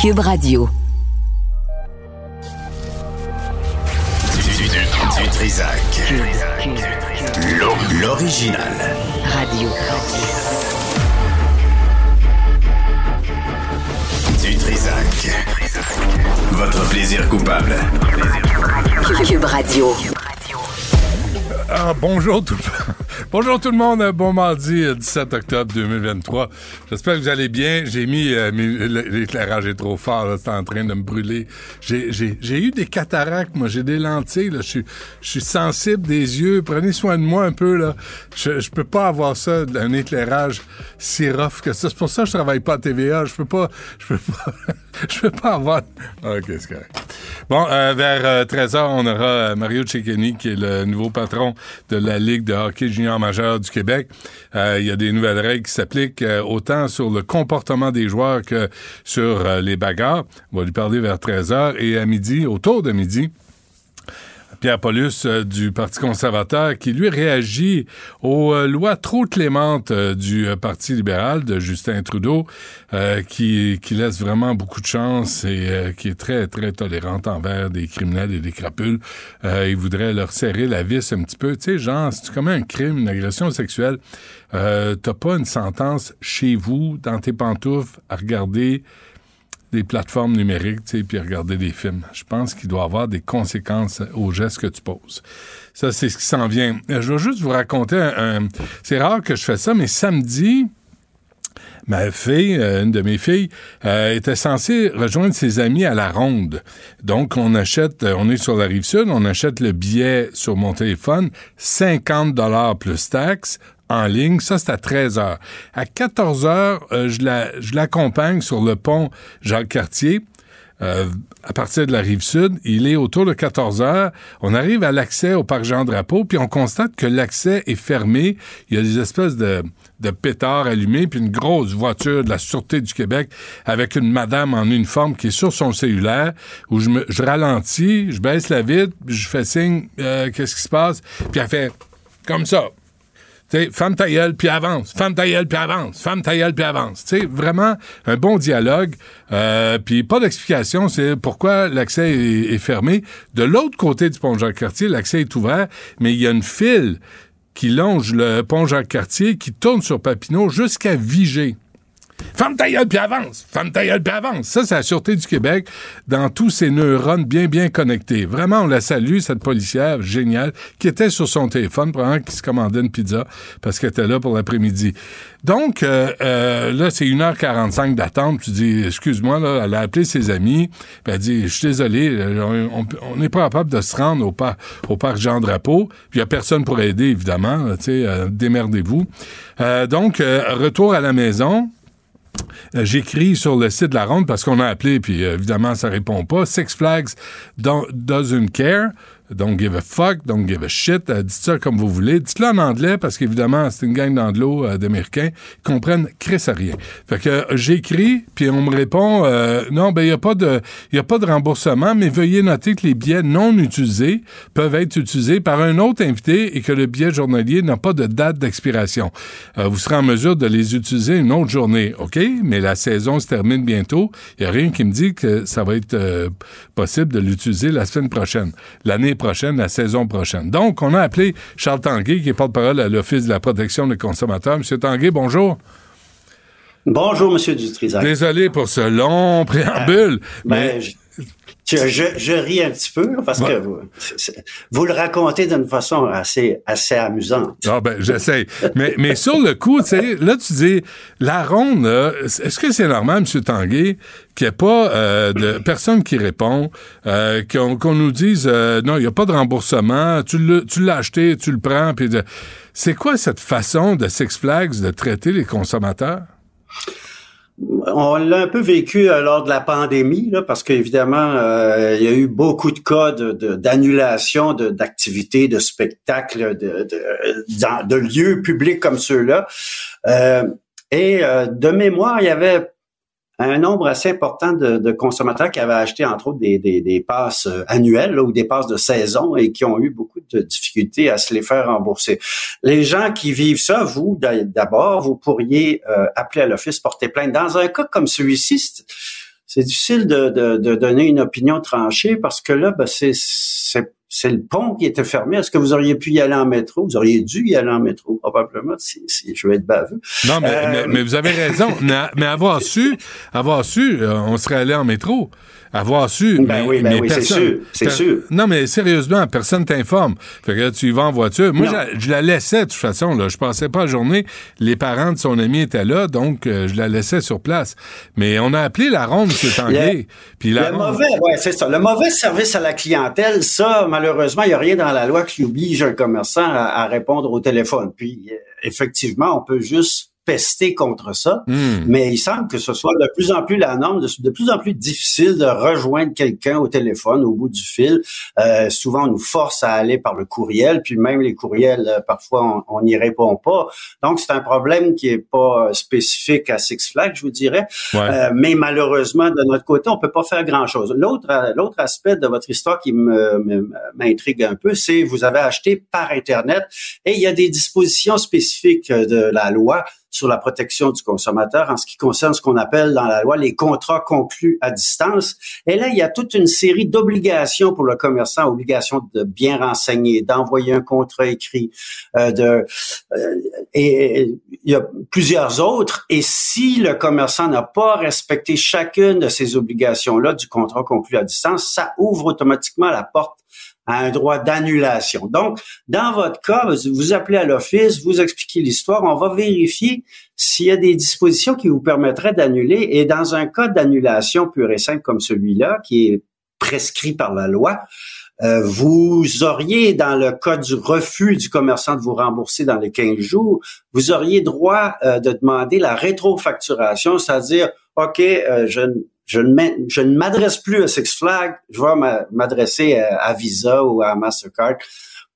Cube Radio. Du, du, du Trisac. L'original. Radio. Du Trisac. Votre plaisir coupable. Cube Radio. Ah, bonjour tout le monde. Bonjour tout le monde, bon mardi 17 octobre 2023. J'espère que vous allez bien. J'ai mis euh, l'éclairage est trop fort, c'est en train de me brûler. J'ai eu des cataractes, moi, j'ai des lentilles. Je suis sensible des yeux. Prenez soin de moi un peu là. Je, peux pas avoir ça, un éclairage si rough que ça. C'est pour ça que je travaille pas à TVA. Je peux pas, je peux pas, je peux pas avoir. Ok, c'est correct. Bon, euh, vers 13h, on aura Mario Cecchini, qui est le nouveau patron de la Ligue de hockey junior majeur du Québec. Euh, il y a des nouvelles règles qui s'appliquent euh, autant sur le comportement des joueurs que sur les bagarres. On va lui parler vers 13h. Et à midi, autour de midi, Pierre Paulus euh, du Parti conservateur qui lui réagit aux euh, lois trop clémentes euh, du Parti libéral de Justin Trudeau qui, qui laisse vraiment beaucoup de chance et qui est très très tolérante envers des criminels et des crapules. il voudrait leur serrer la vis un petit peu. Tu sais, genre, c'est comme un crime, une agression sexuelle. T'as pas une sentence chez vous, dans tes pantoufles, à regarder des plateformes numériques, tu sais, puis regarder des films. Je pense qu'il doit avoir des conséquences aux gestes que tu poses. Ça, c'est ce qui s'en vient. Euh, je vais juste vous raconter un... C'est rare que je fais ça, mais samedi, ma fille, euh, une de mes filles, euh, était censée rejoindre ses amis à la ronde. Donc, on achète, on est sur la rive sud, on achète le billet sur mon téléphone, 50 dollars plus taxes, en ligne. Ça, c'est à 13 heures. À 14 heures, euh, je, la, je l'accompagne sur le pont Jacques-Cartier. Euh, à partir de la rive sud, il est autour de 14 heures. On arrive à l'accès au parc Jean-Drapeau, puis on constate que l'accès est fermé. Il y a des espèces de, de pétards allumés, puis une grosse voiture de la Sûreté du Québec avec une madame en uniforme qui est sur son cellulaire, où je, je ralentis, je baisse la vitre, je fais signe, euh, qu'est-ce qui se passe, puis elle fait comme ça. T'sais, femme ta avance. Femme ta avance. Femme ta puis avance. T'sais, vraiment un bon dialogue. Euh, puis pas d'explication, c'est pourquoi l'accès est, est, fermé. De l'autre côté du pont Jacques-Cartier, l'accès est ouvert, mais il y a une file qui longe le pont Jacques-Cartier, qui tourne sur Papineau jusqu'à Vigée. Femme ta gueule, puis avance! Femme ta gueule, puis avance! Ça, c'est la Sûreté du Québec dans tous ses neurones bien, bien connectés. Vraiment, on la salue, cette policière géniale, qui était sur son téléphone, probablement qui se commandait une pizza parce qu'elle était là pour l'après-midi. Donc, euh, euh, là, c'est 1h45 d'attente. Tu dis, excuse-moi, là, elle a appelé ses amis. Puis elle dit, je suis désolé, on n'est pas capable de se rendre au, par, au parc Jean-Drapeau. Puis il n'y a personne pour aider, évidemment. Tu sais, euh, démerdez-vous. Euh, donc, euh, retour à la maison. Euh, j'écris sur le site de la ronde parce qu'on a appelé, puis euh, évidemment, ça répond pas. Six Flags doesn't care. Don't give a fuck, don't give a shit. Euh, dites ça comme vous voulez. Dites-le en anglais parce qu'évidemment, c'est une gang d'anglo euh, d'Américains qui comprennent Chris à rien. Fait que euh, j'écris, puis on me répond non, ben il y a pas de a pas de remboursement, mais veuillez noter que les billets non utilisés peuvent être utilisés par un autre invité et que le billet journalier n'a pas de date d'expiration. Vous serez en mesure de les utiliser une autre journée, OK? Mais la saison se termine bientôt. Il y a rien qui me dit que ça va être possible de l'utiliser la semaine prochaine. L'année prochaine, la saison prochaine. Donc, on a appelé Charles Tanguay, qui est porte-parole à l'Office de la protection des consommateurs. Monsieur Tanguay, bonjour. Bonjour, Monsieur Dutrisac. Désolé pour ce long préambule. Euh, mais... Ben, je, je, je, ris un petit peu parce ouais. que vous, vous, le racontez d'une façon assez, assez amusante. Ah ben, j'essaie. mais, mais sur le coup, tu sais, là, tu dis, la ronde, est-ce que c'est normal, M. Tanguay, qu'il n'y ait pas euh, de personne qui répond, euh, qu'on qu nous dise, euh, non, il n'y a pas de remboursement, tu l'as acheté, tu le prends, puis de... c'est quoi cette façon de Six Flags de traiter les consommateurs? On l'a un peu vécu euh, lors de la pandémie, parce qu'évidemment, euh, il y a eu beaucoup de cas d'annulation d'activités, de, spectacles, de, de, lieux publics comme ceux-là. Euh, et de mémoire, il y avait un nombre assez important de, de, consommateurs qui avaient acheté, entre autres, des, des, des passes euh, annuelles là, ou des passes de saison et qui ont eu beaucoup de difficultés à se les faire rembourser. Les gens qui vivent ça, vous, d'abord, vous pourriez euh, appeler à l'office, porter plainte. Dans un cas comme celui-ci, c'est difficile de, de, de, donner une opinion tranchée parce que là, ben, c'est c'est le pont qui était fermé. Est-ce que vous auriez pu y aller en métro? Vous auriez dû y aller en métro, probablement, si, si je vais être baveux. Non, mais, mais, mais, vous avez raison. mais, avoir su, avoir su, on serait allé en métro avoir su. Ben mais, oui, ben oui, c'est sûr, c'est sûr. Non, mais sérieusement, personne t'informe. Fait que là, tu y vas en voiture. Moi, je, la laissais de toute façon. Là, je passais pas la journée. Les parents de son ami étaient là, donc euh, je la laissais sur place. Mais on a appelé la ronde, M. Tanguay. Puis la le mauvais, ouais, c'est ça. Le mauvais service à la clientèle, ça, malheureusement, il n'y a rien dans la loi qui oblige un commerçant à, à répondre au téléphone. Puis, euh, effectivement, on peut juste pester contre ça, hmm. mais il semble que ce soit de plus en plus la norme, de, plus en plus difficile de rejoindre quelqu'un au téléphone au bout du fil. Euh, souvent, on nous force à aller par le courriel, puis même les courriels, euh, parfois, on n'y répond pas. Donc, c'est un problème qui est pas spécifique à Six Flags, je vous dirais. Euh, mais malheureusement, de notre côté, on peut pas faire grand-chose. L'autre, l'autre aspect de votre histoire qui m'intrigue un peu, c'est vous avez acheté par Internet et il y a des dispositions spécifiques de la loi sur la protection du consommateur en ce qui concerne ce qu'on appelle dans la loi les contrats conclus à distance. Et là, il y a toute une série d'obligations pour le commerçant, obligations de bien renseigner, d'envoyer un contrat écrit, euh, de euh, et, il y a plusieurs autres. Et si le commerçant n'a pas respecté chacune de ces obligations-là du contrat conclu à distance, ça ouvre automatiquement la porte un droit d'annulation. Donc, dans votre cas, vous appelez à l'office, vous expliquez l'histoire, on va vérifier s'il y a des dispositions qui vous permettraient d'annuler. Et dans un cas d'annulation pure et simple comme celui-là, qui est prescrit par la loi, euh, vous auriez, dans le cas du refus du commerçant de vous rembourser dans les 15 jours, vous auriez droit euh, de demander la rétrofacturation, c'est-à-dire, OK, euh, je, je ne m'adresse plus à Six Flags, je vais m'adresser à, Visa ou à Mastercard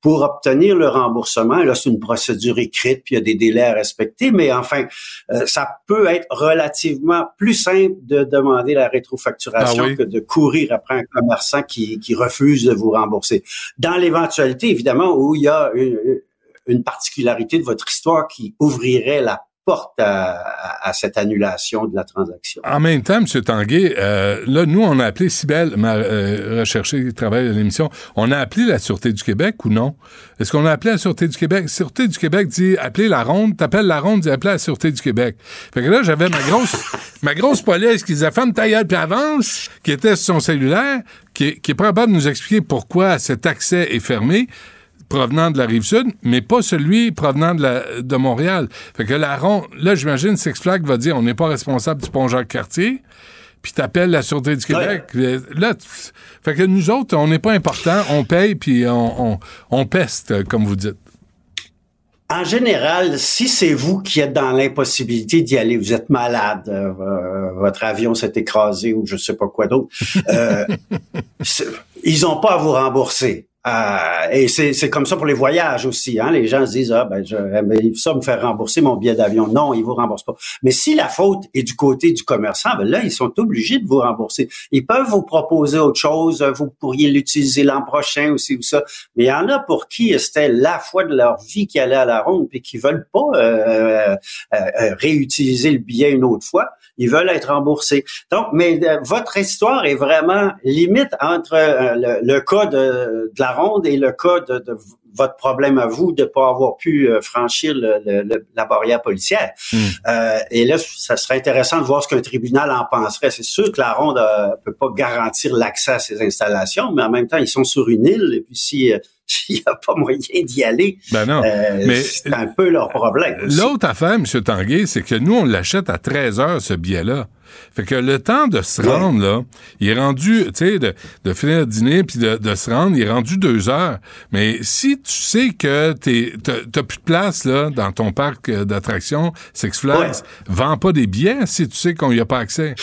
pour obtenir le remboursement. Là, c'est une procédure écrite, puis il y a des délais à respecter, mais enfin, euh, ça peut être relativement plus simple de demander la rétrofacturation ah que de courir après un commerçant qui, qui refuse de vous rembourser. Dans l'éventualité, évidemment, où il y a une, une particularité de votre histoire qui ouvrirait la porte à, cette annulation de la transaction. En même temps, M. Tanguay, euh, là, nous, on a appelé Sibelle, ma euh, recherché qui travaille à l'émission, on a appelé la Sûreté du Québec ou non? Est-ce qu'on a appelé la Sûreté du Québec? Sûreté du Québec dit appelez la ronde, t'appelles la ronde, dit appelez la Sûreté du Québec. Fait que là, j'avais ma grosse ma grosse police qui disait femme ta puis avance, qui était sur son cellulaire, qui, qui est pas capable de nous expliquer pourquoi cet accès est fermé provenant de la rive sud, mais pas celui provenant de, la, de Montréal. Fait que la ronde, là, j'imagine, Six Flags va dire on n'est pas responsable du pont Jacques-Cartier, puis t'appelles la Sûreté du Québec. Là, fait que nous autres, on n'est pas important, on paye, puis on, on, peste, comme vous dites. En général, si c'est vous qui êtes dans l'impossibilité d'y aller, vous êtes malade, euh, votre avion s'est écrasé ou je sais pas quoi d'autre, euh, ils n'ont pas à vous rembourser. Euh, et c'est comme ça pour les voyages aussi. Hein? Les gens se disent ah ben je, ça me faire rembourser mon billet d'avion. Non, ils vous remboursent pas. Mais si la faute est du côté du commerçant, ben là ils sont obligés de vous rembourser. Ils peuvent vous proposer autre chose. Vous pourriez l'utiliser l'an prochain aussi ou ça. Mais il y en a pour qui c'était la fois de leur vie qui allait à la ronde et qui veulent pas euh, euh, réutiliser le billet une autre fois ils veulent être remboursés. Donc, mais euh, votre histoire est vraiment limite entre euh, le, cas de, la ronde et le cas de, votre problème à vous de ne pas avoir pu euh, franchir la barrière policière. Hmm. et là, ça serait intéressant de voir ce qu'un tribunal en penserait. C'est sûr que la ronde ne peut pas garantir l'accès à ces installations, mais en même temps, ils sont sur une île. Et puis, si s'il n'y a pas moyen d'y aller, ben non. Euh, mais c'est un peu leur problème. L'autre affaire, M. Tanguay, c'est que nous, on l'achète à 13 heures, ce billet-là. Fait que le temps de se rendre, là, il est rendu, tu sais, de, de finir le dîner puis de, de, se rendre, il est rendu deux heures. Mais si tu sais que t'as plus de place, là, dans ton parc d'attractions Six Flags, vends pas des billets si tu sais qu'on n'y a pas accès.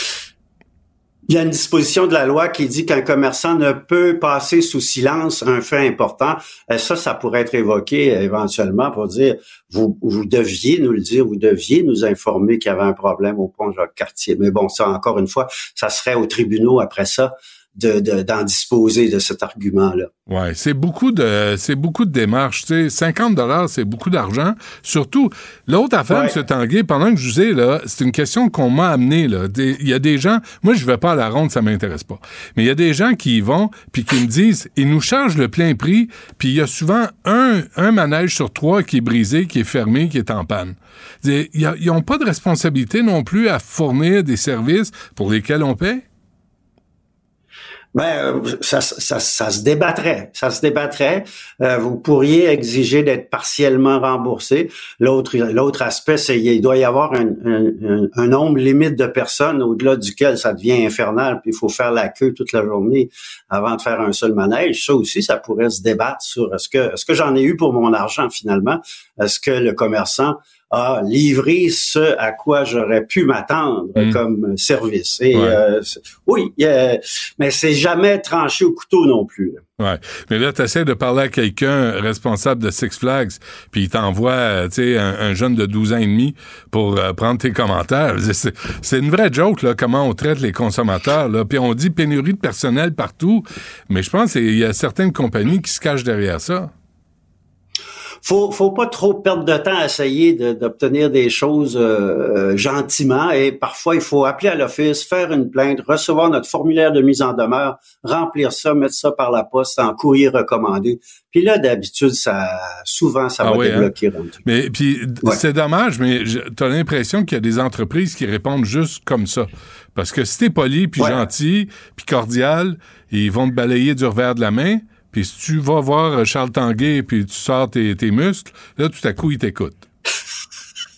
Il y a une disposition de la loi qui dit qu'un commerçant ne peut passer sous silence un fait important. Et ça, ça pourrait être évoqué éventuellement pour dire vous, vous deviez nous le dire, vous deviez nous informer qu'il y avait un problème au pont Jacques-Cartier. Mais bon, ça, encore une fois, ça serait aux tribunaux après ça d'en disposer de cet argument-là. Ouais, c'est beaucoup de c'est beaucoup de démarches. Tu sais, 50 dollars, c'est beaucoup d'argent. Surtout, l'autre affaire. M. Tanguay, pendant que je vous ai là, c'est une question qu'on m'a amenée là. Il y a des gens, moi je vais pas à la ronde, ça m'intéresse pas. Mais il y a des gens qui y vont puis qui me disent, ils nous chargent le plein prix, puis il y a souvent un un manège sur trois qui est brisé, qui est fermé, qui est en panne. Ils n'ont pas de responsabilité non plus à fournir des services pour lesquels on paie? Ben, ça, ça, ça, se débattrait. Ça se débattrait. Euh, vous pourriez exiger d'être partiellement remboursé. L'autre, l'autre aspect, c'est qu'il doit y avoir un, un, un, nombre limite de personnes au-delà duquel ça devient infernal, puis il faut faire la queue toute la journée avant de faire un seul manège. Ça aussi, ça pourrait se débattre sur est-ce que est-ce que j'en ai eu pour mon argent finalement? Est-ce que le commerçant a livré ce à quoi j'aurais pu m'attendre mm. comme service. Et euh, oui, mais c'est jamais tranché au couteau non plus. Ouais. Mais là, tu essaies de parler à quelqu'un responsable de Six Flags, puis il t'envoie, tu sais, un, jeune de 12 ans et demi pour euh, prendre tes commentaires. C'est une vraie joke, là, comment on traite les consommateurs, là. Puis on dit pénurie de personnel partout, mais je pense qu'il y a certaines compagnies qui se cachent derrière ça faut, faut pas trop perdre de temps à essayer d'obtenir des choses euh, gentiment et parfois il faut appeler à l'office, faire une plainte, recevoir notre formulaire de mise en demeure, remplir ça, mettre ça par la poste en courrier recommandé. Puis là, d'habitude, ça, souvent, ça ah va hein? débloquer. Mais puis c'est dommage, mais tu as l'impression qu'il y a des entreprises qui répondent juste comme ça. Parce que si t'es poli, puis gentil, puis cordial, ils vont te balayer du revers de la main. Puis si tu vas voir euh, Charles Tanguay puis tu sors tes, tes muscles, là, tout à coup, il t'écoute.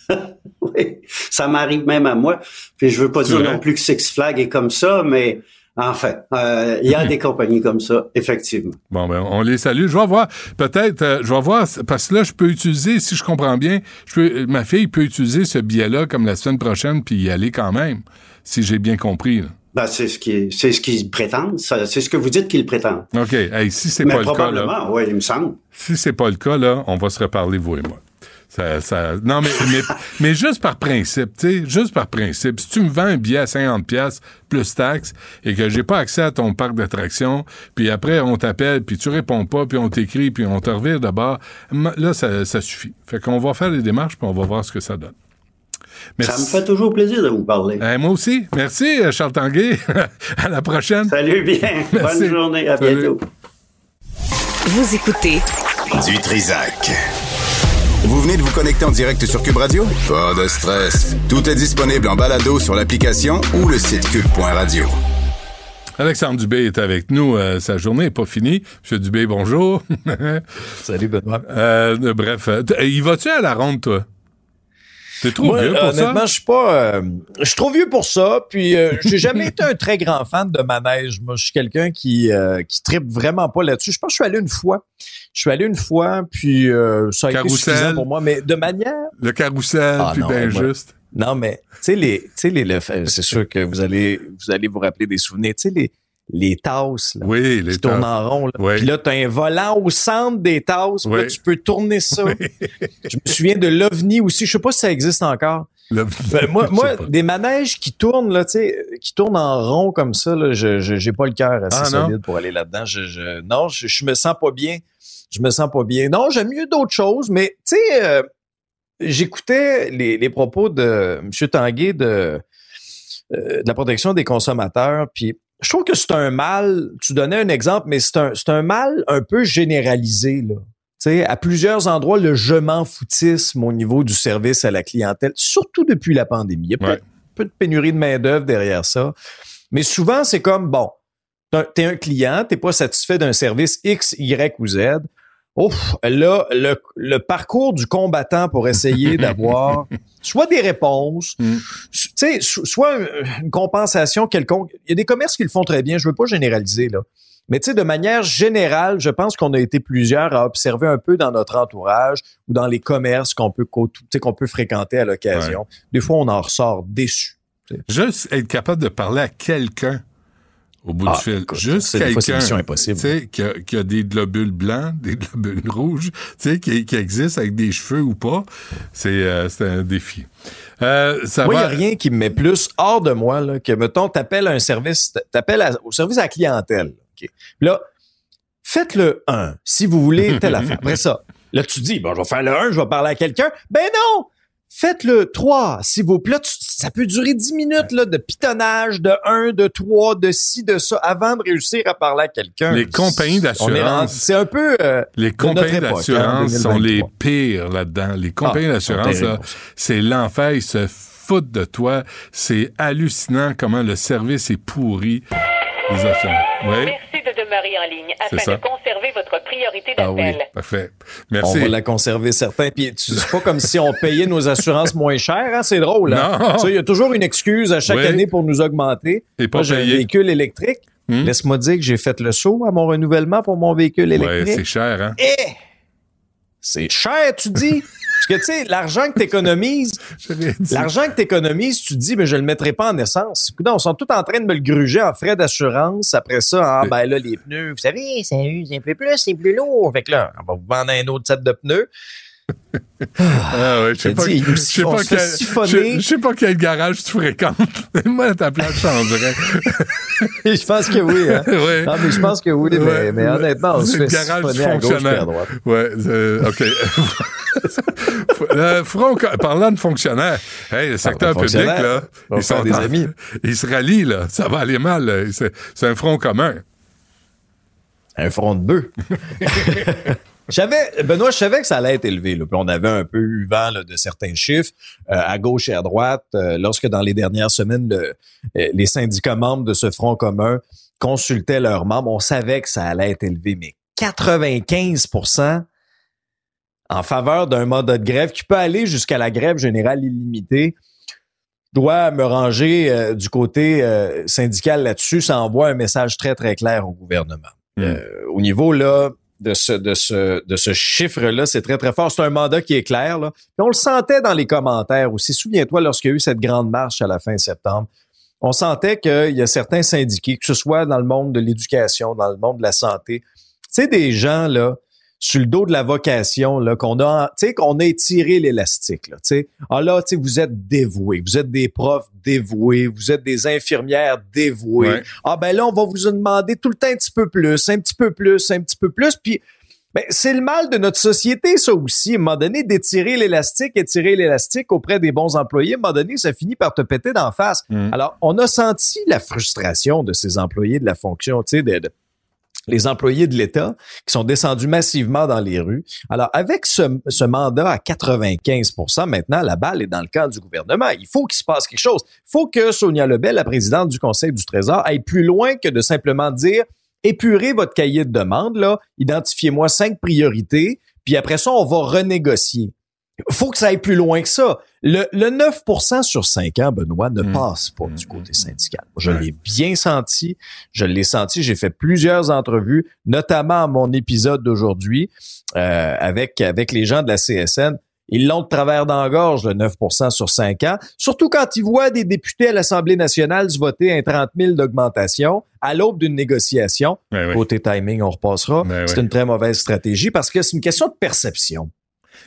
oui, ça m'arrive même à moi. Puis je veux pas dire non plus que Six Flags est comme ça, mais Enfin, euh, il y a des compagnies comme ça, effectivement. Bon, ben, on les salue. Je vais voir, peut-être, euh, je vais voir, parce que là, je peux utiliser, si je comprends bien, je peux, ma fille peut utiliser ce billet-là comme la semaine prochaine, puis y aller quand même, si j'ai bien compris. Là. Ben, c'est ce qui c'est ce qu'ils prétendent. C'est ce que vous dites qu'ils prétendent. OK. Hey, si c'est pas le cas, là. oui, il me semble. Si c'est pas le cas, là, on va se reparler, vous et moi. Ça, ça, non, mais, mais, mais, juste par principe, tu sais, juste par principe. Si tu me vends un billet à 50 pièces plus taxes et que j'ai pas accès à ton parc d'attractions, puis après on t'appelle, puis tu réponds pas, puis on t'écrit, puis on te revire d'abord, là, ça, ça suffit. Fait qu'on va faire les démarches, puis on va voir ce que ça donne. Ça me fait toujours plaisir de vous parler. Eh, moi aussi. Merci, euh, Charles Tanguay. à la prochaine. Salut bien. Bonne journée. À bientôt. Vous écoutez du Trisac. Vous venez de vous connecter en direct sur Cube Radio? Pas de stress. Tout est disponible en balado sur l'application ou le site cube.radio. Alexandre Dubé est avec nous. Euh, sa journée n'est pas finie. Monsieur Dubé, bonjour. Salut, Benoît. Euh, bref, il va-tu à la ronde, toi? T'es trop vieux pour honnêtement, ça? je suis pas. Euh, je suis trop vieux pour ça. Puis euh, j'ai jamais été un très grand fan de manège. Moi, je suis quelqu'un qui euh, qui tripe vraiment pas là-dessus. Je pense que je suis allé une fois. Je suis allé une fois, puis ça a été suffisant pour moi. Mais de manière. Le carrousel, ah, puis bien juste. Non, mais tu sais les, les, c'est sûr que vous allez vous allez vous rappeler des souvenirs. Tu sais les les tasses là, oui, les qui tournent en rond. Là. Oui. Puis là, tu as un volant au centre des tasses. Oui. Là, tu peux tourner ça. je me souviens de l'OVNI aussi. Je sais pas si ça existe encore. Ben, moi, moi des manèges qui tournent, là, tu sais, qui tournent en rond comme ça, là, je, j'ai pas le cœur assez ah, solide pour aller là-dedans. Je, je, non, je, je me sens pas bien. Je me sens pas bien. Non, j'aime mieux d'autres choses, mais tu sais, euh, j'écoutais les, les propos de M. Tanguay de, euh, de la protection des consommateurs, puis je trouve que c'est un mal, tu donnais un exemple, mais c'est un, c'est un mal un peu généralisé, là. sais, à plusieurs endroits, le je m'en foutisme au niveau du service à la clientèle, surtout depuis la pandémie. Il y a Ouais. un peu de pénurie de main-d'œuvre derrière ça. Mais souvent, c'est comme, bon, t'es un client, t'es pas satisfait d'un service X, Y ou Z. Ouf, là, le, le parcours du combattant pour essayer d'avoir soit des réponses, Mm. tu sais, so- soit un- une compensation quelconque. Il y a des commerces qui le font très bien, je veux pas généraliser, là. Mais tu sais, de manière générale, je pense qu'on a été plusieurs à observer un peu dans notre entourage ou dans les commerces qu'on peut, qu'on peut fréquenter à l'occasion. Des fois, on en ressort déçu. Juste être capable de parler à quelqu'un au bout Ah, du fil. écoute, Juste quelqu'un, qui a, qui a des globules blancs, des globules rouges, tu sais, qui, qui existent avec des cheveux ou pas, c'est euh, un défi. Euh, ça Moi, il n'y a rien qui me met plus hors de moi là, que, mettons, t'appelles à un service, t'appelles au service à la clientèle. Puis Là, faites le 1 si vous voulez telle affaire. Après ça, là, tu dis, bon, je vais faire le 1, je vais parler à quelqu'un. Ben non! Faites le 3, s'il vous plaît. Ça peut durer 10 minutes là, de pitonnage, de 1, de 3, de ci, de ça, avant de réussir à parler à quelqu'un. Les compagnies d'assurance. C'est un peu... euh, Les compagnies époque, d'assurance hein, sont les 2023. pires là-dedans. Les compagnies Ah, d'assurance, c'est l'enfer. Ils se foutent de toi. C'est hallucinant comment le service est pourri. Les assurances. Oui, Merci de demeurer en ligne afin de conserver priorité Ah oui. d'appel. parfait. On Merci. va la conserver certain. Puis tu c'est pas comme si on payait nos assurances moins cher, hein? c'est drôle. Hein? Il y a toujours une excuse à chaque Oui. année pour nous augmenter. Et pas Moi, j'ai un véhicule électrique. Hmm? Laisse-moi dire que j'ai fait le saut à mon renouvellement pour mon véhicule Ouais, électrique. c'est cher, hein? Eh! C'est cher, tu dis? Parce que, tu sais, l'argent que tu économises, l'argent que tu économises, tu te dis, mais je le mettrai pas en essence. Écoute, on sont tous en train de me le gruger en frais d'assurance. Après ça, ah, Oui. ben là, les pneus, vous savez, ça use un peu plus, c'est plus lourd. Fait que là, on va vous vendre un autre set de pneus. Ah ouais, je sais Je pas, je sais pas quel, je, je sais pas quel garage tu fréquentes. Moi, ta place changerait. je pense que oui. Hein? Non, mais je pense que oui, mais, Ouais. mais honnêtement, on se Le fait garage à gauche et à fonctionnaire. droite. Ouais, euh, OK. Euh, Front, parlant de fonctionnaires, hey, le secteur public, là, ils sont des en- amis. Ils se rallient, là. Ça va aller mal. c'est un front commun. Un front de bœuf. Je savais, Benoît, je savais que ça allait être élevé. Là. Puis on avait un peu eu vent là, de certains chiffres euh, à gauche et à droite. euh, lorsque dans les dernières semaines, le- euh, les syndicats membres de ce front commun consultaient leurs membres, on savait que ça allait être élevé. Mais 95% en faveur d'un mandat de grève qui peut aller jusqu'à la grève générale illimitée. Dois me ranger euh, du côté euh, syndical là-dessus. Ça envoie un message très, très clair au gouvernement. Euh, au niveau là de ce chiffre-là, c'est très très fort. C'est un mandat qui est clair. Là. Puis on le sentait dans les commentaires aussi. Souviens-toi lorsqu'il y a eu cette grande marche à la fin septembre, on sentait qu'il y a certains syndiqués, que ce soit dans le monde de l'éducation, dans le monde de la santé, sais des gens là sur le dos de la vocation là qu'on a tu sais qu'on a étiré l'élastique là tu sais ah là tu sais vous êtes dévoués vous êtes des profs dévoués vous êtes des infirmières dévouées Ouais. ah ben là, on va vous en demander tout le temps un petit peu plus, un petit peu plus, un petit peu plus. Puis ben, c'est le mal de notre société, ça aussi. À un moment donné, d'étirer l'élastique, étirer l'élastique auprès des bons employés, à un moment donné, ça finit par te péter d'en face. Mm. Alors, on a senti la frustration de ces employés de la fonction, tu sais, de, de- les employés de l'État qui sont descendus massivement dans les rues. Alors, avec ce, mandat à 95% maintenant, la balle est dans le camp du gouvernement. Il faut qu'il se passe quelque chose. Il faut que Sonia Lebel, la présidente du Conseil du Trésor, aille plus loin que de simplement dire épurez votre cahier de demande, identifiez-moi cinq priorités, puis après ça, on va renégocier. Il faut que ça aille plus loin que ça. Le, le 9 sur 5 ans, Benoît, ne Mm. passe pas Mm, du côté mm, syndical. Je l'ai bien senti. Je l'ai senti. J'ai fait plusieurs entrevues, notamment mon épisode d'aujourd'hui euh, avec, avec les gens de la CSN. Ils l'ont de travers dans la gorge, le 9% sur 5 ans. Surtout quand ils voient des députés à l'Assemblée nationale se voter un 30 000 d'augmentation à l'aube d'une négociation. Côté timing, on repassera. C'est une très mauvaise stratégie parce que c'est une question de perception.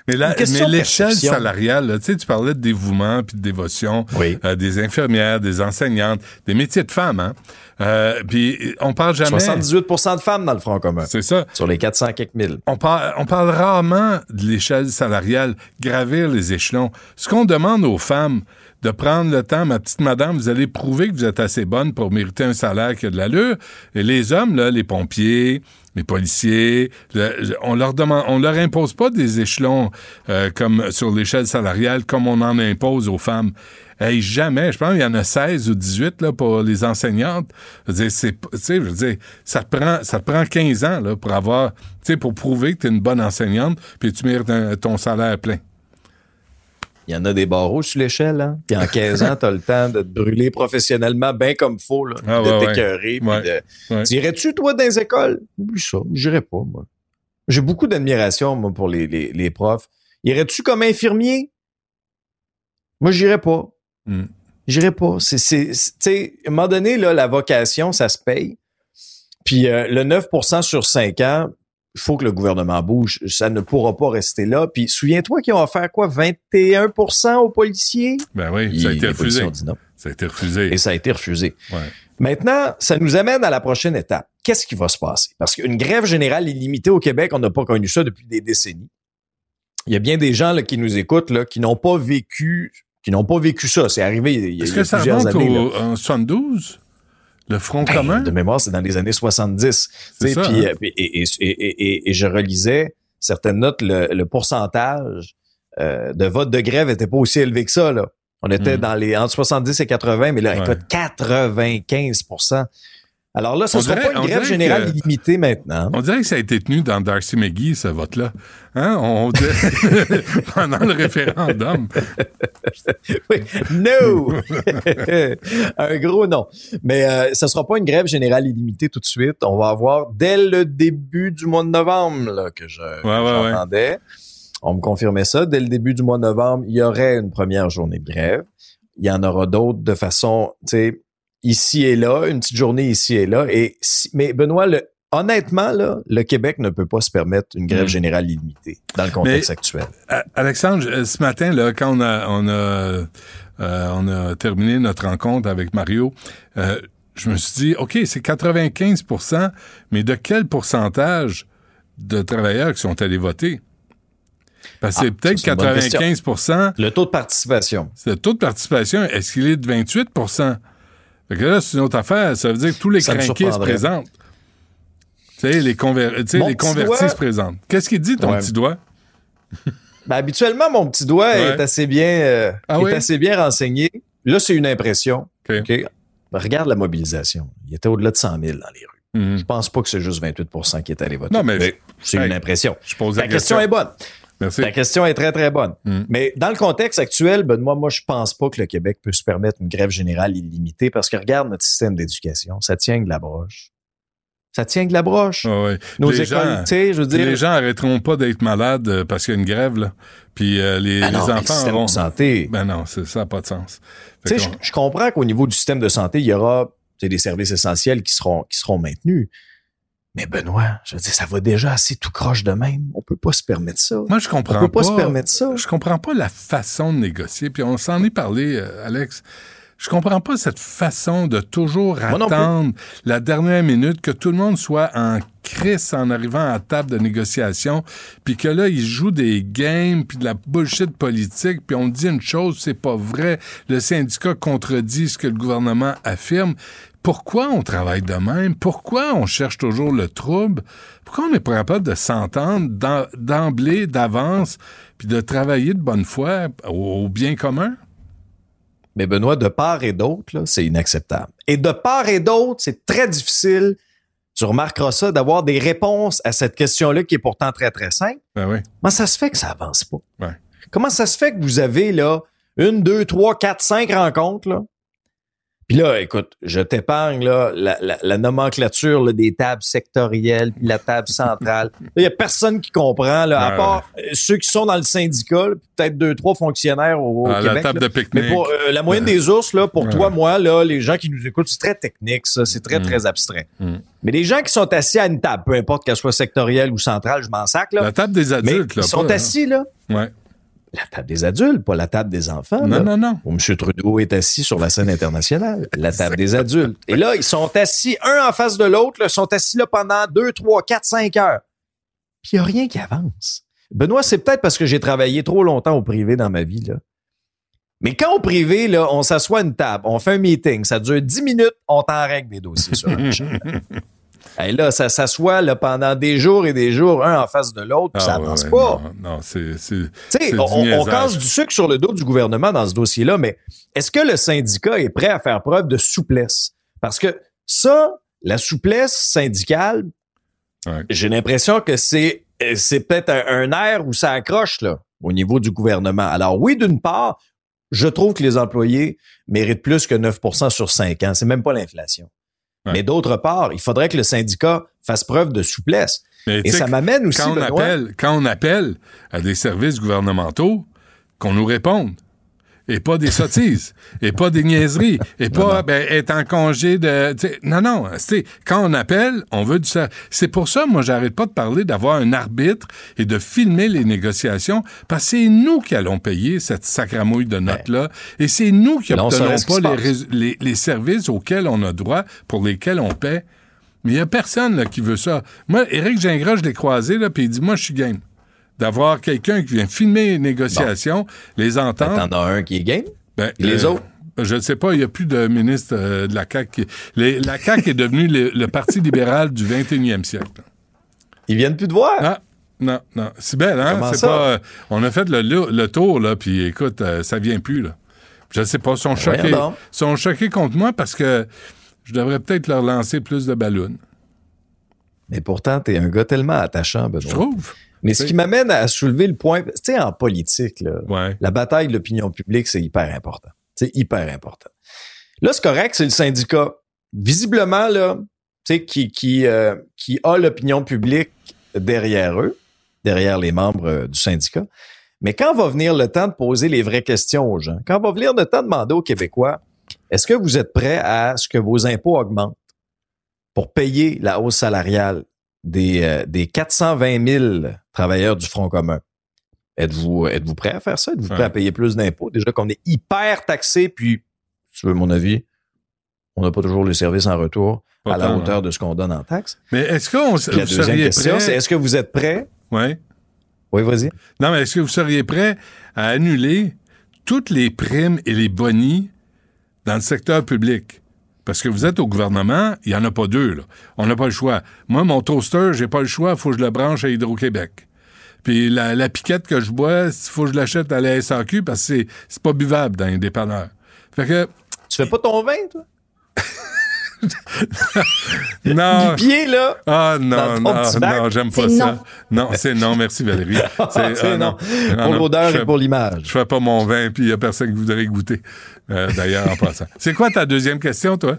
Mais, la- l'échelle salariale, là, tu sais, tu parlais de dévouement puis de dévotion. Oui. euh, des infirmières, des enseignantes, des métiers de femmes, hein. Euh, puis on parle jamais. 78% de femmes dans le Front commun. C'est ça. Sur les 400 quelques mille. On parle, on parle rarement de l'échelle salariale, gravir les échelons. Ce qu'on demande aux femmes, de prendre le temps, ma petite madame, vous allez prouver que vous êtes assez bonne pour mériter un salaire qui a de l'allure. Et les hommes, là, les pompiers, les policiers, on leur demande, on leur impose pas des échelons euh, comme sur l'échelle salariale comme on en impose aux femmes. Hey, jamais. Je pense qu'il y en a 16 ou 18 là, pour les enseignantes. Je veux je veux dire, ça te prend, ça prend 15 ans là, pour avoir, pour prouver que tu es une bonne enseignante puis tu mérites ton salaire plein. Il y en a des barreaux sur l'échelle, hein? Puis en 15 ans, t'as le temps de te brûler professionnellement bien comme faut, là. Ah, de ouais, t'écœurer. Ouais. Ouais. T'irais-tu, toi, dans les écoles? Oublie ça. J'irais pas, moi. J'ai beaucoup d'admiration, moi, pour les, les, les profs. Irais-tu comme infirmier? Moi, j'irais pas. Hmm. J'irai pas. C'est, tu à un moment donné, là, la vocation, ça se paye. Puis euh, le 9% sur 5 ans, il faut que le gouvernement bouge. Ça ne pourra pas rester là. Puis souviens-toi qu'ils ont offert quoi? 21% aux policiers? Ben oui, ça a été refusé. Ça a été refusé. Et ça a été refusé. Ouais. Maintenant, ça nous amène à la prochaine étape. Qu'est-ce qui va se passer? Parce qu'une grève générale illimitée au Québec, on n'a pas connu ça depuis des décennies. Il y a bien des gens là, qui nous écoutent là, qui n'ont pas vécu qui n'ont pas vécu ça. C'est arrivé il y a, Est-ce que ça plusieurs remonte années. là. au, en 72? Le Front Ben, commun? De mémoire, c'est dans les années 70. C'est ça, Puis, hein? euh, et, et- et- et- je relisais certaines notes, le, le pourcentage euh, de vote de grève était pas aussi élevé que ça. Là. On était Mm. dans les entre 70 et 80, mais là, Ouais. écoute, 95% Alors là, ce ne sera dirait- pas une grève générale que- illimitée maintenant. On dirait que ça a été tenu dans Darcy McGee, ce vote-là. Hein? On dirait- pendant le référendum. Oui. No! Un gros non. Mais euh, ce sera pas une grève générale illimitée tout de suite. On va avoir dès le début du mois de novembre là, que je que ouais. On me confirmait ça. Dès le début du mois de novembre, il y aurait une première journée de grève. Il y en aura d'autres de façon, tu sais, ici et là, une petite journée ici et là. Et si- mais Benoît, le, honnêtement, là, le Québec ne peut pas se permettre une grève Mm. générale illimitée dans le contexte actuel. A- Alexandre, ce matin, là, quand on a, on a, euh, on a terminé notre rencontre avec Mario, euh, je me suis dit, OK, c'est 95% mais de quel pourcentage de travailleurs qui sont allés voter? Parce que Ah, c'est peut-être une bonne 95% Le taux de participation. le taux de participation. Est-ce qu'il est de 28 Fait que là, c'est une autre affaire. Ça veut dire que tous les crinqués se présentent. Tu sais, les, conver- convertis doigt- se présentent. Qu'est-ce qu'il dit, ton Ouais. petit doigt? Ben, habituellement, mon petit doigt Ouais. est assez bien, euh, Ah est oui? assez bien renseigné. Là, c'est une impression. Ben, regarde la mobilisation. Il était au-delà de 100 000 dans les rues. Mhm. Je pense pas que c'est juste 28% qui est allé voter. Non, mais- c'est Hey, une impression. Je pose La question est bonne. Merci. La question est très, très bonne. Mm. Mais dans le contexte actuel, Benoît, moi, je pense pas que le Québec peut se permettre une grève générale illimitée parce que regarde notre système d'éducation. Ça tient de la broche. Ça tient de la broche. Ah. Nos les écoles, gens, je veux dire. les gens arrêteront pas d'être malades euh, parce qu'il y a une grève, là. Puis euh, les, non, le enfants système de santé. Ben non, ça n'a pas de sens. Tu sais, je, comprends qu'au niveau du système de santé, il y aura des services essentiels qui seront, qui seront maintenus. Mais Benoît, je veux dire, ça va déjà assez tout croche de même. On peut pas se permettre ça. Moi, je On comprends peut pas, se permettre ça. Je comprends pas la façon de négocier. Puis on s'en est parlé, euh, Alex. Je comprends pas cette façon de toujours Moi attendre la dernière minute que tout le monde soit en crise en arrivant à table de négociation, puis que là, ils jouent des games, puis de la bullshit politique, puis on dit une chose, c'est pas vrai. Le syndicat contredit ce que le gouvernement affirme. Pourquoi on travaille de même? Pourquoi on cherche toujours le trouble? Pourquoi on n'est pas capable de s'entendre d'emblée, d'avance, puis de travailler de bonne foi au bien commun? Mais Benoît, de part et d'autre, c'est inacceptable. Et de part et d'autre, c'est très difficile. Tu remarqueras ça, d'avoir des réponses à cette question-là qui est pourtant très, très simple. Ben oui. Comment ça se fait que ça avance pas? Ouais. Comment ça se fait que vous avez là une, deux, trois, quatre, cinq rencontres là? Puis là, écoute, je t'épargne là, la, la- la nomenclature là, des tables sectorielles puis la table centrale. Il y a personne qui comprend, là, à Ouais, part euh, ceux qui sont dans le syndicat, peut-être deux, trois fonctionnaires au, au À la Québec. table là. de pique-nique. Mais pour euh, la moyenne des ours, là, pour Ouais. toi, moi, là, les gens qui nous écoutent, c'est très technique, ça. C'est très, Mm. très abstrait. Mm. Mais les gens qui sont assis à une table, peu importe qu'elle soit sectorielle ou centrale, je m'en sac, là. La table des mais adultes, ils là. sont pas, assis, là. hein. Ouais. La table des adultes, pas la table des enfants. là. Non, non, non. Où M. Trudeau est assis sur la scène internationale. La table des adultes. Et là, ils sont assis un en face de l'autre, ils sont assis là pendant deux, trois, quatre, cinq heures. Puis il n'y a rien qui avance. Benoît, c'est peut-être parce que j'ai travaillé trop longtemps au privé dans ma vie, là. Mais quand au privé, là, on s'assoit à une table, on fait un meeting, ça dure dix minutes, on t'en règle des dossiers sur un. Et là, ça s'assoit là, pendant des jours et des jours, un en face de l'autre, puis ça Ah, ouais, avance ouais, pas. Non, non, c'est. c'est- on, on casse du sucre sur le dos du gouvernement dans ce dossier-là, mais est-ce que le syndicat est prêt à faire preuve de souplesse? Parce que ça, la souplesse syndicale, Ouais. j'ai l'impression que c'est c'est peut-être un, un air où ça accroche là, au niveau du gouvernement. Alors oui, d'une part, je trouve que les employés méritent plus que 9% sur 5 ans. C'est même pas l'inflation. Ouais. Mais d'autre part, il faudrait que le syndicat fasse preuve de souplesse. Mais Et ça m'amène aussi, quand on, Benoît, appelle, quand on appelle à des services gouvernementaux, qu'on nous réponde. Et pas des sottises, et pas des niaiseries, et pas ben, être en congé de... non, non, c'est quand on appelle, on veut du... ser- C'est pour ça, moi, j'arrête pas de parler d'avoir un arbitre et de filmer les négociations, parce que c'est nous qui allons payer cette sacramouille de notes-là, et c'est nous qui Là, on saurait obtenons ce qui pas les, les services auxquels on a droit, pour lesquels on paie. Mais il n'y a personne là, qui veut ça. Moi, Éric Gingras, je l'ai croisé, là, puis il dit, moi, je suis game. D'avoir quelqu'un qui vient filmer les négociations, les entendre. T'en as un qui est game? Ben, Et les autres? Je ne sais pas, il n'y a plus de ministre euh, de la CAQ. qui- les- la CAQ est devenue le, le Parti libéral du 21e siècle. Ils viennent plus te voir? Ah, non, non. C'est belle, hein? Comment C'est ça? pas. euh, on a fait le, le- le tour, là, puis écoute, euh, ça vient plus, là. Je ne sais pas, ils sont choqués. Ben. Ils sont choqués contre moi parce que je devrais peut-être leur lancer plus de ballons. Mais pourtant, t'es un gars tellement attachant, Je Benoît. trouve. Mais ce qui m'amène à soulever le point, tu sais, en politique, là, Ouais. la bataille de l'opinion publique, c'est hyper important. C'est hyper important. Là, c'est correct, c'est le syndicat. Visiblement, là, tu sais, qui, qui, euh, qui a l'opinion publique derrière eux, derrière les membres euh, du syndicat. Mais quand va venir le temps de poser les vraies questions aux gens, quand va venir le temps de demander aux Québécois, est-ce que vous êtes prêts à ce que vos impôts augmentent pour payer la hausse salariale des, euh, des 420 000 travailleurs du Front commun? Êtes-vous êtes-vous prêt à faire ça? Êtes-vous prêt Ouais. à payer plus d'impôts? Déjà qu'on est hyper taxé, puis, si tu veux mon avis, on n'a pas toujours le service en retour Pas à la hauteur hein. de ce qu'on donne en taxes. Mais est-ce qu'on la deuxième question, c'est est-ce que vous êtes prêt? Ouais. Oui, vas-y. Non, mais est-ce que vous seriez prêt à annuler toutes les primes et les bonis dans le secteur public? Parce que vous êtes au gouvernement, il n'y en a pas deux, là. On n'a pas le choix. Moi, mon toaster, j'ai pas le choix, il faut que je le branche à Hydro-Québec. Puis la, la piquette que je bois, il faut que je l'achète à la SAQ parce que c'est, c'est pas buvable dans les dépanneurs. Fait que, Tu fais pas ton vin, toi? non. Du pied, là? Ah non, non, non, j'aime pas C'est ça. non. Non, c'est non, merci Valérie. C'est ah, non. Non, Pour non, l'odeur et pour l'image. Je fais pas mon vin, puis il y a personne qui voudrait goûter. Euh, D'ailleurs, en passant. C'est quoi ta deuxième question, toi?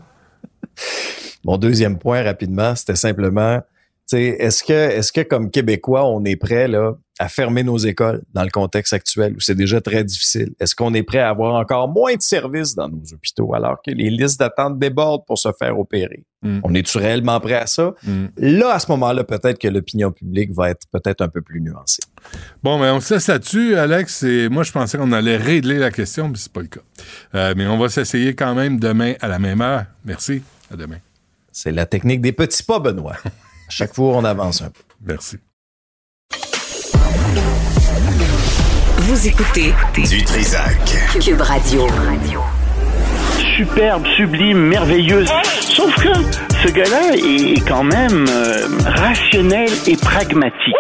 Mon deuxième point, rapidement, c'était simplement, tu sais, est-ce que, est-ce que comme Québécois, on est prêt là à fermer nos écoles dans le contexte actuel où c'est déjà très difficile? Est-ce qu'on est prêt à avoir encore moins de services dans nos hôpitaux alors que les listes d'attente débordent pour se faire opérer? Mm. On est-tu réellement prêt à ça? Mm. Là, à ce moment-là, peut-être que l'opinion publique va être peut-être un peu plus nuancée. Bon, mais on se laisse là-dessus, Alex? Et moi, je pensais qu'on allait régler la question, mais c'est pas le cas. Euh, mais on va s'essayer quand même demain à la même heure. Merci. À demain. C'est la technique des petits pas, Benoît. À chaque fois, on avance un peu. Merci. Vous écoutez Du Trisac. Cube Radio. superbe, sublime, merveilleuse. Sauf que ce gars-là est quand même euh, rationnel et pragmatique.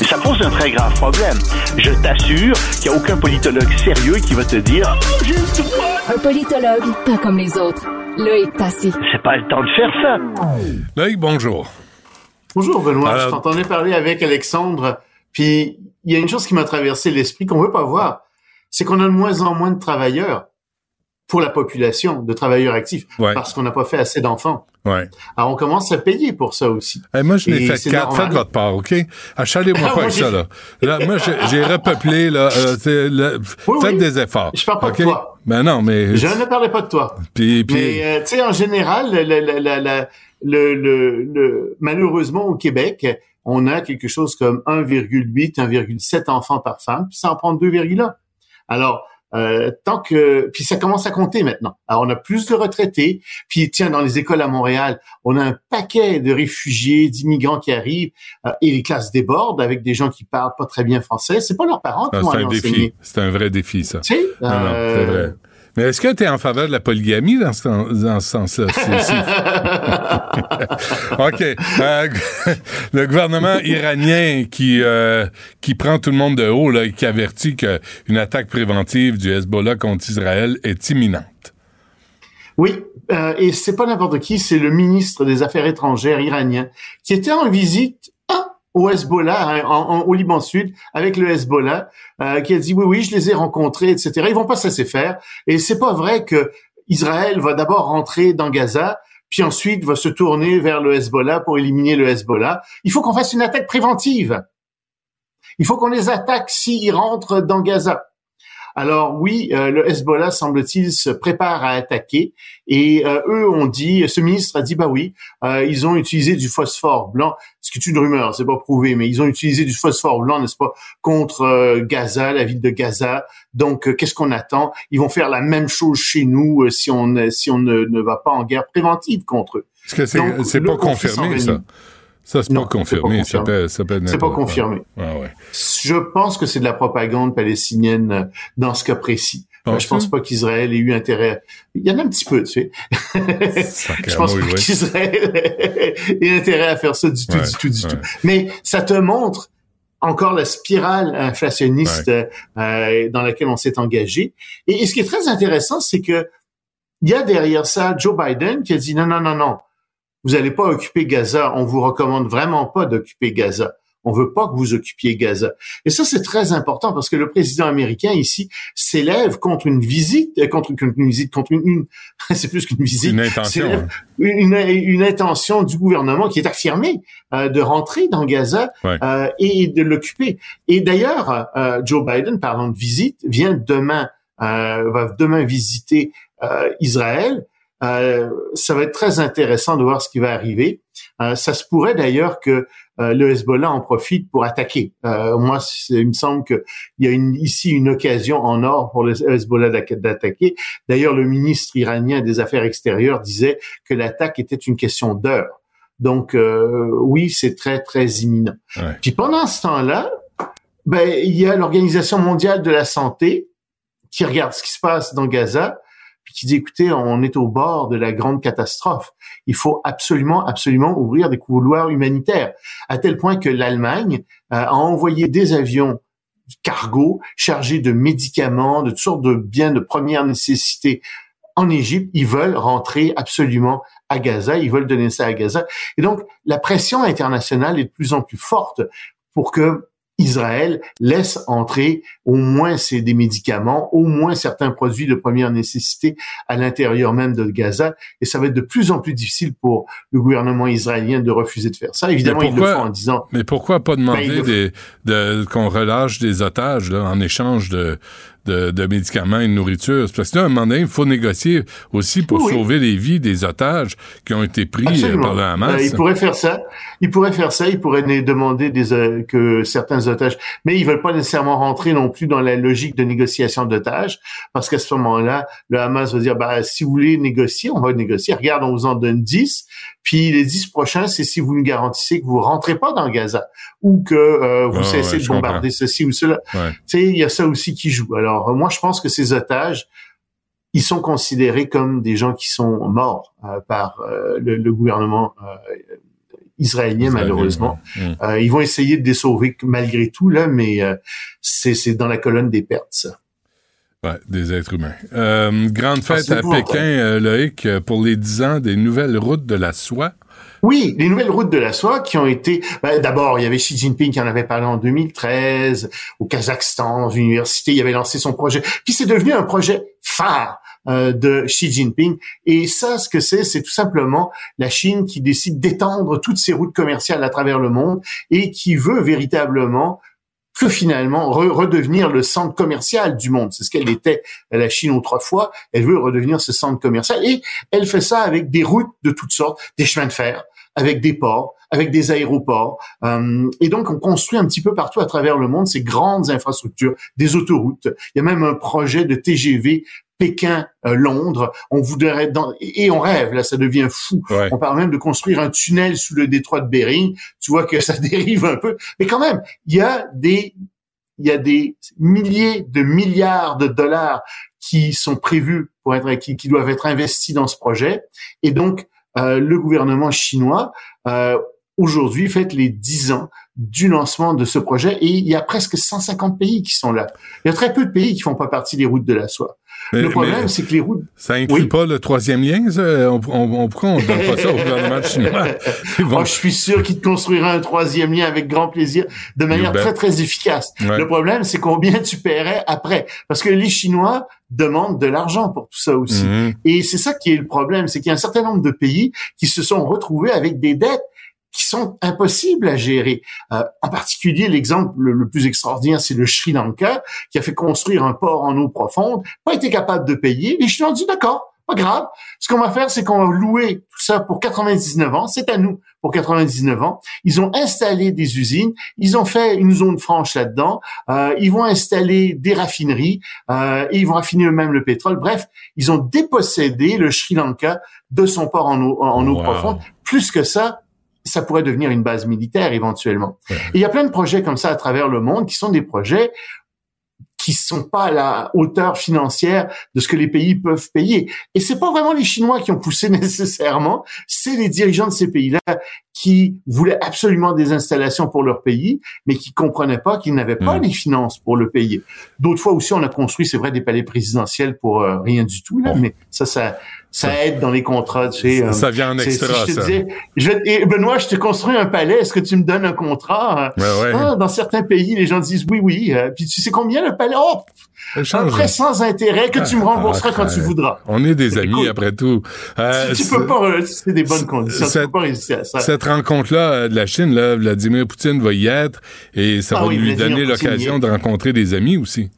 Et ça pose un très grave problème. Je t'assure qu'il n'y a aucun politologue sérieux qui va te dire Oh, droit. Un politologue, pas comme les autres. Loïc Passy. C'est pas le temps de faire ça. Loïc, bonjour. Bonjour Benoît, Alors- je t'entendais parler avec Alexandre, puis il y a une chose qui m'a traversé l'esprit qu'on veut pas voir, c'est qu'on a de moins en moins de travailleurs pour la population, de travailleurs actifs, Ouais. parce qu'on n'a pas fait assez d'enfants. Ouais. Alors on commence à payer pour ça aussi. Eh, moi, je n'ai fait quatre. Faites votre part, OK? Achalez-moi Ah, pas avec ça, là. Là, moi, j'ai repeuplé, là. euh, le- Oui, faites oui. des efforts. Je parle pas de toi. Ben non, mais. Je ne parlais pas de toi. Puis, puis, Mais euh, tu sais, en général, le, le, le, le, le- le- malheureusement au Québec, on a quelque chose comme 1,8, 1,7 enfants par femme, puis ça en prend 2,1. Alors, euh, tant que, puis ça commence à compter maintenant. Alors, on a plus de retraités. Puis tiens, dans les écoles à Montréal, on a un paquet de réfugiés, d'immigrants qui arrivent euh, et les classes débordent avec des gens qui parlent pas très bien français. C'est pas leurs parents qui ah, vont c'est un défi. C'est un vrai défi, ça. Tu sais, c'est euh, vrai. Mais est-ce que tu es en faveur de la polygamie dans ce, dans ce sens-là? OK. Euh, le gouvernement iranien qui, euh, qui prend tout le monde de haut là, et qui avertit qu'une attaque préventive du Hezbollah contre Israël est imminente. Oui, euh, et c'est pas n'importe qui, c'est le ministre des Affaires étrangères iranien qui était en visite au Hezbollah, hein, en- en- au Liban Sud, avec le Hezbollah, euh, qui a dit oui, oui, je les ai rencontrés, etc. Ils vont pas se laisser faire. Et c'est pas vrai que Israël va d'abord rentrer dans Gaza, puis ensuite va se tourner vers le Hezbollah pour éliminer le Hezbollah. Il faut qu'on fasse une attaque préventive. Il faut qu'on les attaque s'ils rentrent dans Gaza. Alors oui, euh, le Hezbollah semble-t-il se prépare à attaquer. Et euh, eux ont dit, ce ministre a dit bah oui, euh, ils ont utilisé du phosphore blanc, ce qui est une rumeur, c'est pas prouvé, mais ils ont utilisé du phosphore blanc, n'est-ce pas, contre Gaza, la ville de Gaza. Donc qu'est-ce qu'on attend? Ils vont faire la même chose chez nous si on si on ne, ne va pas en guerre préventive contre eux. Est-ce que c'est pas confirmé ça ça, c'est pas confirmé. Ça peut, ça peut C'est pas confirmé. Ah, ouais. Je pense que c'est de la propagande palestinienne euh, dans ce cas précis. Ah, je pense pas qu'Israël ait eu intérêt. Il y en a un petit peu, tu sais. je pense pas qu'Israël ait intérêt à faire ça du tout, du tout, du tout. Mais ça te montre encore la spirale inflationniste euh, dans laquelle on s'est engagé. Et, et, ce qui est très intéressant, c'est que il y a derrière ça Joe Biden qui a dit non, non, non, non vous n'allez pas occuper Gaza. On vous recommande vraiment pas d'occuper Gaza. On veut pas que vous occupiez Gaza. Et ça, c'est très important parce que le président américain ici s'élève contre une visite, euh, contre une, visite, contre une, c'est plus qu'une visite. Une intention. Hein. Une, une, intention du gouvernement qui est affirmée euh, de rentrer dans Gaza euh, et de l'occuper. Et d'ailleurs, euh, Joe Biden, parlant de visite, vient demain, va demain visiter Israël euh, ça va être très intéressant de voir ce qui va arriver. Euh, ça se pourrait d'ailleurs que euh, le Hezbollah en profite pour attaquer. moi, il me semble qu'il y a une, ici une occasion en or pour le Hezbollah d'attaquer. D'ailleurs, le ministre iranien des Affaires extérieures disait que l'attaque était une question d'heure. Donc, oui, c'est très, très imminent. Puis pendant ce temps-là, ben, il y a l'Organisation mondiale de la santé qui regarde ce qui se passe dans Gaza qui dit écoutez, on est au bord de la grande catastrophe. Il faut absolument, absolument ouvrir des couloirs humanitaires, à tel point que l'Allemagne euh, a envoyé des avions cargo chargés de médicaments, de toutes sortes de biens de première nécessité en Égypte. Ils veulent rentrer absolument à Gaza, ils veulent donner ça à Gaza. Et donc, la pression internationale est de plus en plus forte pour que Israël laisse entrer au moins c'est des médicaments, au moins certains produits de première nécessité à l'intérieur même de Gaza. Et ça va être de plus en plus difficile pour le gouvernement israélien de refuser de faire ça. Évidemment, ils le font en disant. Mais pourquoi pas demander ben, de, qu'on relâche des otages là, en échange de de, médicaments et de nourriture. Parce que là, à un moment donné, il faut négocier aussi pour sauver les vies des otages qui ont été pris euh, par le Hamas. Euh, il pourrait faire ça. Il pourrait faire ça. Il pourrait demander des, euh, que certains otages, mais ils veulent pas nécessairement rentrer non plus dans la logique de négociation d'otages, parce qu'à ce moment-là, le Hamas va dire, bah, si vous voulez négocier, on va négocier. Regarde, on vous en donne 10, puis les 10 prochains, c'est si vous nous garantissez que vous rentrez pas dans Gaza ou que vous cessez de bombarder ceci ou cela. Tu sais, il y a ça aussi qui joue. Alors, moi, je pense que ces otages, ils sont considérés comme des gens qui sont morts euh, par euh, le, gouvernement euh, israélien, malheureusement. Mm. ils vont essayer de les sauver malgré tout, là, mais c'est dans la colonne des pertes, ça. Ouais, des êtres humains. grande fête à Pékin, Loïc, pour les 10 ans des nouvelles routes de la soie. Oui, les nouvelles routes de la soie qui ont été. Ben, d'abord, il y avait Xi Jinping qui en avait parlé en 2013 au Kazakhstan, dans une université. Il avait lancé son projet. Puis c'est devenu un projet phare euh, de Xi Jinping. Et ça, ce que c'est, c'est tout simplement la Chine qui décide d'étendre toutes ses routes commerciales à travers le monde et qui veut véritablement que finalement redevenir le centre commercial du monde. C'est ce qu'elle était la Chine autrefois. Elle veut redevenir ce centre commercial et elle fait ça avec des routes de toutes sortes, des chemins de fer, avec des ports, avec des aéroports. Euh, et donc, on construit un petit peu partout à travers le monde ces grandes infrastructures, des autoroutes. Il y a même un projet de TGV Pékin-Londres. Euh, on voudrait dans, et on rêve là, ça devient fou. On parle même de construire un tunnel sous le détroit de Bering. Tu vois que ça dérive un peu, mais quand même, il y a des il y a des milliers de milliards de dollars qui sont prévus pour être qui, qui doivent être investis dans ce projet. Et donc, euh, le gouvernement chinois euh, aujourd'hui fête les 10 ans du lancement de ce projet et il y a presque 150 pays qui sont là. Il y a très peu de pays qui font pas partie des routes de la soie. Le problème, c'est que les routes... Ça inclut pas le troisième lien, ça? On, on, pourquoi on donne pas ça au gouvernement chinois? Oh, je suis sûr qu'il te construira un troisième lien avec grand plaisir, de manière très, très efficace. Le problème, c'est combien tu paierais après? Parce que les Chinois demandent de l'argent pour tout ça aussi. Mhm. Et c'est ça qui est le problème, c'est qu'il y a un certain nombre de pays qui se sont retrouvés avec des dettes qui sont impossibles à gérer. Euh, en particulier, l'exemple le, plus extraordinaire, c'est le Sri Lanka, qui a fait construire un port en eau profonde, pas été capable de payer. Les Chinois ont dit, d'accord, pas grave. Ce qu'on va faire, c'est qu'on va louer tout ça pour 99 ans. C'est à nous pour 99 ans. Ils ont installé des usines. Ils ont fait une zone franche là-dedans. Euh, ils vont installer des raffineries. Euh, et ils vont raffiner eux-mêmes le pétrole. Bref, ils ont dépossédé le Sri Lanka de son port en eau, en eau profonde. Plus que ça, ça pourrait devenir une base militaire éventuellement. Et il y a plein de projets comme ça à travers le monde qui sont des projets qui sont pas à la hauteur financière de ce que les pays peuvent payer. Et c'est pas vraiment les Chinois qui ont poussé nécessairement, c'est les dirigeants de ces pays-là qui voulaient absolument des installations pour leur pays, mais qui comprenaient pas qu'ils n'avaient pas les finances pour le payer. D'autres fois aussi, on a construit, c'est vrai, des palais présidentiels pour euh, rien du tout, là, mais ça, ça, ça aide dans les contrats, tu sais. Ça, vient en extra, je ça. je vais, Benoît, je te construis un palais, est-ce que tu me donnes un contrat? Ah, dans certains pays, les gens disent oui, oui. Euh, puis tu sais combien le palais? Oh! Un prêt sans intérêt que tu me ah, rembourseras quand tu voudras. On est des amis, après tout. Euh, tu peux pas, c'est des bonnes conditions, cette, tu peux pas résister à ça. Cette rencontre-là euh, de la Chine, là, Vladimir Poutine va y être et ça ah va lui donner l'occasion de rencontrer des amis aussi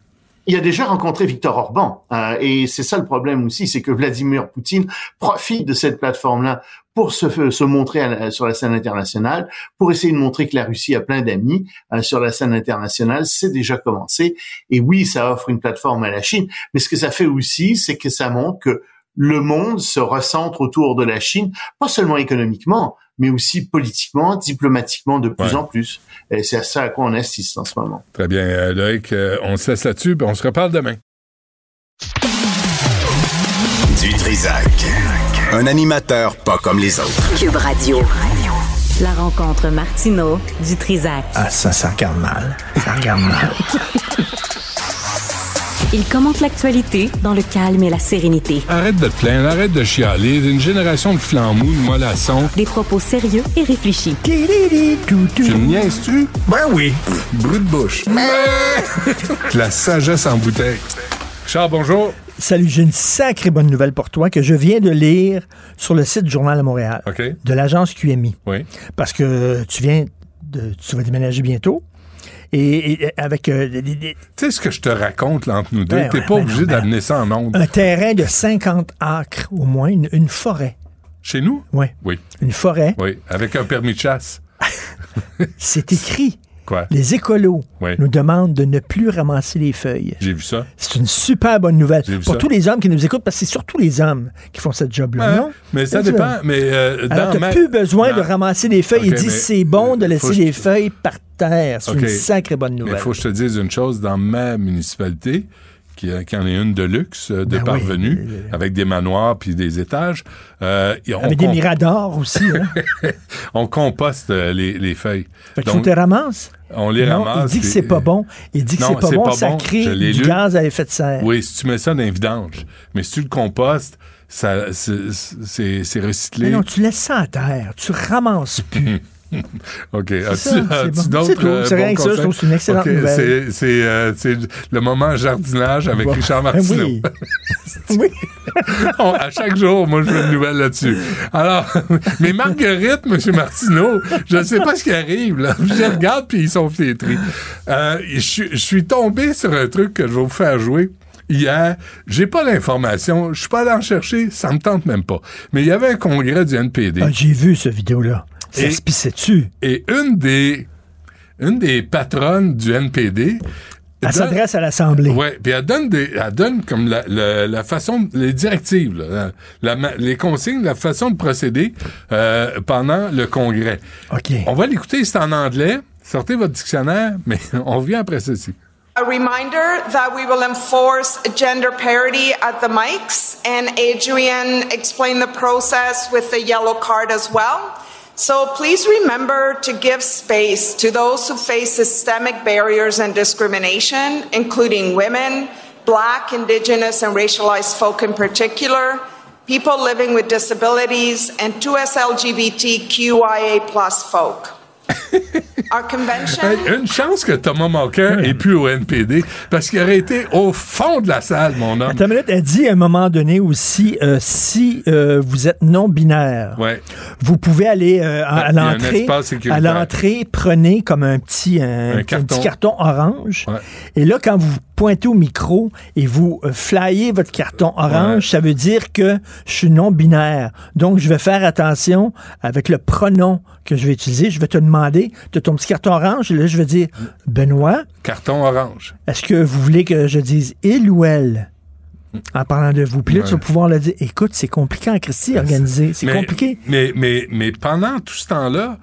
il a déjà rencontré Victor Orban. Euh, et c'est ça le problème aussi, c'est que Vladimir Poutine profite de cette plateforme-là pour se, se montrer sur la scène internationale, pour essayer de montrer que la Russie a plein d'amis euh, sur la scène internationale. C'est déjà commencé. Et oui, ça offre une plateforme à la Chine. Mais ce que ça fait aussi, c'est que ça montre que le monde se recentre autour de la Chine, pas seulement économiquement, mais aussi politiquement, diplomatiquement de plus en plus. Et c'est à ça à quoi on assiste en ce moment. Très bien, euh, Loïc, euh, on se laisse là-dessus, puis on se reparle demain. Du Trisac. Un animateur pas comme les autres. Cube Radio. La rencontre Martino du Trisac. Ah, ça, ça regarde mal. Ça regarde mal. Il commente l'actualité dans le calme et la sérénité. Arrête de te plaindre, arrête de chialer. Une génération de flambous, de mollassons. Des propos sérieux et réfléchis. Tu me niaises-tu? Ben oui. Brut de bouche. la sagesse en bouteille. Charles, bonjour. Salut, j'ai une sacrée bonne nouvelle pour toi que je viens de lire sur le site du Journal de Montréal. De l'agence QMI. Oui. Parce que tu viens de. Tu vas déménager bientôt et, avec... Euh, tu sais ce que je te raconte là, entre nous deux? Ben T'es pas ben obligé ben d'amener ça en ondes. Un terrain de 50 acres au moins, une, forêt. Chez nous? Oui. Oui. Une forêt. Oui, avec un permis de chasse. C'est écrit. Quoi? Les écolos nous demandent de ne plus ramasser les feuilles. J'ai vu ça. C'est une super bonne nouvelle. Pour tous les hommes qui nous écoutent, parce que c'est surtout les hommes qui font cette job-là, non? Mais ça dépend. Mais euh, Alors, t'as plus besoin de ramasser les feuilles. Ils disent c'est bon de laisser les feuilles par terre. C'est une sacrée bonne nouvelle. Il faut que je te dise une chose. Dans ma municipalité, qui, qui, en est une de luxe, euh, de ben parvenus, avec des manoirs puis des étages. Euh, avec des miradors aussi. Hein? on composte euh, les, les, feuilles. Fait que Donc, tu les ramasses? On les ramasse. Il dit que c'est pas bon. Il dit que c'est pas bon, ça crée du gaz à effet de serre. Oui, si tu mets ça dans les vidanges. Mais si tu le compostes, ça, c'est recyclé. Mais non, tu laisses ça à terre. Tu ramasses plus. OK. As-tu d'autres euh, C'est rien que ça, je trouve c'est une excellente nouvelle. Euh, c'est le moment jardinage avec Richard Martineau. Oui. oui. à chaque jour, moi, je veux une nouvelle là-dessus. Alors, mais Marguerite, M. Martineau, je ne sais pas ce qui arrive. Là. Je les regarde, puis ils sont flétris. Euh, je suis tombé sur un truc que je vais vous faire jouer hier. J'ai pas l'information. Je suis pas allé en chercher. Ça me tente même pas. Mais il y avait un congrès du NPD. Ah, j'ai vu ce vidéo-là. Ça se tu Et une des, une des patronnes du NPD elle s'adresse à l'Assemblée. Oui, puis elle donne, des, elle donne comme la, la, la façon, les directives, la, les consignes, la façon de procéder euh, pendant le congrès. OK. On va l'écouter, c'est en anglais. Sortez votre dictionnaire, mais on revient après ceci. A reminder that we will enforce gender parity at the mics, and Adrian explained the process with the yellow card as well. So please remember to give space to those who face systemic barriers and discrimination, including women, Black, Indigenous, and racialized folk in particular, people living with disabilities, and 2SLGBTQIA plus folk. Our convention? Hey, une chance que Thomas Mulcair est plus au NPD, parce qu'il aurait été au fond de la salle, mon homme. Attends elle dit à un moment donné aussi, euh, si euh, vous êtes non-binaire, Ouais. vous pouvez aller euh, à, à Il y a un l'entrée. À l'entrée, prenez comme un petit, un, Un un carton. petit carton orange. Ouais. Et là, quand vous pointez au micro et vous flyez votre carton orange, Ouais. ça veut dire que je suis non-binaire. Donc, je vais faire attention avec le pronom que je vais utiliser. Je vais te demander, tu as ton petit carton orange, et là, je vais dire, Benoît, Carton orange. est-ce que vous voulez que je dise il ou elle? En parlant de vous. Puis là, Ouais. tu vas pouvoir le dire. Écoute, c'est compliqué en Christie, organiser. C'est compliqué. Mais, mais, mais pendant tout ce temps-là,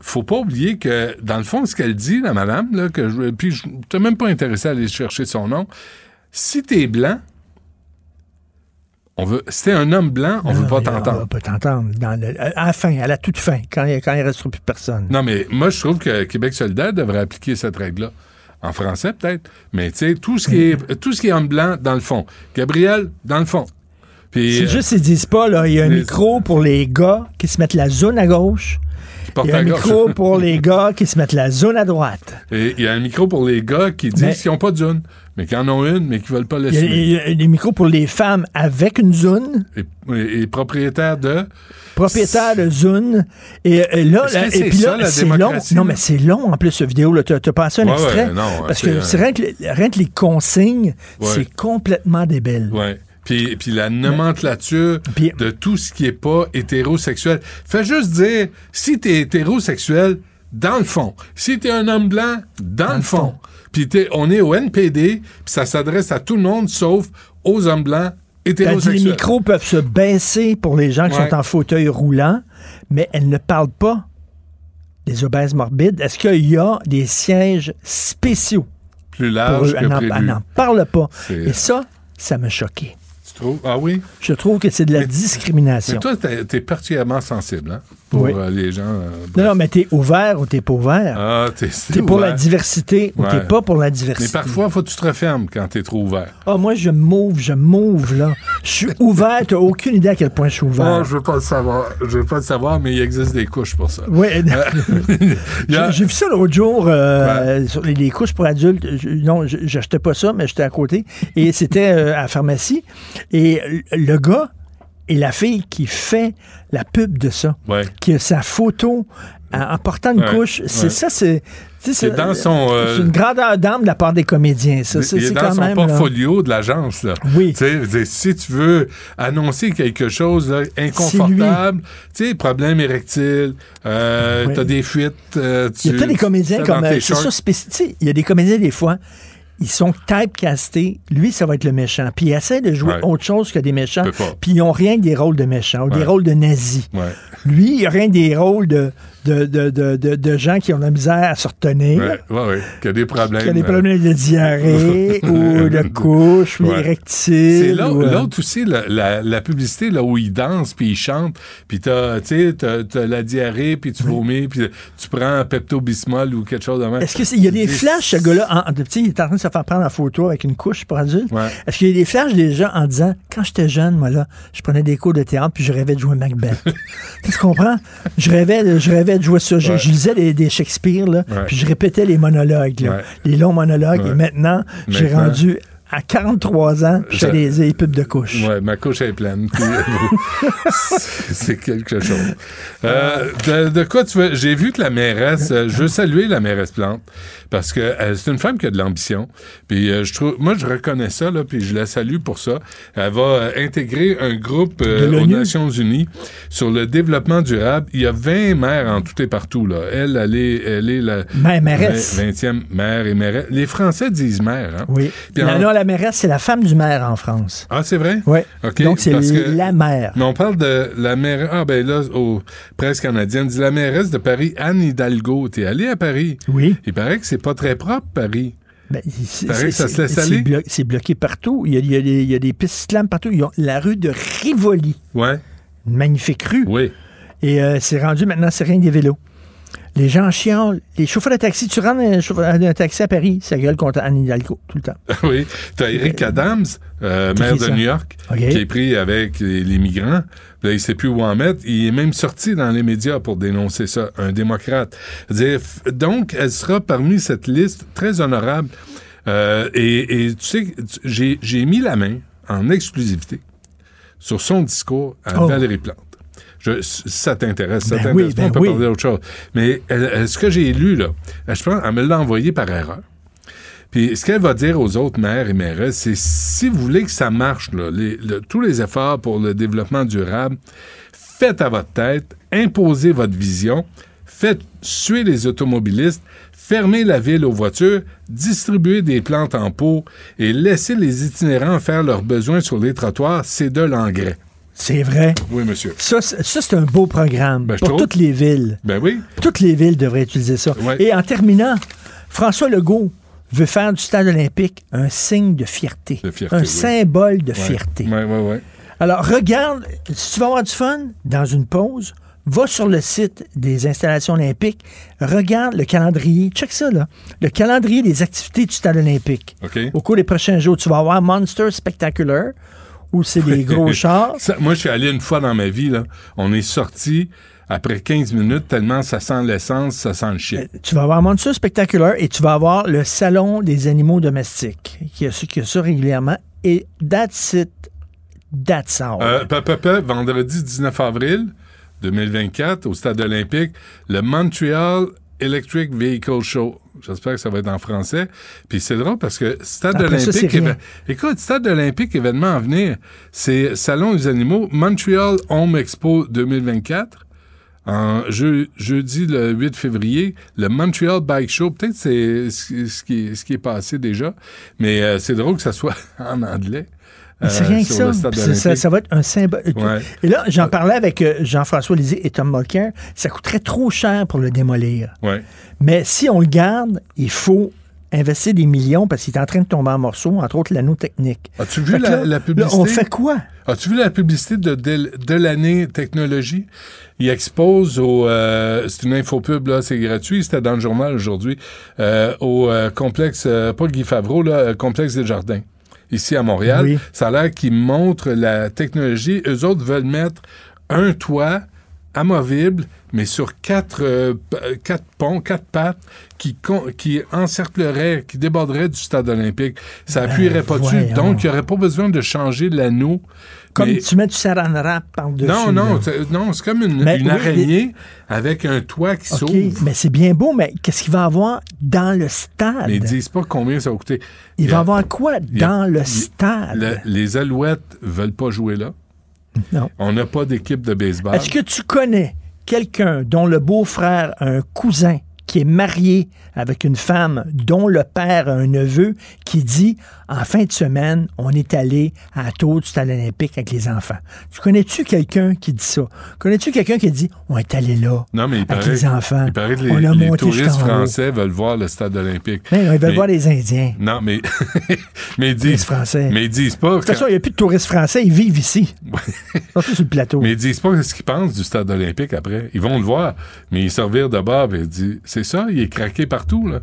faut pas oublier que, dans le fond, ce qu'elle dit, la madame, là, que je, puis je t'ai même pas intéressé à aller chercher son nom. Si t'es blanc, on veut, si t'es un homme blanc, on veut pas On va t'entendre. pas t'entendre. Dans le- à la fin, à la toute fin, quand il, quand il restera plus personne. Non, mais moi, je trouve que Québec solidaire devrait appliquer cette règle-là. En français, peut-être. Mais, tu sais, tout ce qui est, tout ce qui est homme blanc, dans le fond. Gabriel, dans le fond. Puis, C'est euh, juste, ils disent pas, là, il y a un les- micro pour les gars qui se mettent la zone à gauche. Il y a un micro pour les gars qui se mettent la zone à droite. Et il y a un micro pour les gars qui disent Mais- qu'ils n'ont pas de zone, mais qui en ont une, mais qui veulent pas Il y, a, l'assumer. il y a des micros pour les femmes avec une zone, Et, et- propriétaire de? propriétaire de zone. Et, euh, là, et c'est puis là, c'est long. Non, mais c'est long en plus, cette vidéo. Tu as, passé un Ouais, extrait? ouais, non, parce que c'est rien que, les- rien que les consignes, Ouais. c'est complètement débile. Ouais. Puis, puis la nomenclature Puis- de tout ce qui est pas hétérosexuel. Fais juste dire, si t'es hétérosexuel, dans le fond. Si t'es un homme blanc, dans, le fond. Puis on est au NPD, puis ça s'adresse à tout le monde, sauf aux hommes blancs dit, les micros peuvent se baisser pour les gens qui Ouais. sont en fauteuil roulant, mais elle ne parle pas des obèses morbides. Est-ce qu'il y a des sièges spéciaux Plus pour large eux? que Elle n'en- parle pas. Et ça, ça m'a choqué. Tu trouves? Ah oui? Je trouve que c'est de la Mais- discrimination. Mais toi, t'es, t'es particulièrement sensible, hein? Pour Oui. euh, les gens. euh, Non, non, mais t'es ouvert ou t'es pas ouvert? Ah, t'es, t'es pour la diversité ou Ouais. t'es pas pour la Mais diversité? parfois, faut que tu te refermes quand t'es trop ouvert. Ah, moi, je m'ouvre, je m'ouvre, là. Je suis ouvert, t'as aucune idée à quel point je suis ouvert. Oh, je veux pas le savoir. Je veux pas le savoir, mais il existe des couches pour ça. Oui, a- J'ai vu ça l'autre jour euh, sur les, les couches pour adultes. Je- non, j'achetais pas ça, mais j'étais à côté. Et c'était euh, à la pharmacie. Et le gars et la fille qui fait la pub de ça, Ouais. qui a sa photo en, en portant une Ouais, couche, c'est ouais. ça, c'est. C'est dans son, euh, c'est une grandeur d'âme de la part des comédiens. Ça, c'est dans quand son même. là. portfolio de l'agence. Là. Oui. Si tu veux annoncer quelque chose là, inconfortable, tu sais, problème érectile, euh, Oui. t'as des fuites. euh, Il y a des comédiens comme. euh, C'est ça, spéci- tu sais, il y a des comédiens, des fois, ils sont typecastés. Lui, ça va être le méchant. Puis ils essaient de jouer Ouais. autre chose que des méchants. Puis ils n'ont rien que des rôles de méchants ou des rôles de nazis. Ouais. Lui, il a rien que des rôles de, de, de, de, de- gens qui ont de la misère à se retenir. Qu'il y a des problèmes. Qui ont des euh, problèmes de diarrhée ou de couche ou érectile. C'est ou, euh, l'autre aussi, la, la- la publicité là où il danse puis il chante, puis t'as, t'as, la diarrhée puis tu vomis puis tu prends un Pepto-Bismol ou quelque chose de même. Est-ce qu'il y a des flashs, ce gars-là, en- il est en train de se faire prendre en photo avec une couche pour adulte. Ouais. Est-ce qu'il y a des flashs des gens en disant, quand j'étais jeune, moi, là, je prenais des cours de théâtre puis je rêvais de jouer Macbeth. tu comprends? Je rêvais, de- je rêvais de jouer ça. Je, Ouais. je lisais des, des Shakespeare, là, puis je répétais les monologues, là, les longs monologues. Et maintenant, j'ai rendu à 43 ans, je fais des, des pubs de couches. Ouais, ma couche est pleine. c'est quelque chose. Euh, de, de quoi tu veux... J'ai vu que la mairesse... euh, je veux saluer la mairesse Plante parce que euh, c'est une femme qui a de l'ambition. Puis euh, je trouve... Moi, je reconnais ça, là, puis je la salue pour ça. Elle va intégrer un groupe aux? Nations Unies sur le développement durable. Il y a 20 maires en tout et partout. Là. Elle, elle est, elle est la Ma- mairesse. 20e maire et mairesse. Les Français disent maire. Hein? Oui. Puis La, en- non, la mairesse, c'est la femme du maire en France. Ah, c'est vrai? Oui. Donc, c'est la mère. Mais on parle de la maire. Ah, ben là, au presse canadienne, dit la mairesse de Paris, Anne Hidalgo. T'es allé à Paris? Oui. Il paraît que c'est pas très propre, Paris. Ben, c'est- blo- bloqué partout. Il y, a, il y a des, il y a des pistes cyclables partout. Ils ont la rue de Rivoli, Ouais. une magnifique rue. Oui. Et euh, c'est rendu maintenant, c'est rien des vélos. Les gens chiolent. Les chauffeurs de taxi, tu rentres un, chauffeur- un taxi à Paris, ça gueule contre Anne Hidalgo tout le temps. oui. T'as Eric Adams, euh, maire de? New York, qui est pris avec les, les migrants. Là, il sait plus où en mettre. Il est même sorti dans les médias pour dénoncer ça, un démocrate. Donc, elle sera parmi cette liste très honorable. Euh, et, et tu sais, tu- j'ai j'ai mis la main en exclusivité sur son discours à Oh. Valérie Plante. Je, ça t'intéresse, ça Ben t'intéresse oui, ben on peut oui. parler d'autre chose. Mais elle- elle- ce que j'ai lu, là, je pense, elle me l'a envoyé par erreur. Puis ce qu'elle va dire aux autres maires et maires, c'est si vous voulez que ça marche, là, les- le- tous les efforts pour le développement durable, faites à votre tête, imposez votre vision, faites suer les automobilistes, fermez la ville aux voitures, distribuez des plantes en pot et laissez les itinérants faire leurs besoins sur les trottoirs, c'est de l'engrais. C'est vrai. Oui, monsieur. Ça, c'est- ça, c'est un beau programme Ben, pour trouve. toutes les villes. Ben oui. Toutes les villes devraient utiliser ça. Ouais. Et en terminant, François Legault veut faire du stade olympique un signe de fierté. De fierté, un oui. symbole de Ouais. fierté. Ouais, ouais, ouais. Alors, regarde, si tu veux avoir du fun, dans une pause, va sur le site des installations olympiques, regarde le calendrier, check ça, là, le calendrier des activités du stade olympique. OK. Au cours des prochains jours, tu vas avoir Monster Spectacular, où c'est des gros chars? Ça, moi, je suis allé une fois dans ma vie, là. On est sorti après 15 minutes tellement ça sent l'essence, ça sent le chien. Tu vas avoir Monster Spectacular et tu vas avoir le Salon des animaux domestiques, qui a, qui a ça régulièrement. Et that's it. That's all. Euh, peu, peu, peu, vendredi 19 avril 2024, au Stade olympique, le Montreal Electric Vehicle Show. J'espère que ça va être en français. Puis c'est drôle parce que Stade Après olympique... éve- Écoute, Stade olympique, événement à venir, c'est Salon des animaux, Montreal Home Expo 2024. En jeu- jeudi le 8 février, le Montreal Bike Show, peut-être c'est ce, ce qui, ce qui est passé déjà, mais euh, c'est drôle que ça soit en anglais. Mais c'est euh, rien que ça. ça. va être un symbole. Ouais. Et là, j'en parlais avec euh, Jean-François Lisée et Tom Mulcair. Ça coûterait trop cher pour le démolir. Ouais. Mais si on le garde, il faut investir des millions parce qu'il est en train de tomber en morceaux, entre autres l'anneau technique. As-tu vu la, là, la là, publicité? on fait quoi? As-tu vu la publicité de, de, de l'année technologie? Il expose au... euh, c'est une infopub, là, c'est gratuit, c'était dans le journal aujourd'hui, euh, au euh, complexe, euh, pas Guy Favreau, là, euh, complexe des Jardins, ici à Montréal. Oui. Ça a l'air qu'ils montrent la technologie. Eux autres veulent mettre un toit amovible, mais sur quatre, euh, euh, quatre ponts, quatre pattes, qui, qui encercleraient, qui déborderaient du stade olympique. Ça appuierait pas dessus. Ben. Donc, il n'y aurait pas besoin de changer l'anneau. Comme Mais- tu mets du saran wrap par-dessus. non, non, non, c'est comme une, Mais une oui, araignée avec un toit qui OK, s'ouvre. mais c'est bien beau, mais qu'est-ce qu'il va avoir dans le stade? Mais ils disent pas combien ça va coûter. il va a- avoir quoi a- dans le stade? le- les Alouettes veulent pas jouer là. Non. On n'a pas d'équipe de baseball. Est-ce que tu connais quelqu'un dont le beau-frère a un cousin qui est marié avec une femme dont le père a un neveu qui dit en fin de semaine, on est allé à la tour du stade olympique avec les enfants. Tu connais-tu quelqu'un qui dit ça? Connais-tu quelqu'un qui dit on est allé là Non, mais il avec paraît, les enfants? il paraît que on les, a les monté touristes français veulent voir le stade olympique. Ben, ils veulent Mais- voir les Indiens. Non, mais, mais ils disent, Français. mais ils disent pas. De toute façon, il n'y a plus de touristes français, ils vivent ici. Surtout sur le plateau. Mais ils disent pas ce qu'ils pensent du stade olympique après. Ils vont le voir, mais ils se revirent de bord et ils disent c'est ça, il est craqué partout là.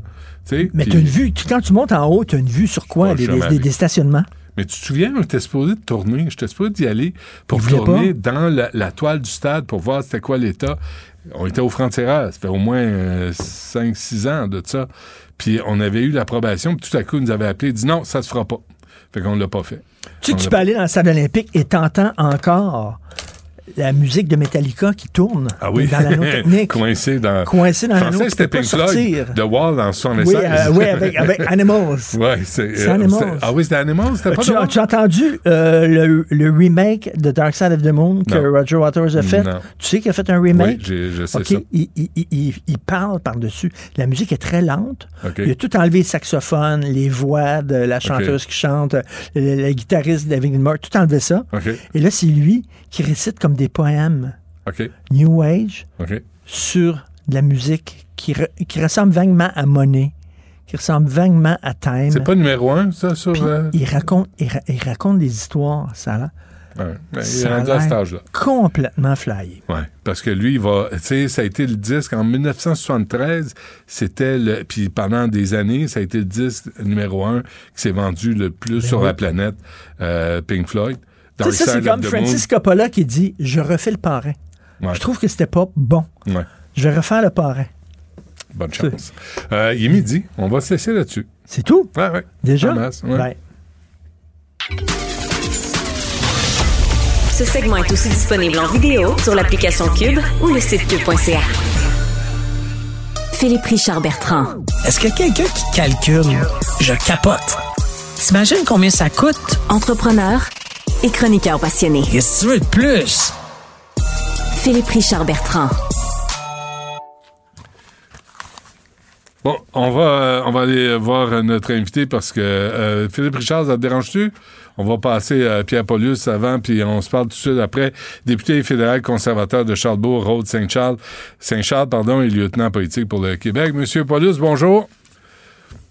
Mais tu as une vue, quand tu montes en haut, tu as une vue sur quoi? Oh, des, des- stationnements? Mais tu te souviens, on était supposé de tourner. J'étais supposé d'y aller pour tourner dans la, la toile du stade pour voir c'était quoi l'état. On était au frontières. Ça fait au moins 5-6 ans de ça. Puis on avait eu l'approbation. Puis tout à coup, ils nous avaient appelé et dit non, ça se fera pas. Fait qu'on l'a pas fait. Tu sais que tu peux aller dans le stade olympique et t'entends encore la musique de Metallica qui tourne Ah oui, dans l'anneau technique. coincé dans. Coincé dans l'anneau, c'était Pink Floyd. The Wall en 76. Oui, euh, oui, avec, avec Animals. Ouais, c'est. C'est euh, Animals. Ah oui, c'était Animals, c'était pas Tu, as entendu euh, le, le remake de Dark Side of the Moon que Non. Roger Waters a fait? Non. Tu sais qu'il a fait un remake? Oui, je sais ça. Il, il- il- parle par-dessus. La musique est très lente. Il a tout enlevé le saxophone, les voix de la chanteuse qui chante, le, le guitariste David Gilmour, tout enlevé ça. Et là, c'est lui qui récite comme des poèmes. New Age sur de la musique qui, re- qui ressemble vaguement à Monet, qui ressemble vaguement à Time. C'est pas numéro un, ça, sur. Puis euh, il, raconte, il, ra- il raconte des histoires, ça là. Ouais. Ben, il est rendu à cet l'air âge-là. complètement flyé. Ouais, parce que lui, il va, tu sais, ça a été le disque en 1973, c'était le, puis pendant des années, ça a été le disque numéro un qui s'est vendu le plus sur Ben oui. la planète, euh, Pink Floyd. Sais, ça, c'est comme the Francis Coppola qui dit Je refais le parrain. Ouais, Je trouve que c'était pas bon. ouais, Je vais refaire le parrain. bonne chance. Euh, il est midi, on va se laisser là-dessus. C'est tout? Ouais, ouais. Déjà? Masse, ouais. Ce segment est aussi disponible en vidéo sur l'application Cube ou le site cube.ca. Philippe Richard Bertrand. Est-ce qu'il y a quelqu'un qui calcule? Je capote. T'imagines combien ça coûte? Entrepreneur et chroniqueur passionné. Qu'est-ce que tu veux de plus? Philippe Richard Bertrand. Bon, on va, euh, on va aller voir euh, notre invité parce que euh, Philippe Richard, ça te dérange-tu? On va passer à Pierre Paulus avant, puis on se parle tout de suite après. Député fédéral conservateur de Charlebourg, Rhodes Saint-Charles, Saint-Charles, pardon, et lieutenant politique pour le Québec. Monsieur Paulus, bonjour.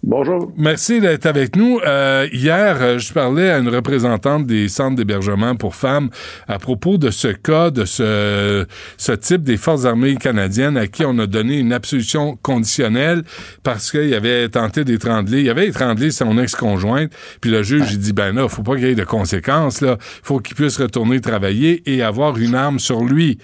Bonjour. Merci d'être avec nous. Euh, hier, euh, je parlais à une représentante des centres d'hébergement pour femmes à propos de ce cas, de ce, ce type des Forces armées canadiennes à qui on a donné une absolution conditionnelle parce qu'il avait tenté d'étrangler, il avait étranglé son ex-conjointe, puis le juge, il dit, ben là, faut pas qu'il y ait de conséquences, là. faut qu'il puisse retourner travailler et avoir une arme sur lui.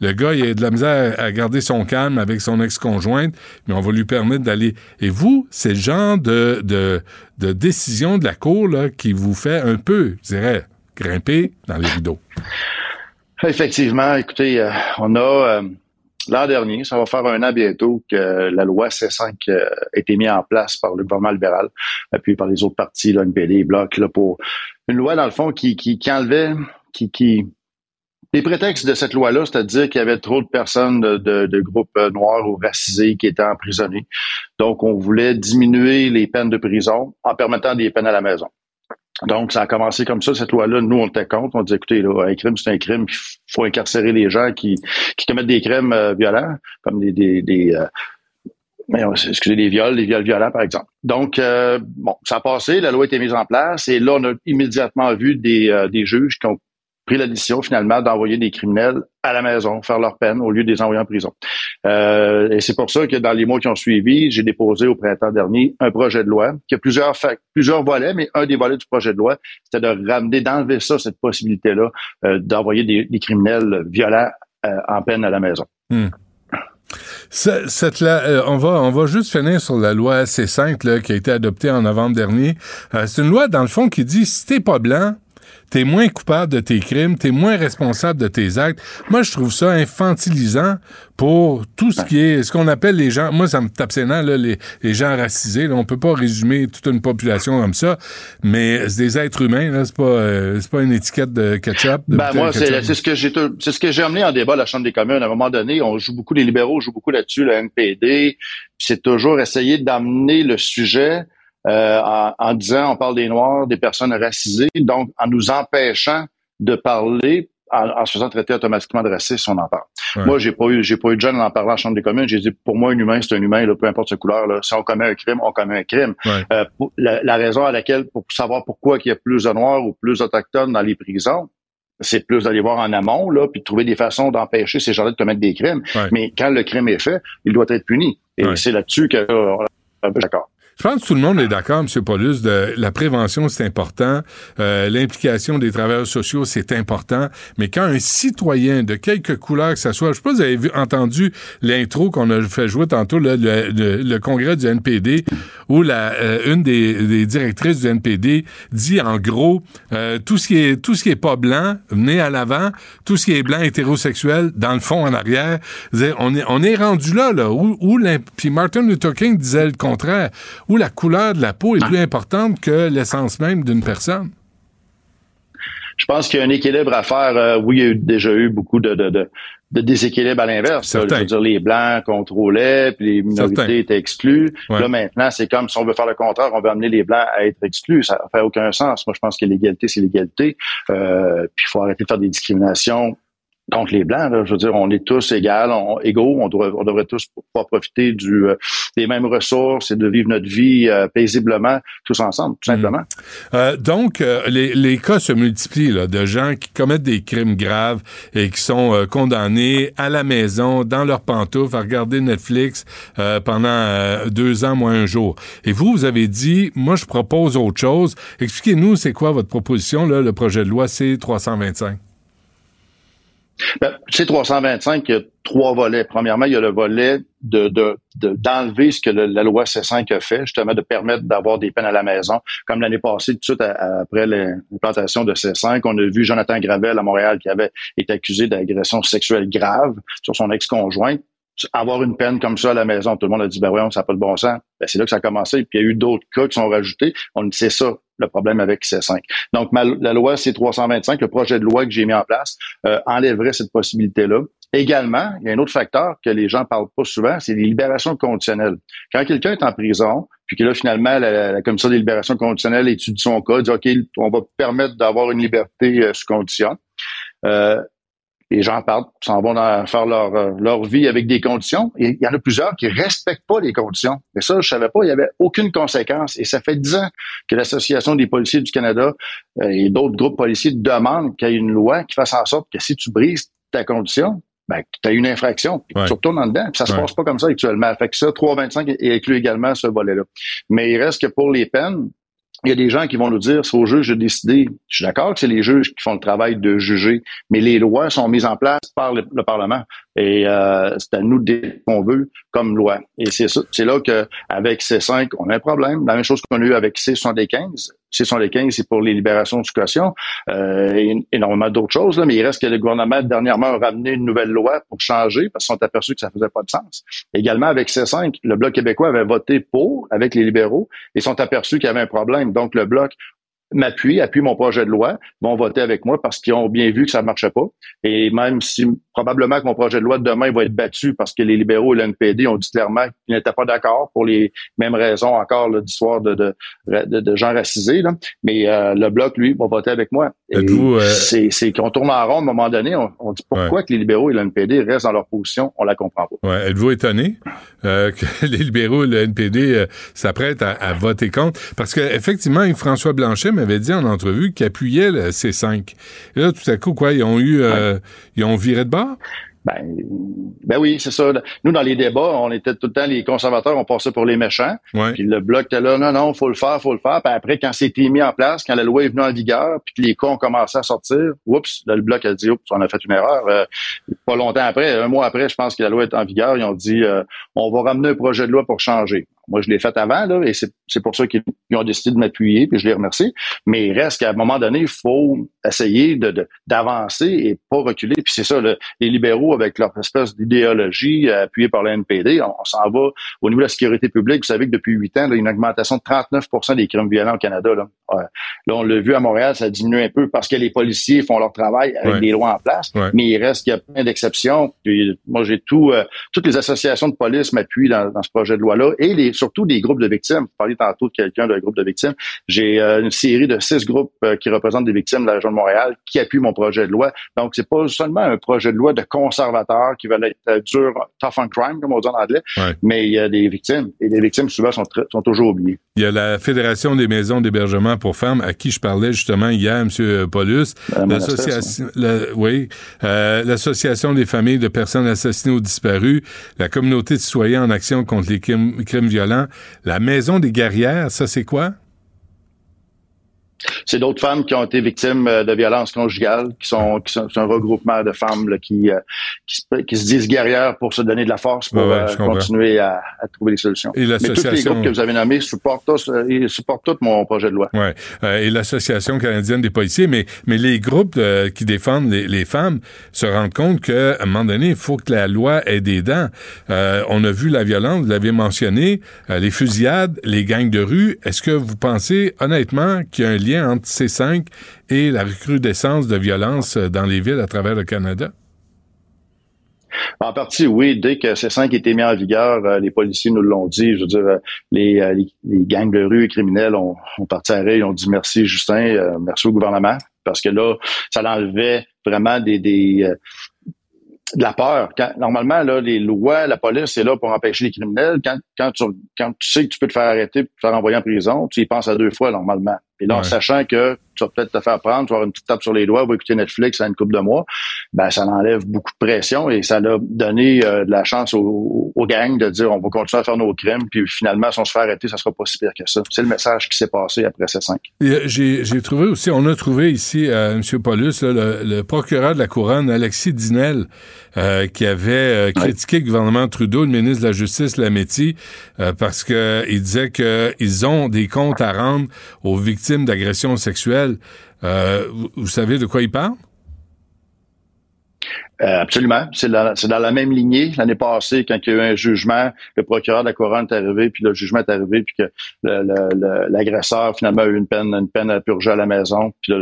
Le gars, il a de la misère à garder son calme avec son ex-conjointe, mais on va lui permettre d'aller. Et vous, c'est le genre de, de, de décision de la Cour là, qui vous fait un peu, je dirais, grimper dans les rideaux. Effectivement, écoutez, euh, on a euh, l'an dernier, ça va faire un an bientôt que la loi C5 euh, a été mise en place par le gouvernement libéral, puis par les autres partis, là, NPD, Bloc, là, pour une loi, dans le fond, qui, qui, qui enlevait, qui, qui les prétextes de cette loi-là, c'est-à-dire qu'il y avait trop de personnes de, de, de groupes euh, noirs ou racisés qui étaient emprisonnés. Donc, on voulait diminuer les peines de prison en permettant des peines à la maison. Donc, ça a commencé comme ça, cette loi-là. Nous, on était contre. On dit, écoutez, là, un crime, c'est un crime. Il faut incarcérer les gens qui, qui commettent des crimes euh, violents, comme des, des, des euh, excusez, des viols, des viols violents, par exemple. Donc, euh, bon, ça a passé, la loi a été mise en place, et là, on a immédiatement vu des, euh, des juges qui ont pris la décision finalement d'envoyer des criminels à la maison, faire leur peine au lieu de les envoyer en prison. Euh, et c'est pour ça que dans les mois qui ont suivi, j'ai déposé au printemps dernier un projet de loi qui a plusieurs plusieurs volets, mais un des volets du projet de loi, c'était de ramener, d'enlever ça, cette possibilité-là, euh, d'envoyer des, criminels violents euh, en peine à la maison. Hmm. Ce- Cette, là, euh, on va on va juste finir sur la loi C5 là, qui a été adoptée en novembre dernier. C'est une loi dans le fond qui dit si t'es pas blanc, t'es moins coupable de tes crimes, t'es moins responsable de tes actes. Moi, je trouve ça infantilisant pour tout ce qui est ce qu'on appelle les gens. Moi, ça me tape ses là, les, les gens racisés. Là, on peut pas résumer toute une population comme ça, mais c'est des êtres humains. Là, c'est pas euh, c'est pas une étiquette de ketchup. de Ben moi, c'est c'est ce que j'ai c'est ce que j'ai amené en débat à la Chambre des communes. À un moment donné, on joue beaucoup, les libéraux jouent beaucoup là-dessus, le NPD. C'est toujours essayer d'amener le sujet euh, en, en disant on parle des Noirs, des personnes racisées, donc en nous empêchant de parler. En, en se faisant traiter automatiquement de raciste, on en parle. Ouais. Moi, j'ai pas eu, j'ai pas eu de jeune en à la Chambre des communes. J'ai dit, pour moi, un humain, c'est un humain, là, peu importe sa couleur. Là. Si on commet un crime, on commet un crime. Ouais. Euh, pour- la, la raison à laquelle, pour savoir pourquoi il y a plus de Noirs ou plus d'Autochtones dans les prisons, c'est plus d'aller voir en amont, là, puis de trouver des façons d'empêcher ces gens-là de commettre des crimes. Ouais. Mais quand le crime est fait, il doit être puni. Et Ouais. c'est là-dessus que on est un peu d'accord. Je pense que tout le monde est d'accord, M. Paulus, de la prévention, c'est important. Euh, L'implication des travailleurs sociaux, c'est important. Mais quand un citoyen de quelque couleur que ce soit, je sais pas si vous avez vu, entendu l'intro qu'on a fait jouer tantôt, le, le- le congrès du NPD, où la, euh, une des, des directrices du NPD dit en gros, euh, tout ce qui est tout ce qui est pas blanc, venez à l'avant, tout ce qui est blanc hétérosexuel, dans le fond, en arrière. On est, on est rendu là, là, où, où puis Martin Luther King disait le contraire, où la couleur de la peau est plus importante que l'essence même d'une personne. Je pense qu'il y a un équilibre à faire. Euh, oui, il y a eu- déjà eu beaucoup de, de, de, de déséquilibre à l'inverse. Je veux dire, les Blancs contrôlaient, puis les minorités Certain. étaient exclues. Ouais. Là, maintenant, c'est comme si on veut faire le contraire, on veut amener les Blancs à être exclus. Ça fait aucun sens. Moi, je pense que l'égalité, c'est l'égalité. Euh, puis il faut arrêter de faire des discriminations contre les blancs. Là. Je veux dire, on est tous égaux, égaux. On, devrait, on devrait tous pouvoir profiter du, euh, des mêmes ressources et de vivre notre vie euh, paisiblement tous ensemble, tout simplement. Euh, donc, les, les, cas se multiplient là, de gens qui commettent des crimes graves et qui sont condamnés à la maison, dans leurs pantoufles, à regarder Netflix pendant deux ans, moins un jour. Et vous, vous avez dit, moi, je propose autre chose. Expliquez-nous, c'est quoi votre proposition, là, le projet de loi C-325? Ben, C325, il y a trois volets. Premièrement, il y a le volet de, d'enlever de, ce que la loi C5 a fait, justement de permettre d'avoir des peines à la maison. Comme l'année passée, tout de suite après l'implantation de C5, on a vu Jonathan Gravel à Montréal qui avait été accusé d'agression sexuelle grave sur son ex-conjoint avoir une peine comme ça à la maison, tout le monde a dit, ben voyons, ça n'a pas de bon sens. Ben, c'est là que ça a commencé. Puis il y a eu d'autres cas qui sont rajoutés. On c'est ça le problème avec C5. Donc, la loi C325, le projet de loi que j'ai mis en place, euh, enlèverait cette possibilité-là. Également, il y a un autre facteur que les gens parlent pas souvent, c'est les libérations conditionnelles. Quand quelqu'un est en prison, puis que là, finalement, la, commission des libérations conditionnelles étudie son cas, dit, OK, on va permettre d'avoir une liberté euh, sous condition. Euh, les gens partent, s'en vont faire leur, euh, leur vie avec des conditions. Et il y en a plusieurs qui respectent pas les conditions. Mais ça, je savais pas, il y avait aucune conséquence. Et ça fait dix ans que l'Association des policiers du Canada euh, et d'autres groupes policiers demandent qu'il y ait une loi qui fasse en sorte que si tu brises ta condition, ben, tu as une infraction, puis tu retournes en dedans. Puis ça se passe pas comme ça actuellement. Fait que ça, 325 inclut également ce volet-là. Mais il reste que pour les peines, il y a des gens qui vont nous dire, c'est au juge de décider. Je suis d'accord que c'est les juges qui font le travail de juger, mais les lois sont mises en place par le, Parlement. Et euh, c'est à nous de qu'on veut comme loi. Et c'est c'est là qu'avec C5, on a un problème. La même chose qu'on a eu avec C75. C75, c'est pour les libérations de caution euh, et énormément d'autres choses. Là, mais il reste que le gouvernement dernièrement a ramené une nouvelle loi pour changer parce qu'ils sont aperçus que ça faisait pas de sens. Également avec C5, le Bloc québécois avait voté pour avec les libéraux et sont aperçus qu'il y avait un problème. Donc le Bloc m'appuie, appuie mon projet de loi, vont voter avec moi parce qu'ils ont bien vu que ça ne marchait pas. Et même si probablement que mon projet de loi de demain va être battu parce que les libéraux et l'NPD ont dit clairement qu'ils n'étaient pas d'accord pour les mêmes raisons encore d'histoire de, de, de, de, gens racisés. Là. Mais euh, le bloc, lui, va voter avec moi. Euh... C'est qu'on tourne en rond à un moment donné. On, dit pourquoi que les libéraux et l'NPD restent dans leur position? On la comprend pas. Ouais. Êtes-vous étonné euh, que les libéraux et le NPD euh, s'apprêtent à, à, voter contre? Parce qu'effectivement, François Blanchet m'avait dit en entrevue qu'il appuyait le C5. Et là, tout à coup, quoi, ils ont eu, euh, ils ont viré de bord? Ben, ben oui, c'est ça. Nous, dans les débats, on était tout le temps, les conservateurs, on passait pour les méchants. Puis le bloc était là, non, non, faut le faire, faut le faire. Puis après, quand c'était mis en place, quand la loi est venue en vigueur, puis que les cas ont commencé à sortir, oups, là, le bloc a dit, oups, on a fait une erreur. Euh, pas longtemps après, un mois après, je pense que la loi est en vigueur, ils ont dit, euh, on va ramener un projet de loi pour changer. Moi, je l'ai fait avant, là, et c'est pour ça qu'ils ont décidé de m'appuyer, puis je les remercie. Mais il reste qu'à un moment donné, il faut essayer de d'avancer et pas reculer. Puis c'est ça, les libéraux, avec leur espèce d'idéologie euh, appuyée par la NPD, on, s'en va au niveau de la sécurité publique. Vous savez que depuis huit ans, il y a une augmentation de 39% des crimes violents au Canada. Là, là on l'a vu à Montréal, ça diminue un peu parce que les policiers font leur travail avec des lois en place. Mais il reste qu'il y a plein d'exceptions. Moi, j'ai tout, euh, toutes les associations de police m'appuient dans, dans ce projet de loi-là et les surtout des groupes de victimes. Vous tantôt de quelqu'un d'un groupe de victimes. J'ai euh, une série de six groupes euh, qui représentent des victimes de la région de Montréal qui appuient mon projet de loi. Donc, c'est pas seulement un projet de loi de conservateurs qui veulent être euh, dur, tough on crime, comme on dit en anglais, mais il y a des victimes. Et les victimes, souvent, sont, sont toujours oubliées. Il y a la Fédération des maisons d'hébergement pour femmes, à qui je parlais justement hier, M. Paulus. L'association, oui, l'association des familles de personnes assassinées ou disparues, la communauté de citoyens en action contre les crimes violents la maison des guerrières, ça c'est quoi? C'est d'autres femmes qui ont été victimes euh, de violences conjugales, qui sont, qui sont un regroupement de femmes qui, euh, qui, se, disent guerrières pour se donner de la force pour euh, continuer à, trouver des solutions. Mais tous les groupes que vous avez nommés supportent tous, ils supportent tous mon projet de loi. Ouais. et l'Association canadienne des policiers, mais, mais les groupes qui défendent les, femmes se rendent compte qu'à un moment donné, il faut que la loi ait des dents. on a vu la violence, vous l'avez mentionné, les fusillades, les gangs de rue. Est-ce que vous pensez honnêtement qu'il y a un lien entre C5 et la recrudescence de violence dans les villes à travers le Canada? En partie, oui. Dès que C5 a été mis en vigueur, euh, les policiers nous l'ont dit. Je veux dire, euh, les, euh, gangs de rue et criminels ont, ont parti à ils ont dit merci Justin, merci au gouvernement, parce que là, ça l'enlevait vraiment de la peur. Normalement, les lois, la police est là pour empêcher les criminels. Quand, tu, quand tu sais que tu peux te faire arrêter, te faire envoyer en prison, tu y penses à deux fois normalement. Et là, en sachant que tu vas peut-être te faire prendre, tu vas avoir une petite tape sur les doigts, va écouter Netflix à une couple de mois, ben ça enlève beaucoup de pression et ça a donné euh, de la chance aux, aux, gangs de dire on va continuer à faire nos crimes, puis finalement, si on se fait arrêter, ça sera pas si pire que ça. C'est le message qui s'est passé après ces cinq. J'ai trouvé aussi, on a trouvé ici, euh, M. Paulus, le, le, procureur de la Couronne, Alexis Dinel, euh, qui avait critiqué le gouvernement Trudeau, le ministre de la Justice, Lametti, parce que il disait qu'ils ont des comptes à rendre aux victimes d'agressions sexuelles. Vous, vous, savez de quoi il parle? absolument. C'est dans, dans, la même lignée. L'année passée, quand il y a eu un jugement, le procureur de la couronne est arrivé, puis le jugement est arrivé, puis que l'agresseur finalement a eu une peine, une peine à purger à la maison. Puis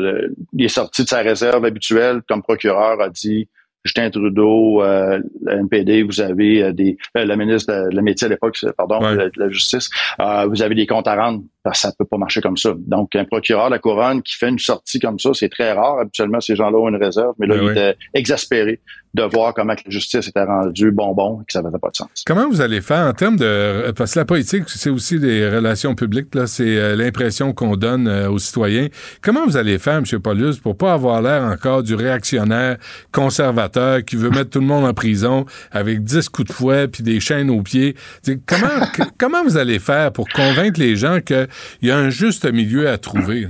il est sorti de sa réserve habituelle comme procureur, a dit Justin Trudeau, euh, la NPD, vous avez euh, des euh, la ministre de la métier à l'époque, pardon, de, la justice, vous avez des comptes à rendre que ça peut pas marcher comme ça. Donc un procureur de la couronne qui fait une sortie comme ça, c'est très rare. Habituellement, ces gens-là ont une réserve, mais là, ben il était exaspéré de voir comment la justice était rendue bonbon et que ça n'avait pas de sens. Comment vous allez faire en termes de... Parce que la politique, c'est aussi des relations publiques, là, c'est euh, l'impression qu'on donne euh, aux citoyens. Comment vous allez faire, M. Paulus, pour pas avoir l'air encore du réactionnaire conservateur qui veut mettre tout le monde en prison avec 10 coups de fouet puis des chaînes aux pieds? comment, comment vous allez faire pour convaincre les gens qu'il y a un juste milieu à trouver?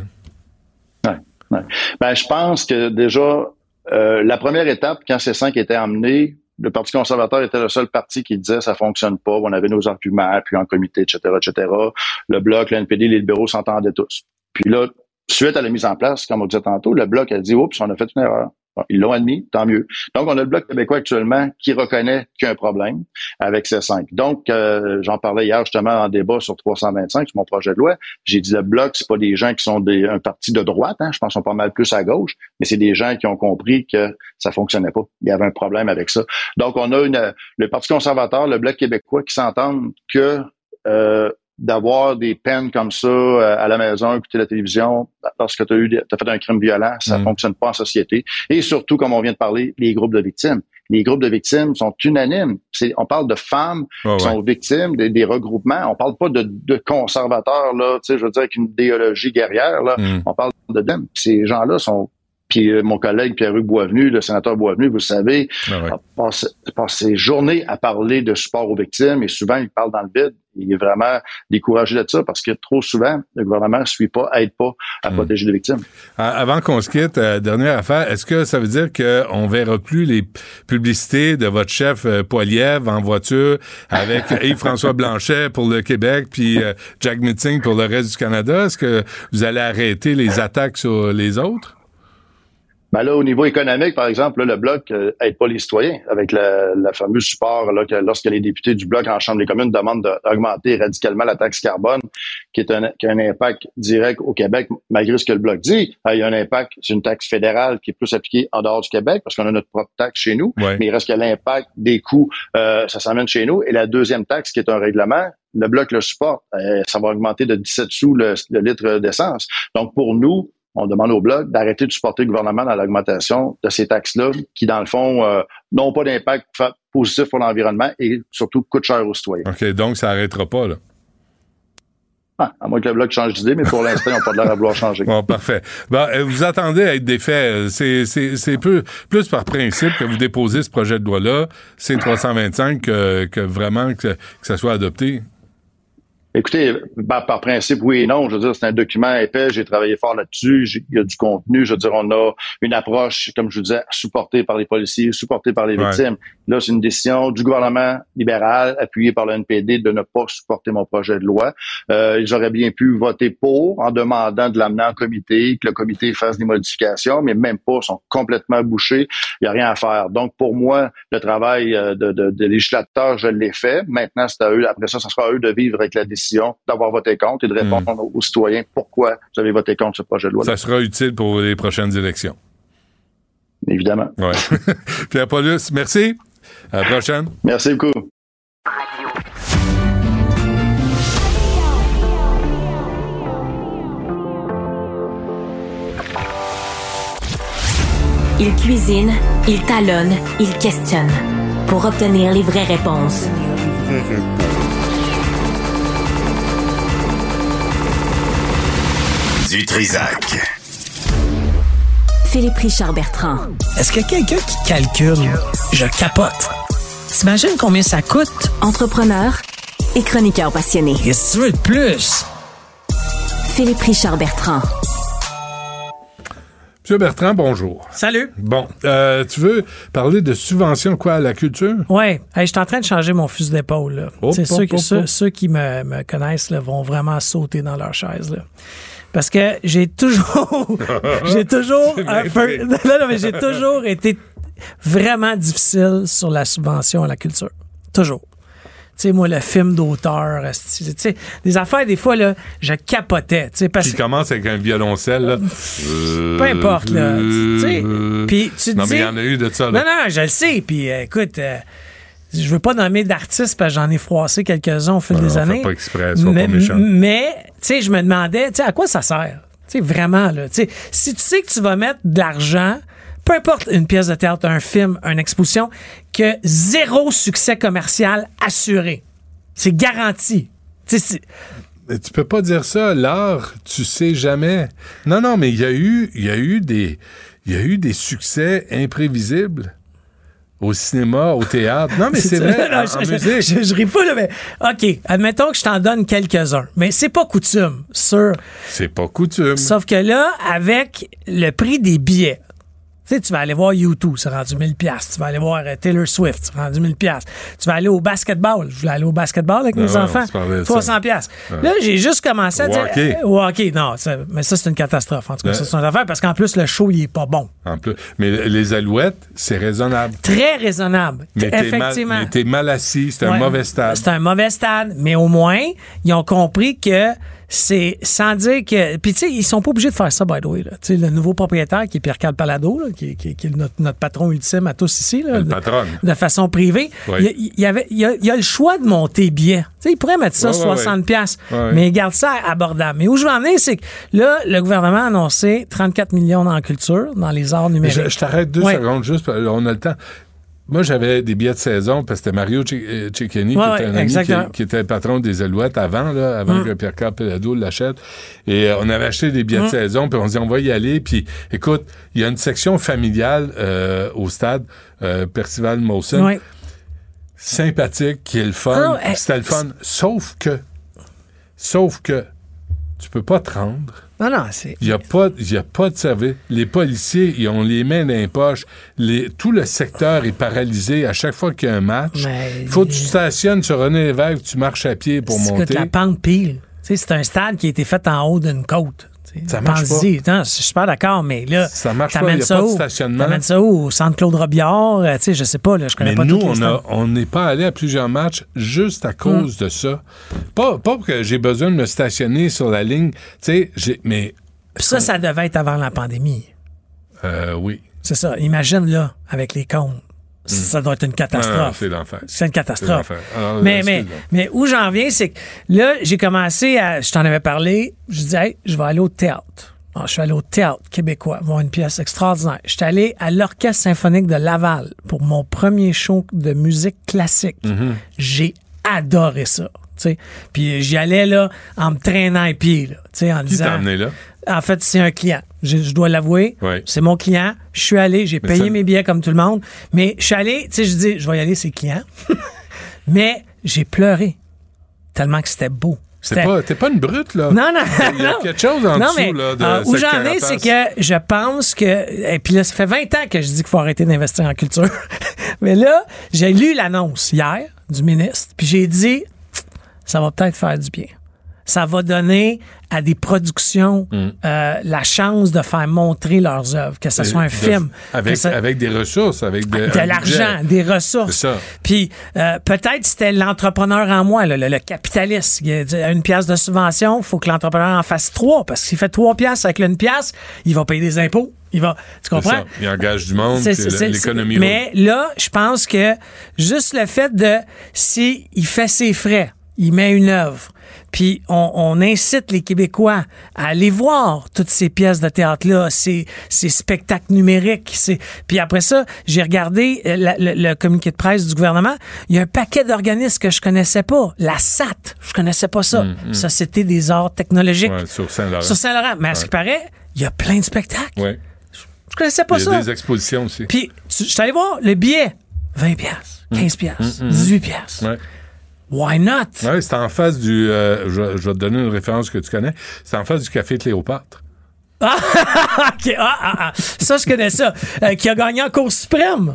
Ouais. Ben, je pense que déjà, euh, la première étape, quand ces cinq étaient emmenés, le Parti conservateur était le seul parti qui disait ça fonctionne pas, on avait nos arguments, puis en comité, etc., etc. Le Bloc, le NPD, les libéraux s'entendaient tous. Puis là, suite à la mise en place, comme on disait tantôt, le Bloc a dit, oups, on a fait une erreur. Ils l'ont admis, tant mieux. Donc, on a le Bloc québécois actuellement qui reconnaît qu'il y a un problème avec ces cinq. Donc, euh, j'en parlais hier justement en débat sur 325, sur mon projet de loi. J'ai dit le Bloc, c'est pas des gens qui sont des, un parti de droite, hein, je pense qu'ils sont pas mal plus à gauche, mais c'est des gens qui ont compris que ça fonctionnait pas. Il y avait un problème avec ça. Donc, on a une, le Parti conservateur, le Bloc québécois qui s'entendent que euh, d'avoir des peines comme ça euh, à la maison, écouter la télévision, parce que tu as eu as fait un crime violent, ça mm. fonctionne pas en société. Et surtout, comme on vient de parler, les groupes de victimes. Les groupes de victimes sont unanimes. on parle de femmes qui sont victimes des, regroupements. On parle pas de, de conservateurs là, tu sais, je veux dire avec une idéologie guerrière là. Mm. On parle de them. Ces gens-là sont puis euh, mon collègue Pierre-Hugues Boisvenu, le sénateur Boisvenu, vous le savez, ah passe, ses journées à parler de support aux victimes et souvent il parle dans le vide. Il est vraiment découragé de ça parce que trop souvent, le gouvernement ne suit pas, aide pas à hmm. protéger les victimes. Avant qu'on se quitte, euh, dernière affaire, est-ce que ça veut dire qu'on verra plus les publicités de votre chef euh, Poiliev en voiture avec Yves-François Blanchet pour le Québec puis Jack Mitzing pour le reste du Canada? Est-ce que vous allez arrêter les attaques sur les autres? Ben là, au niveau économique, par exemple, le Bloc euh, aide pas les citoyens avec le, la fameux support là, que lorsque les députés du Bloc en Chambre des communes demandent d'augmenter radicalement la taxe carbone, qui, est un, qui a un impact direct au Québec, malgré ce que le Bloc dit. Euh, il y a un impact, c'est une taxe fédérale qui est plus appliquée en dehors du Québec parce qu'on a notre propre taxe chez nous, mais il reste que l'impact des coûts, euh, ça s'amène chez nous. Et la deuxième taxe, qui est un règlement, le Bloc le supporte. Euh, ça va augmenter de 17 sous le, le litre d'essence. Donc, pour nous, on demande au Bloc d'arrêter de supporter le gouvernement dans l'augmentation de ces taxes-là, qui, dans le fond, euh, n'ont pas d'impact positif pour l'environnement et surtout coûtent cher aux citoyens. OK, donc ça n'arrêtera pas, là. Ah, à moins que le Bloc change d'idée, mais pour l'instant, ils n'ont pas de l'air à vouloir changer. Bon, parfait. Euh, vous attendez à être défait. C'est, c'est, peu, plus par principe que vous déposez ce projet de loi-là, c'est 325, que, que vraiment que, que ça soit adopté. Écoutez, par, principe, oui et non. Je veux dire, c'est un document épais. J'ai travaillé fort là-dessus. Il y a du contenu. Je veux dire, on a une approche, comme je vous disais, supportée par les policiers, supportée par les victimes. Là, c'est une décision du gouvernement libéral, appuyé par le NPD, de ne pas supporter mon projet de loi. Euh, ils auraient bien pu voter pour en demandant de l'amener en comité, que le comité fasse des modifications, mais même pas, sont complètement bouchés. Il n'y a rien à faire. Donc, pour moi, le travail euh, de, de, de législateur, je l'ai fait. Maintenant, c'est à eux. Après ça, ce sera à eux de vivre avec la décision d'avoir voté contre et de répondre hmm. aux citoyens pourquoi vous avez voté contre ce projet de loi. Ça sera utile pour les prochaines élections. Évidemment. Ouais. Pierre Paulus, merci. À la prochaine. Merci beaucoup. Il Il cuisine, il talonne, il questionne pour obtenir les vraies réponses. Du Trisac. Philippe Richard Bertrand. Est-ce qu'il y a quelqu'un qui calcule? Je capote. T'imagines combien ça coûte? Entrepreneur et chroniqueur passionné. Qu'est-ce que tu veux de plus? Philippe Richard Bertrand. Monsieur Bertrand, bonjour. Salut. Bon, euh, tu veux parler de subvention quoi à la culture? Oui, je suis en train de changer mon fusil d'épaule. C'est hop, ceux, ceux- qui me, me connaissent là, vont vraiment sauter dans leur chaise. Là. Parce que j'ai toujours, j'ai toujours un peu, non, non, mais j'ai toujours été vraiment difficile sur la subvention à la culture. Toujours. Tu sais, moi, le film d'auteur, tu sais, des affaires, des fois, là, je capotais, tu sais, parce Qui commence avec un violoncelle, là. peu importe, là, tu sais. Puis tu te Non, mais il dis- y en a eu de ça, non, non, je le sais. Puis euh, écoute, euh, je veux pas nommer d'artistes parce que j'en ai froissé quelques-uns au fil des années. pas exprès, mais. Mais, tu sais, je me demandais, tu sais, à quoi ça sert? Tu sais, vraiment, là. Tu sais, si tu sais que tu vas mettre de l'argent, peu importe une pièce de théâtre, un film, une exposition, que zéro succès commercial assuré. C'est garanti. Tu sais, tu peux pas dire ça. L'art, tu sais jamais. Non, non, mais il y a eu, il y a eu des, il y a eu des succès imprévisibles au cinéma, au théâtre. Non, mais c'est vrai. Non, en- je, en je- musique. je- je ris pas, là, mais OK, admettons que je t'en donne quelques-uns. Mais c'est pas coutume, sûr. C'est pas coutume. Sauf que là, avec le prix des billets, tu sais, tu vas aller voir YouTube, c'est rendu 1000 pièces. Tu vas aller voir euh, Taylor Swift, c'est rendu 1000 pièces. Tu vas aller au basketball. Je voulais aller au basketball avec Ah mes enfants. se parlait de ça. 300 pièces. Là, j'ai juste commencé à dire hockey. euh, hockey, non, ça- mais ça c'est une catastrophe en tout cas, ça c'est une affaire parce qu'en plus le show il est pas bon. En plus. Mais les alouettes, c'est raisonnable. Très raisonnable. Mais mal, Effectivement. mais t'es mal assis, c'est un mauvais stade. C'est un mauvais stade, mais au moins, ils ont compris que c'est sans dire que. Puis, tu sais, ils sont pas obligés de faire ça, by the way. Là. Tu sais, le nouveau propriétaire, qui est Pierre-Carl Palado, là, qui, qui- qui est notre, notre patron ultime à tous ici, là, Le de, patron. de façon privée, Oui. il, il avait, il, y a, il a le choix de monter bien. Tu sais, il pourrait mettre ça Ouais, ouais, 60 piastres, Ouais, ouais. mais il garde ça abordable. Mais où je veux en venir, c'est que là, le gouvernement a annoncé 34 millions dans la culture, dans les arts numériques. Je, je t'arrête deux secondes juste, on a le temps. Moi, j'avais des billets de saison parce que c'était Mario euh, Cecchini, Ouais, qui était un ami qui, qui était le patron des Alouettes avant, là, avant Mm. que Pierre-Carl Pelado l'achète. Et euh, on avait acheté des billets de Mm. saison, puis on dit, on va y aller. Puis, écoute, il y a une section familiale euh, au stade, euh, Percival Mawson, Ouais. sympathique, qui est le fun. Ah, C'était le fun. Sauf que, sauf que, tu peux pas te rendre. Non, non, c'est. Il n'y a, pas- y a pas de service. Les policiers, ils ont les mains dans les poches. Les, tout le secteur est paralysé à chaque fois qu'il y a un match. Mais- Il faut que tu stationnes sur René Lévesque, tu marches à pied pour monter. la pente pile. C'est un stade qui a été fait en haut d'une côte. Ça marche. Non, je suis pas d'accord, mais là. Ça marche pas, il y a ça pas de où? stationnement. T'amènes ça où? Au centre Claude Robillard? Euh, tu sais, je sais pas, là, je connais Mais pas nous, on a- on n'est pas allé à plusieurs matchs juste à cause Hmm. de ça. Pas, pas que j'ai besoin de me stationner sur la ligne, tu sais, mais Puis ça, ça devait être avant la pandémie. euh, oui. C'est ça. Imagine, là, avec les comptes. Ça doit être une catastrophe. c'est l'enfer. C'est une catastrophe. Alors, mais, mais, mais où j'en viens, c'est que là, j'ai commencé à. Je t'en avais parlé. Je dis, hey, je vais aller au théâtre. Alors, je suis allé au théâtre québécois, voir une pièce extraordinaire. Je suis allé à l'Orchestre symphonique de Laval pour mon premier show de musique classique. Mhm. J'ai adoré ça. tu sais. Puis j'y allais là en me traînant les pieds. Là, tu sais, en Qui t'a amené là? En fait, c'est un client. Je, je dois l'avouer. Ouais. C'est mon client. Je suis allé, j'ai payé ça- mes billets comme tout le monde. Mais je suis allé, tu sais, je dis, je vais y aller, c'est client. mais j'ai pleuré. Tellement que c'était beau. C'est C'était- pas, t'es pas une brute, là? non, non, Il y a non. quelque chose en non, dessous, mais, là, de euh, où j'en ai, c'est que je pense que. Et puis là, ça fait 20 ans que je dis qu'il faut arrêter d'investir en culture. mais là, j'ai lu l'annonce hier du ministre, puis j'ai dit, ça va peut-être faire du bien. Ça va donner à des productions Mm. euh, la chance de faire montrer leurs œuvres, que ce soit un De- film. Avec, ça- avec des ressources, avec de, de l'argent, des ressources. Ça. Puis euh, peut-être c'était l'entrepreneur en moi, le, le- le capitaliste. Il a une pièce de subvention, il faut que l'entrepreneur en fasse trois. Parce que s'il fait trois pièces avec une pièce, il va payer des impôts. Il va, tu comprends? ça. Il engage du monde, l'économie Mais là, je pense que juste le fait de si il fait ses frais, il met une œuvre, puis on, on incite les Québécois à aller voir toutes ces pièces de théâtre-là, ces, ces spectacles numériques. Puis après ça, j'ai regardé euh, la- le, le communiqué de presse du gouvernement. Il y a un paquet d'organismes que je connaissais pas. La SAT, je connaissais pas ça. Mm, mm. Société des arts technologiques. Ouais, sur Saint-Laurent. Sur Saint-Laurent. Mais à ce qui paraît, il y a plein de spectacles. Ouais. Je connaissais pas Il y a ça. des expositions aussi. Puis, je suis allé voir le billet. 20 piastres, 15 piastres, Mm, mm, 18 piastres. Why not? Ouais, c'est en face du. euh, je, je vais te donner une référence que tu connais. C'est en face du café Cléopâtre. Ah, ok. Ah, ah, ah. Ça, je connais ça. Euh, qui a gagné en Cour suprême.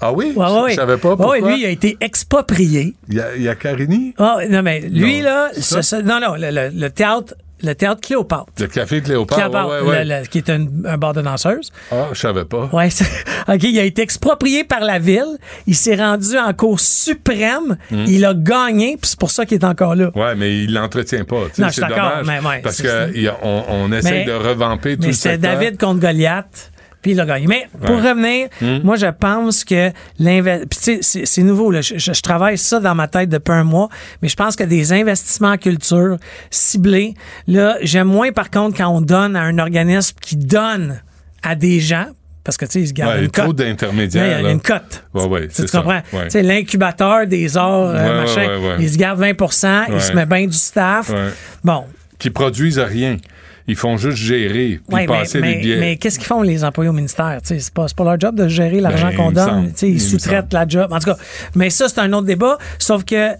Ah oui? Ouais, ouais, Je- savais pas pourquoi. ouais, lui, il a été exproprié. Il y a, il y a Carini, Ah, non, mais lui, Non. là, ça? ça- non, non, le, le- le théâtre, le théâtre Cléopâtre. le café Cléopâtre. Cléopâtre, ouais, ouais, ouais. le- le- qui est un, un bar de danseuse. Ah, je savais pas. Ouais, c'est- OK, il a été exproprié par la ville. Il s'est rendu en Cour suprême. Mm. Il a gagné, puis c'est pour ça qu'il est encore là. Ouais, mais il l'entretient pas. tu sais, Non, je suis c'est d'accord, dommage, mais ouais, parce c'est- qu'on on essaie Mais- de revamper tout Mais le secteur. David contre Goliath. Puis il a gagné. Mais pour Ouais. revenir, Hmm. moi, je pense que l'investissement. Puis tu sais, c'est- nouveau. Là. Je, je- je travaille ça dans ma tête depuis un mois. Mais je pense que des investissements en culture ciblés. Là, j'aime moins, par contre, quand on donne à un organisme qui donne à des gens. Parce que, tu sais, ils se gardent Ouais, il y a une trop cote. d'intermédiaires. Il y a une cote. Ouais, ouais, Tu ça. comprends? Tu sais, l'incubateur des arts, euh, machin, ouais, ouais. il se garde 20 il Ouais. se met bien du staff. Bon, Qui produisent rien. Ils font juste gérer puis Ouais, passer mais- les billets. mais qu'est-ce qu'ils font les employés au ministère? C'est pas, pas leur job de gérer l'argent Ben, qu'on il me donne. Ils sous-traitent la job. En tout cas, mais ça, c'est un autre débat. Sauf que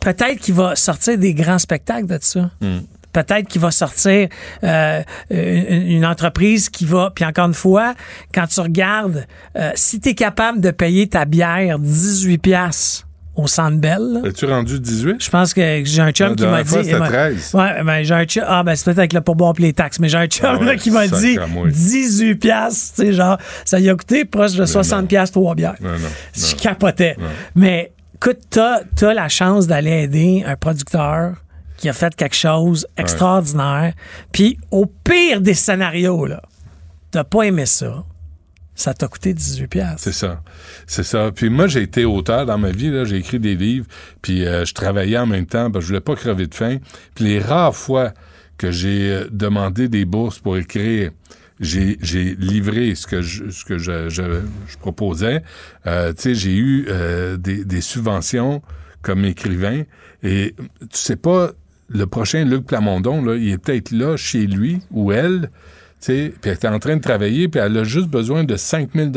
peut-être qu'il va sortir des grands spectacles de ça. Hmm. Peut-être qu'il va sortir euh, une, entreprise qui va. Puis encore une fois, quand tu regardes, euh, si tu es capable de payer ta bière 18 piastres au Centre Bell, là, As-tu rendu 18? je pense que j'ai un chum qui m'a dit. c'était eh ben, 13. Ouais, ben j'ai un chum. Ah, ben c'est peut-être avec le pourboire pour les taxes, mais j'ai un chum Ah ouais, là, qui m'a dit sacramouille. 18 piastres. Tu sais, genre, ça lui a coûté proche de 60 piastres trois bières. Non, non. Je capotais. Mais écoute, t'as as la chance d'aller aider un producteur qui a fait quelque chose extraordinaire. Puis au pire des scénarios, là, t'as pas aimé ça. Ça t'a coûté 18 piastres. C'est ça. C'est ça. Puis moi, j'ai été auteur dans ma vie. J'ai écrit des livres. Puis euh, je travaillais en même temps. que je voulais pas crever de faim. Puis les rares fois que j'ai euh, demandé des bourses pour écrire, j'ai livré ce que je, proposais. Euh, tu sais, j'ai eu des, des subventions comme écrivain. Et tu sais pas, le prochain Luc Plamondon, là, il est peut-être là chez lui ou elle. Puis elle est en train de travailler, puis elle a juste besoin de 5 000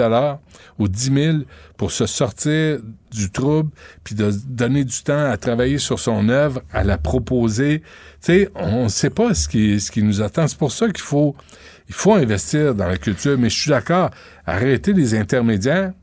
ou 10 000 pour se sortir du trouble, puis de donner du temps à travailler sur son œuvre, à la proposer. Tu on ne sait pas ce qui, ce qui nous attend. C'est pour ça qu'il faut, il faut investir dans la culture. Mais je suis d'accord, arrêter les intermédiaires.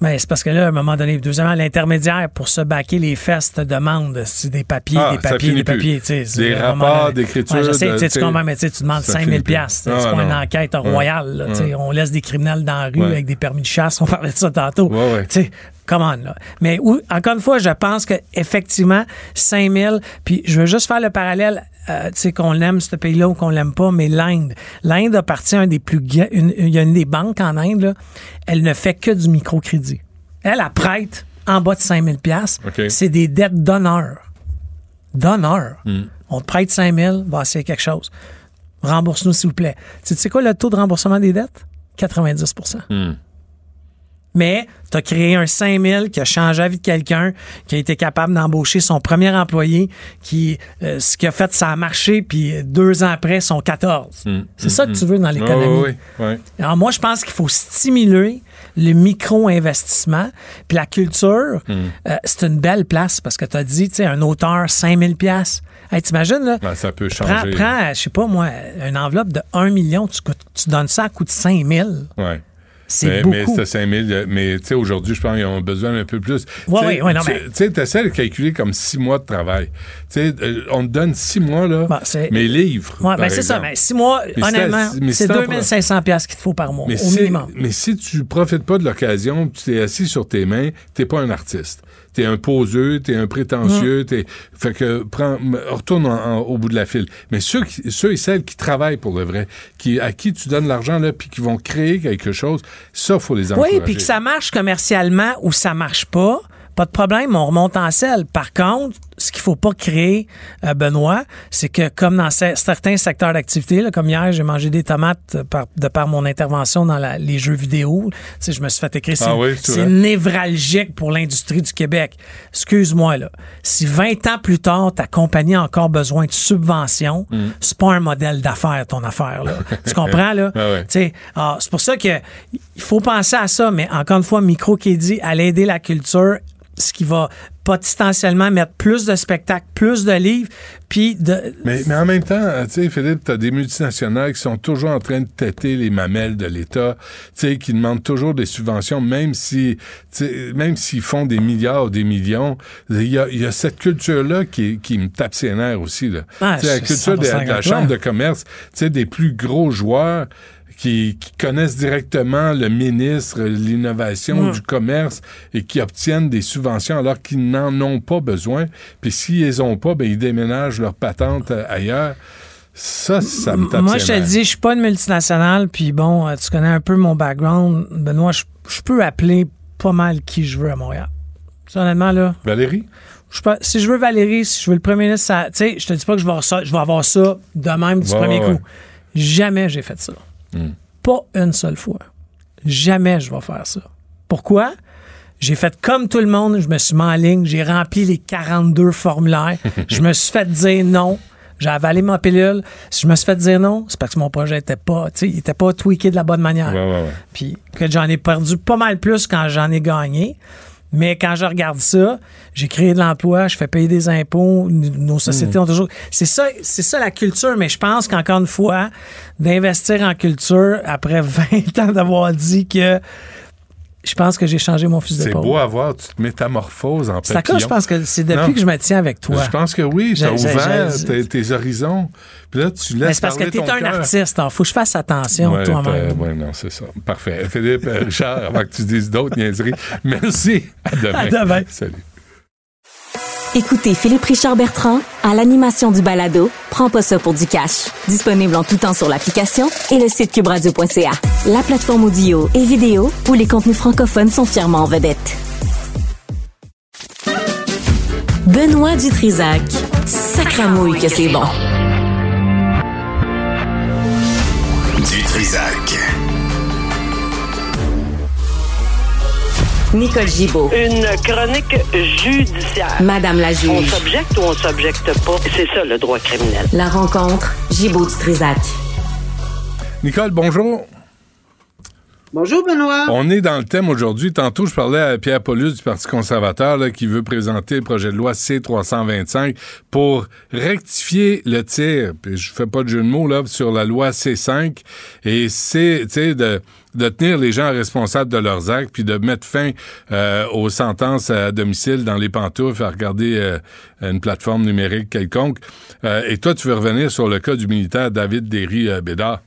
Mais c'est parce que là, à un moment donné, deuxièmement, l'intermédiaire pour se baquer les fesses te demande des papiers, Ah, des papiers, des papiers. Des rapports d'écriture Ouais, je sais, de- tu comprends, mais tu demandes ça 5000 finit plus. piastres. C'est Ah, pas une enquête royale. là, tu sais, Ouais. On laisse des criminels dans la rue Ouais. avec des permis de chasse. On parlait de ça tantôt. Come on, là. Mais où- encore une fois, je pense que effectivement 5000, puis je veux juste faire le parallèle, euh, tu sais, qu'on aime ce pays-là ou qu'on l'aime pas, mais l'Inde. L'Inde a parti un des plus... une- Il y a une des banques en Inde, là, elle ne fait que du microcrédit. Elle, elle prête en bas de 5000 pièces. OK. C'est des dettes d'honneur. D'honneur. Hmm. On te prête 5000, va essayer quelque chose. Rembourse-nous, s'il vous plaît. Tu sais quoi le taux de remboursement des dettes? 90 Hmm. Mais tu as créé un 5000 qui a changé la vie de quelqu'un, qui a été capable d'embaucher son premier employé, qui euh, ce qui a fait, ça a marché, puis deux ans après, son 14. C'est ça que tu veux dans l'économie? Oui, oui. Alors moi, je pense qu'il faut stimuler le micro-investissement. Puis la culture, Hmm. euh, c'est une belle place parce que tu as dit, tu sais, un auteur, 5000 pièces. Hey, t'imagines, là? Ouais, ça peut changer. prends, je sais pas moi, une enveloppe de 1 million, tu donnes ça à coût de 5000. Ouais. C'est mais, beaucoup. Mais c'était 5 000. euh, Mais tu sais, aujourd'hui, je pense qu'ils ont besoin d'un peu plus. Tu sais, ouais, non, tu- mais- Tu sais, t'essaies de calculer comme six mois de travail. Sais, euh, on te donne six mois, là, mes livres. Ouais, ben c'est ça. Mais six mois, Mais honnêtement, c'est t'en 2500 pièces qu'il te faut par mois, Mais au si, minimum. mais si tu profites pas de l'occasion, tu t'es assis sur tes mains, t'es pas un artiste. T'es un poseux, t'es un prétentieux, Mm. t'es. Fait que prends, retourne en- en- au bout de la file. Mais ceux, qui- ceux et celles qui travaillent pour le vrai, qui, à qui tu donnes l'argent là, puis qui vont créer quelque chose, ça faut les encourager. Oui, puis que ça marche commercialement ou ça marche pas, pas de problème, on remonte en selle. Par contre, ce qu'il faut pas créer, euh, Benoît, c'est que comme dans ce- certains secteurs d'activité, là, comme hier, j'ai mangé des tomates par, de par mon intervention dans la- les jeux vidéo. Tu sais, je me suis fait écrire, c'est Ah oui, c'est névralgique pour l'industrie du Québec. Excuse-moi, là. Si 20 ans plus tard, ta compagnie a encore besoin de subventions, Mm. c'est pas un modèle d'affaires, ton affaire, là. tu comprends, là? Ah ouais. Tu sais, ah, c'est pour ça que il faut penser à ça, mais encore une fois, Micro qui dit à aider la culture, ce qui va potentiellement mettre plus de spectacles, plus de livres, puis de. Mais, mais en même temps, tu sais, Philippe, t'as des multinationales qui sont toujours en train de têter les mamelles de l'État, tu sais, qui demandent toujours des subventions, même si, tu sais, même s'ils font des milliards ou des millions. Il y a, y a cette culture-là qui, qui me tape ses nerfs aussi, là. Ah, Tu sais, la culture de, 100% de la. Chambre de commerce, tu sais, des plus gros joueurs qui, qui connaissent directement le ministre de l'innovation du commerce et qui obtiennent des subventions alors qu'ils n'en ont pas besoin. Puis s'ils les ont pas, ben ils déménagent leur patente euh, ailleurs. Ça, ça me tape Moi, je te dis, je suis pas une multinationale, puis bon, euh, tu connais un peu mon background. Benoît, je, je peux appeler pas mal qui je veux à Montréal. Honnêtement, là. Valérie? Je si je veux Valérie, si je veux le premier ministre, ça- tu sais, je te dis pas que je vais, avoir ça, je vais avoir ça de même du Ouais, premier ouais. coup. Jamais j'ai fait ça. Pas une seule fois. Jamais je vais faire ça. Pourquoi? J'ai fait comme tout le monde, je me suis mis en ligne, j'ai rempli les 42 formulaires, je me suis fait dire non. J'ai avalé ma pilule. Si je me suis fait dire non, c'est parce que mon projet était pas, tu sais, il était pas tweaké de la bonne manière. Ouais, ouais, ouais. Puis que j'en ai perdu pas mal plus quand j'en ai gagné. Mais quand je regarde ça, j'ai créé de l'emploi, je fais payer des impôts, nos sociétés ont toujours. C'est ça, c'est ça la culture. Mais je pense qu'encore une fois, d'investir en culture après 20 ans d'avoir dit que je pense que j'ai changé mon fusil C'est beau à voir, tu te métamorphoses en C'est papillon. cause, je pense que c'est depuis Non. que je me tiens avec toi. Je pense que oui, J'ai- ouvert tes, horizons. Puis là, tu Mais laisses c'est parce que t'es ton un artiste. Il faut que je fasse attention Ouais, toi-même. ouais, non, c'est ça. Parfait. Philippe, euh, Richard, avant que tu dises d'autres niaiseries, merci. À demain. À demain. Salut. Écoutez Philippe Richard Bertrand à l'animation du balado Prends pas ça pour du cash. Disponible en tout temps sur l'application et le site cubradio.ca. La plateforme audio et vidéo où les contenus francophones sont fièrement en vedette. Benoît Dutrisac. Sacramouille que c'est bon. Du Nicole Gibaud. Une chronique judiciaire. Madame la On juge. s'objecte ou on s'objecte pas? C'est ça le droit criminel. La rencontre Gibaud Dutrisac. Nicole, bonjour. Bonjour, Benoît. On est dans le thème aujourd'hui. Tantôt, je parlais à Pierre Paulus du Parti conservateur là, qui veut présenter le projet de loi C-325 pour rectifier le tir. Puis je fais pas de jeu de mots là, sur la loi C-5. Et c'est, tu sais, de, de tenir les gens responsables de leurs actes puis de mettre fin euh, aux sentences à domicile dans les pantoufles à regarder euh, une plateforme numérique quelconque. Euh, et toi, tu veux revenir sur le cas du militaire David Derry-Bédard.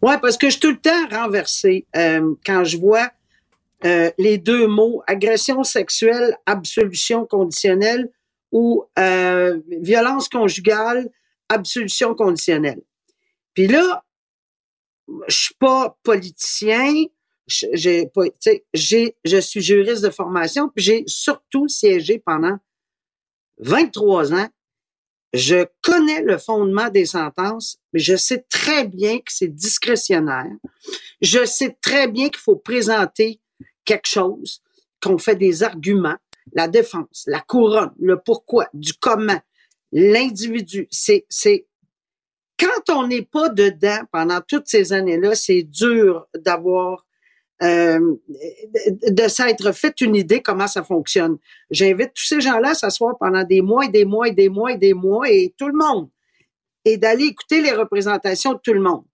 Ouais, parce que je suis tout le temps renversé quand je vois les deux mots agression sexuelle, absolution conditionnelle ou violence conjugale, absolution conditionnelle. Puis là, je suis pas politicien, j'ai j'ai, je suis juriste de formation, puis j'ai surtout siégé pendant 23 ans je connais le fondement des sentences, mais je sais très bien que c'est discrétionnaire. Je sais très bien qu'il faut présenter quelque chose, qu'on fait des arguments, la défense, la couronne, le pourquoi, du comment, l'individu. C'est, c'est, quand on n'est pas dedans pendant toutes ces années-là, c'est dur d'avoir euh, de, s'être fait une idée comment ça fonctionne. J'invite tous ces gens-là à s'asseoir pendant des mois et des mois et des mois et des mois et tout le monde et d'aller écouter les représentations de tout le monde.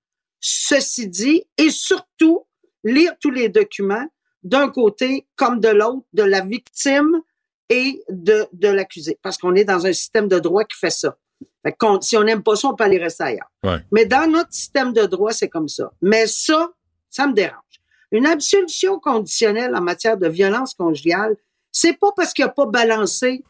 Ceci dit, et surtout, lire tous les documents d'un côté comme de l'autre, de la victime et de, de l'accusé, parce qu'on est dans un système de droit qui fait ça. Fait si on n'aime pas ça, on peut aller rester ailleurs. Ouais. Mais dans notre système de droit, c'est comme ça. Mais ça, ça me dérange. Une absolution conditionnelle en matière de violence conjugale, c'est pas parce qu'il n'a pas balancé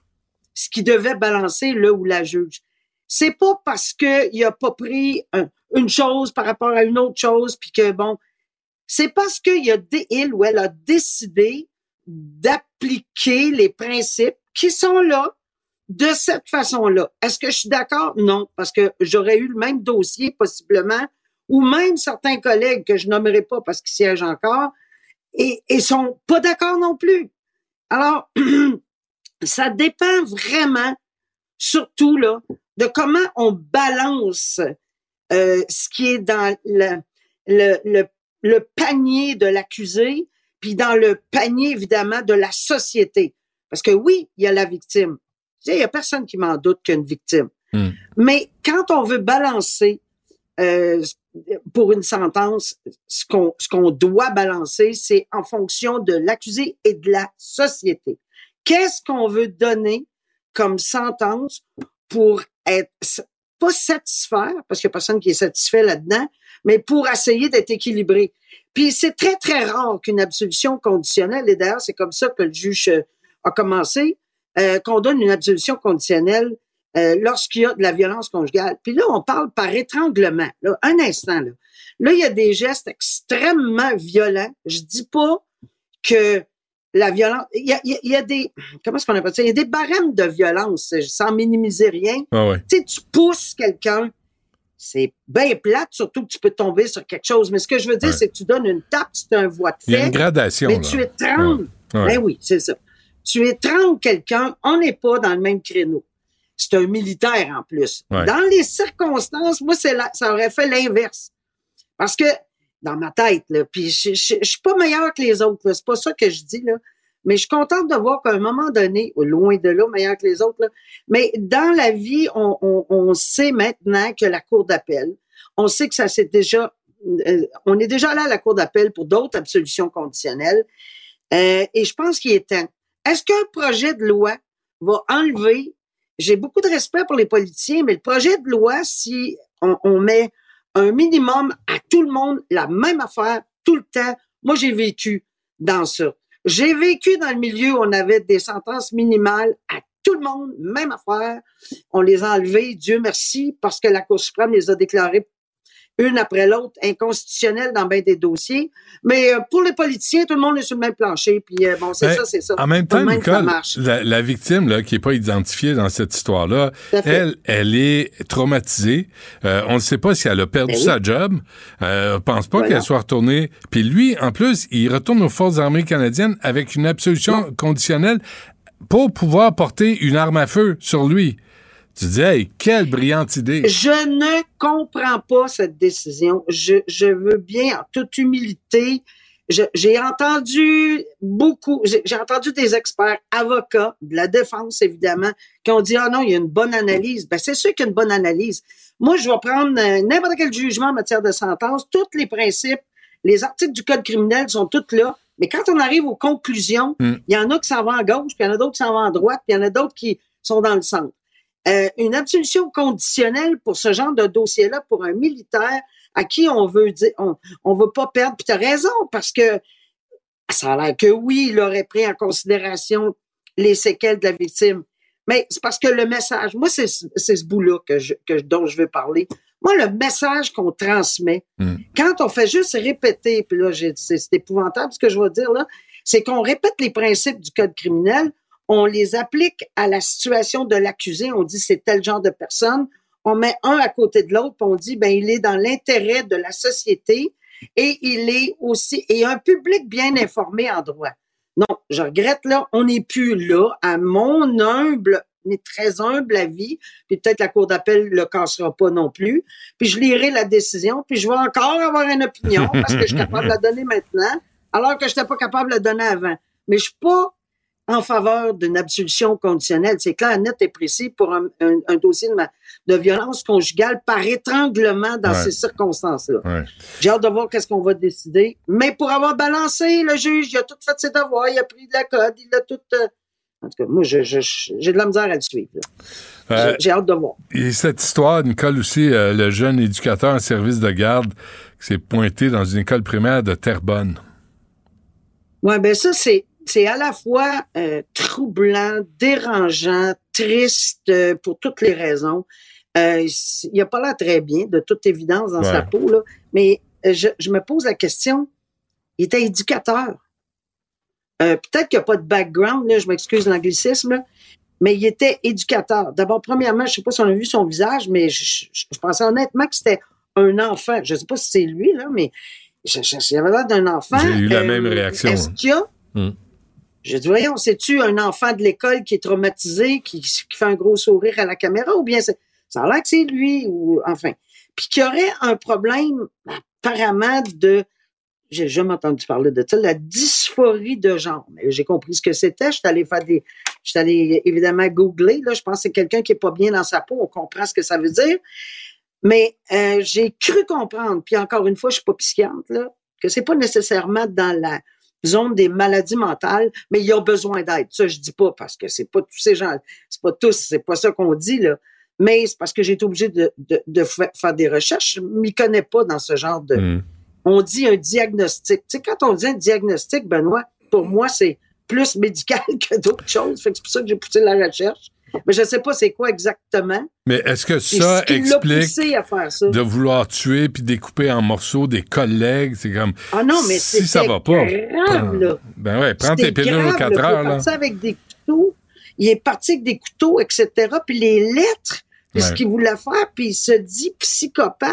ce qu'il devait balancer le ou la juge. C'est pas parce qu'il a pas pris un- une chose par rapport à une autre chose, puis que bon, c'est parce qu'il a il ou elle a décidé d'appliquer les principes qui sont là de cette façon-là. Est-ce que je suis d'accord? Non, parce que j'aurais eu le même dossier possiblement, ou même certains collègues que je nommerai pas parce qu'ils siègent encore, et, et sont pas d'accord non plus. Alors, ça dépend vraiment, surtout là, de comment on balance euh, ce qui est dans le, le, panier de l'accusé, puis dans le panier, évidemment, de la société. Parce que oui, il y a la victime. Il y a personne qui m'en doute qu'il y a une victime. Hmm. Mais quand on veut balancer euh, pour une sentence, ce qu'on ce qu'on doit balancer, c'est en fonction de l'accusé et de la société. Qu'est-ce qu'on veut donner comme sentence pour être pas satisfaire, parce qu'il n'y a personne qui est satisfait là-dedans, mais pour essayer d'être équilibré? Puis c'est très, très rare qu'une absolution conditionnelle, et d'ailleurs, c'est comme ça que le juge a commencé, euh, qu'on donne une absolution conditionnelle euh, lorsqu'il y a de la violence conjugale. Puis là, on parle par étranglement. Là, un instant, là. Là, il y a des gestes extrêmement violents. Je dis pas que la violence... Il y a, il y des... Comment est-ce qu'on appelle ça? Il y a des barèmes de violence, sans minimiser rien. Ah ouais. Tu sais, tu pousses quelqu'un, c'est bien plate, surtout que tu peux tomber sur quelque chose. Mais ce que je veux dire, Ouais. c'est que tu donnes une tape, c'est un voie de fait. Il y a une gradation, Mais là. tu étrangles. Ouais. Ben oui, c'est ça. Tu étrangles quelqu'un, on n'est pas dans le même créneau. C'est un militaire en plus. Ouais. Dans les circonstances, moi, c'est ça aurait fait l'inverse. Parce que, dans ma tête, là, puis je, je, je suis pas meilleur que les autres, là, c'est pas ça que je dis, là. Mais je suis contente de voir qu'à un moment donné, loin de là, meilleur que les autres, là, mais dans la vie, on, on, on sait maintenant que la cour d'appel, on sait que ça s'est déjà, euh, on est déjà allé à la cour d'appel pour d'autres absolutions conditionnelles, euh, et je pense qu'il est temps. Est-ce qu'un projet de loi va enlever, j'ai beaucoup de respect pour les politiciens, mais le projet de loi, si on, met un minimum à tout le monde, la même affaire, tout le temps, moi j'ai vécu dans ça. J'ai vécu dans le milieu où on avait des sentences minimales à tout le monde, même affaire. On les a enlevées, Dieu merci, parce que la Cour suprême les a déclarées une après l'autre inconstitutionnelles dans bien des dossiers. Mais euh, pour les politiciens, tout le monde est sur le même plancher. Puis euh, bon, c'est Ben, ça, c'est ça. En même temps, Nicole, la, la victime là, qui n'est pas identifiée dans cette histoire-là, elle, elle est traumatisée. Euh, on ne sait pas si elle a perdu Ben oui. sa job. On pense pas Voilà. qu'elle soit retournée. Puis lui, en plus, il retourne aux Forces armées canadiennes avec une absolution conditionnelle pour pouvoir porter une arme à feu sur lui. Tu dis, hey, quelle brillante idée. Je ne comprends pas cette décision. Je, je veux bien, en toute humilité, j'ai entendu beaucoup, j'ai entendu des experts, avocats, de la défense évidemment, qui ont dit, ah non, il y a une bonne analyse. Ben, c'est sûr qu'il y a une bonne analyse. Moi, je vais prendre euh, n'importe quel jugement en matière de sentence, tous les principes, les articles du Code criminel sont tous là. Mais quand on arrive aux conclusions, Mm. il y en a qui s'en vont à gauche, puis il y en a d'autres qui s'en vont à droite, puis il y en a d'autres qui sont dans le centre. Euh, une absolution conditionnelle pour ce genre de dossier-là, pour un militaire à qui on veut dire, on, on veut pas perdre. Puis tu as raison, parce que ça a l'air que oui, il aurait pris en considération les séquelles de la victime. Mais c'est parce que le message, moi, c'est c'est ce bout-là que je, que, dont je veux parler. Moi, le message qu'on transmet, Mm. quand on fait juste répéter, puis là, j'ai- c'est c'est épouvantable ce que je vais dire là, c'est qu'on répète les principes du code criminel, on les applique à la situation de l'accusé, on dit c'est tel genre de personne, on met un à côté de l'autre, on dit ben il est dans l'intérêt de la société et il est aussi et un public bien informé en droit. Non, je regrette là, on n'est plus là à mon humble mais très humble avis, puis peut-être la cour d'appel le cassera pas non plus. Puis je lirai la décision, puis je vais encore avoir une opinion parce que je suis capable de la donner maintenant, alors que je n'étais pas capable de la donner avant. Mais je suis pas en faveur d'une absolution conditionnelle. C'est clair, net et précis pour un, un- un dossier de, ma- de violence conjugale par étranglement dans Ouais. ces circonstances-là. Ouais. J'ai hâte de voir qu'est-ce qu'on va décider. Mais pour avoir balancé, le juge, il a tout fait ses devoirs, il a pris de la code, il a tout... euh, En tout cas, moi, j'ai de la misère à le suivre. Euh, J'ai- hâte de voir. Et cette histoire, Nicole aussi, euh, le jeune éducateur en service de garde qui s'est pointé dans une école primaire de Terrebonne. Ouais, ben ça, c'est, c'est à la fois euh, troublant, dérangeant, triste euh, pour toutes les raisons. Euh, il a pas l'air très bien, de toute évidence, dans Ouais. sa peau, là. Mais euh, je, je me pose la question, il était éducateur. Peut-être qu'il n'y a pas de background, là, je m'excuse l'anglicisme, mais il était éducateur. D'abord, premièrement, je sais pas si on a vu son visage, mais je, je- je pensais honnêtement que c'était un enfant. Je sais pas si c'est lui, là, mais avait l'air d'un enfant. J'ai eu la même réaction, Est-ce qu'il y a Hmm. J'ai dit, voyons, c'est-tu un enfant de l'école qui est traumatisé, qui, fait un gros sourire à la caméra, ou bien c'est, ça a que c'est lui, ou enfin. Puis qu'il y aurait un problème, apparemment, de, j'ai jamais entendu parler de ça, la dysphorie de genre. Mais j'ai compris ce que c'était. Je suis allé faire des, je allé évidemment googler, là. Je pense que c'est quelqu'un qui est pas bien dans sa peau. On comprend ce que ça veut dire. Mais euh, j'ai cru comprendre, puis encore une fois, je suis pas psychiatre, là, que c'est pas nécessairement dans la zone des maladies mentales, mais ils ont besoin d'aide. Ça, je dis pas parce que c'est pas tous ces gens, c'est pas tous, c'est pas ça qu'on dit, là. Mais c'est parce que j'ai été obligé de, de, de fa- faire des recherches. Je m'y connais pas dans ce genre de. Hmm. On dit un diagnostic. Tu sais, quand on dit un diagnostic, Benoît, pour moi, c'est plus médical que d'autres choses. Fait que c'est pour ça que j'ai poussé la recherche. Mais je sais pas c'est quoi exactement. Mais est-ce que ça ce explique poussé à faire ça? de vouloir tuer puis découper en morceaux des collègues? C'est comme. Ah non, mais si ça va pas. grave, là. Ben ouais, prends tes pilules aux grave, 4 là. Il est heures, parti avec des couteaux. Il est parti avec des couteaux, etc. Puis les lettres, puis ce Ouais. qu'il voulait faire, puis il se dit psychopathe.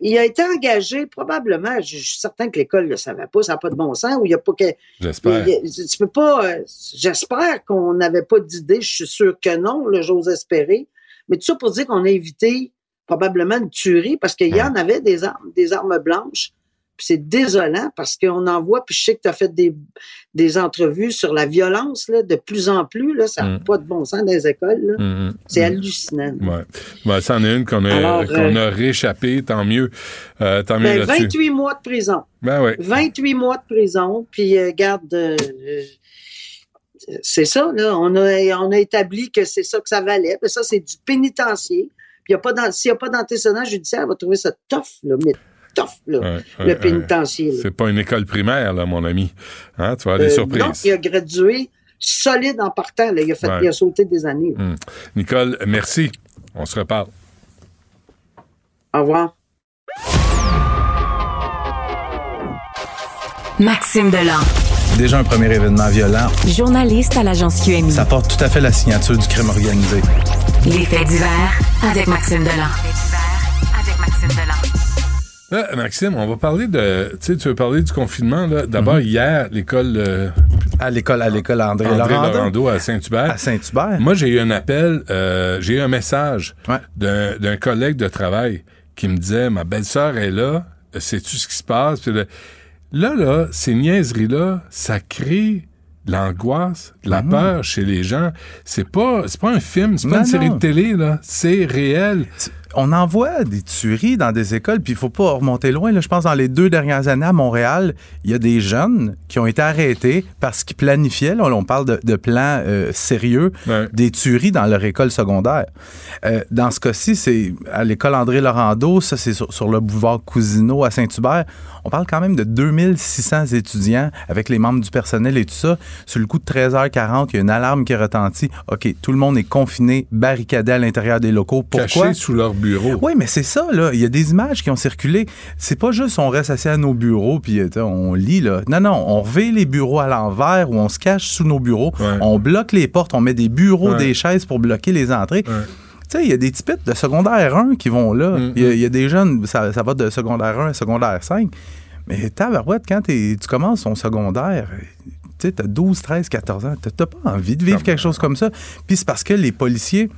Il a été engagé, probablement, je suis certain que l'école ne le savait pas, ça n'a pas de bon sens, ou il n'y a pas que. J'espère. Tu peux pas. euh, J'espère qu'on n'avait pas d'idée, je suis sûr que non, là, j'ose espérer. Mais tout ça pour dire qu'on a évité probablement une tuerie parce qu'il y en avait des armes, des armes blanches. Puis c'est désolant parce qu'on en voit, puis je sais que tu as fait des, des entrevues sur la violence là, de plus en plus. Là, ça n'a Mm. pas de bon sens dans les écoles. là. Mhm. C'est hallucinant. Ouais. Ben, c'en est une qu'on a, qu'on euh, a réchappé, tant mieux. Euh, tant mieux Ben, là-dessus. 28 mois de prison. Ben oui. 28 mois de prison, puis euh, garde. c'est ça, là. On a, on a établi que c'est ça que ça valait. Puis ça, c'est du pénitencier. Puis y a pas dans- s'il n'y a pas d'antécédent judiciaire, on va trouver ça tough, là, mais tough, là, le pénitencier. C'est pas une école primaire, là, mon ami. Hein, tu vas avoir des Euh, surprises. Non, il a gradué solide en partant. Là. Il, a fait, Ouais. il a sauté des années. Hmm. Nicole, merci. On se reparle. Au revoir. Maxime Delan, Déjà un premier événement violent. journaliste à l'agence QMI. Ça porte tout à fait la signature du crime organisé. Les faits divers avec Maxime Delan. Avec Maxime Delan. Là, Maxime, on va parler de. Tu sais, tu veux parler du confinement, là. D'abord, hier, l'école. euh, à l'école, à l'école André, André Laurando. À Saint-Hubert. À Saint-Hubert. Moi, j'ai eu un appel, euh, j'ai eu un message d'un d'un collègue de travail qui me disait Ma belle-sœur est là, sais-tu ce qui se passe? Puis là, là, ces niaiseries-là, ça crée de l'angoisse, de la peur chez les gens. C'est pas, c'est pas un film, c'est pas Non, une série non. de télé, là. C'est réel. On envoie des tueries dans des écoles, puis il faut pas remonter loin. Là. Je pense dans les deux dernières années à Montréal, il y a des jeunes qui ont été arrêtés parce qu'ils planifiaient, là, on parle de, de plans euh, sérieux, des tueries dans leur école secondaire. Euh, dans ce cas-ci, c'est à l'école André Laurando, ça c'est sur, sur le boulevard Cousineau à Saint-Hubert. On parle quand même de 2600 étudiants avec les membres du personnel et tout ça. Sur le coup de 13h40, il y a une alarme qui retentit. OK, tout le monde est confiné, barricadé à l'intérieur des locaux. Pourquoi? Caché sous leur bureau. Oui, mais c'est ça, là. Il y a des images qui ont circulé. C'est pas juste on reste assis à nos bureaux puis euh, on lit, là. Non, non, on revêt les bureaux à l'envers ou on se cache sous nos bureaux. On bloque les portes, on met des bureaux, Ouais. des chaises pour bloquer les entrées. Tu sais, il y a des typites de secondaire 1 qui vont là. Il y a- il y, a des jeunes, ça, ça va de secondaire 1 à secondaire 5. Mais tabarouette, quand tu commences ton secondaire, tu sais, t'as 12, 13, 14 ans, t'as t'as pas envie de vivre quelque chose comme ça. Puis c'est parce que les policiers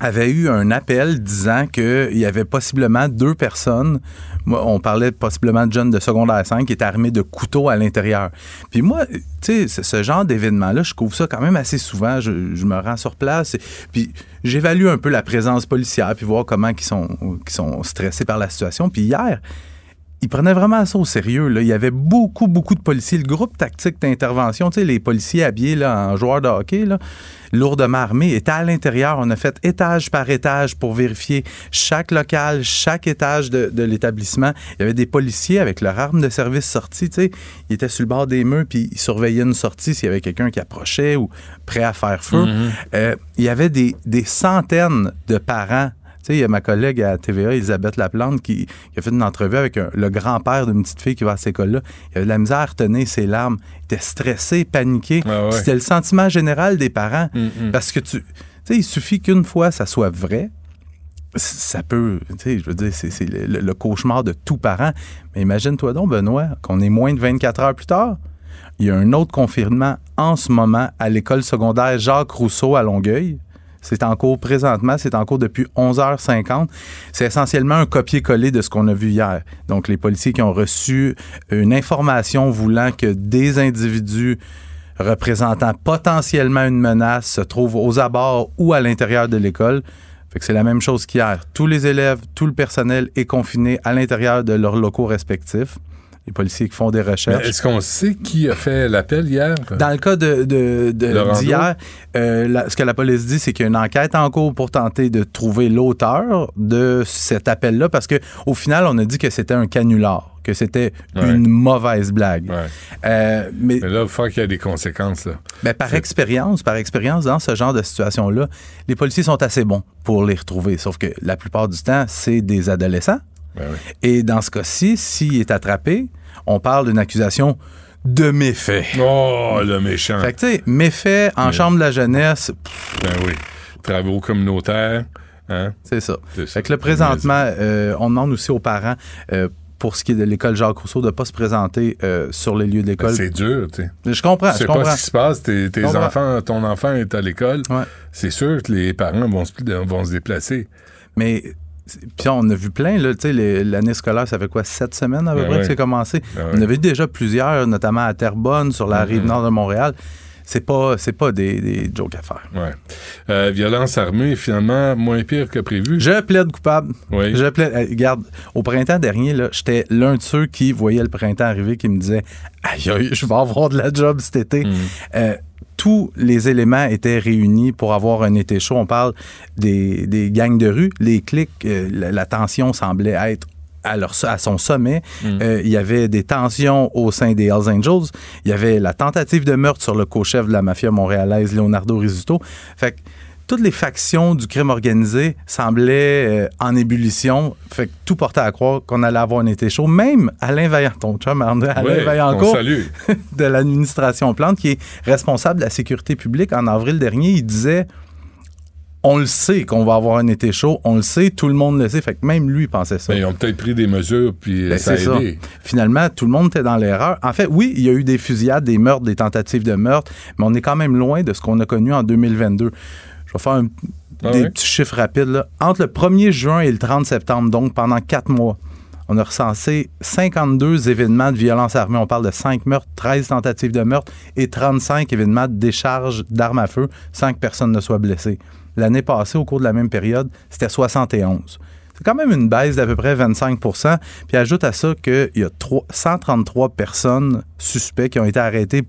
avait eu un appel disant qu'il y avait possiblement deux personnes, on parlait possiblement de jeunes de secondaire 5 qui étaient armés de couteaux à l'intérieur. Puis moi, tu sais, ce- genre d'événement-là, je couvre ça quand même assez souvent. Je, me rends sur place, et- puis j'évalue un peu la présence policière, puis voir comment ils sont, qu'ils sont stressés par la situation. Puis hier, ils prenaient vraiment ça au sérieux. Là. Il y avait beaucoup, beaucoup de policiers. Le groupe tactique d'intervention, tu sais, les policiers habillés là, en joueurs de hockey, là, lourdement armés, étaient à l'intérieur. On a fait étage par étage pour vérifier chaque local, chaque étage de, de l'établissement. Il y avait des policiers avec leur arme de service sortie. Tu sais. Ils étaient sur le bord des murs, puis ils surveillaient une sortie s'il y avait quelqu'un qui approchait ou prêt à faire feu. Mhm. Euh, il y avait des, des centaines de parents sais, il y a ma collègue à TVA, Elisabeth Laplante, qui, qui a fait une entrevue avec un- le grand-père d'une petite fille qui va à cette école-là. Il avait de la misère à retenir ses larmes. Il était stressé, paniqué. Ah ouais. C'était le sentiment général des parents. Mm, mm. Parce que tu. Sais, il suffit qu'une fois ça soit vrai. Ça peut, tu sais, je veux dire, c'est c'est le, le cauchemar de tout parent. Mais imagine-toi donc, Benoît, qu'on est moins de 24 heures plus tard. Il y a un autre confinement en ce moment à l'école secondaire Jacques Rousseau à Longueuil. C'est en cours présentement, c'est en cours depuis 11h50. C'est essentiellement un copier-coller de ce qu'on a vu hier. Donc, les policiers qui ont reçu une information voulant que des individus représentant potentiellement une menace se trouvent aux abords ou à l'intérieur de l'école. Fait que c'est la même chose qu'hier. Tous les élèves, tout le personnel est confiné à l'intérieur de leurs locaux respectifs. Les policiers qui font des recherches. Est-ce qu'on sait qui a fait l'appel hier? Dans le cas de, de- d'hier, euh, ce que la police dit, c'est qu'il y a une enquête en cours pour tenter de trouver l'auteur de cet appel-là, parce que au final, on a dit que c'était un canular, que c'était Ouais. une mauvaise blague. Euh, mais, Mais là, il faut qu'il y ait des conséquences. Là. ben, par expérience, par expérience, dans ce genre de situation-là, les policiers sont assez bons pour les retrouver. Sauf que la plupart du temps, c'est des adolescents. Ben oui. Et dans ce cas-ci, s'il est attrapé, on parle d'une accusation de méfait. Oh, le méchant. Fait que, tu sais, méfait en chambre de la jeunesse, Ben oui. Travaux communautaires. Hein? c'est ça. Ça. Fait que là, présentement, euh, on demande aussi aux parents, euh, pour ce qui est de l'école Jacques Rousseau, de ne pas se présenter euh, sur les lieux de Ben, l'école. c'est dur, tu sais. Je comprends, Tu sais je comprends. pas ce qui se passe. Tes, enfants, ton enfant est à l'école. C'est sûr que les parents vont se, vont se déplacer. Mais puis on a vu plein, là, tu sais, les- l'année scolaire, ça fait quoi, sept semaines à peu Ben près que c'est commencé? Ben On avait eu déjà plusieurs, notamment à Terrebonne, sur la Mhm. rive nord de Montréal. C'est pas, c'est pas des, des jokes à faire. Ouais. Euh, violence armée, finalement, moins pire que prévu. Je plaide coupable. Oui. Je plaide. Regarde, au printemps dernier, j'étais l'un de ceux qui voyait le printemps arriver, qui me disait Aïe, aïe, je vais avoir de la job cet été. Euh, tous les éléments étaient réunis pour avoir un été chaud. On parle des, des gangs de rue, les clics, euh, la, la tension semblait être à, leur, à son sommet. Euh, il y avait des tensions au sein des Hells Angels. Il y avait la tentative de meurtre sur le co-chef de la mafia montréalaise, Leonardo Rizzuto. Fait que toutes les factions du crime organisé semblaient euh, en ébullition. Fait que tout portait à croire qu'on allait avoir un été chaud. Même Alain Vaillant, ton chum, Alain Ouais, Vaillancourt, de l'administration Plante, qui est responsable de la sécurité publique, en avril dernier, il disait on le sait qu'on va avoir un été chaud, on le sait, tout le monde le sait. Fait que même lui pensait ça. Ben, ils ont peut-être pris des mesures, puis Ben, ça a ça. aidé. Finalement, tout le monde était dans l'erreur. En fait, oui, il y a eu des fusillades, des meurtres, des tentatives de meurtre, mais on est quand même loin de ce qu'on a connu en 2022. Je vais faire un- Ah des ouais? petits chiffres rapides. là. Entre le 1er juin et le 30 septembre, donc pendant quatre mois, on a recensé 52 événements de violence armée. On parle de 5 meurtres, 13 tentatives de meurtre et 35 événements de décharge d'armes à feu sans que personne ne soit blessé. L'année passée, au cours de la même période, c'était 71. C'est quand même une baisse d'à peu près 25% Puis ajoute à ça qu'il y a trois- 133 personnes suspects qui ont été arrêtées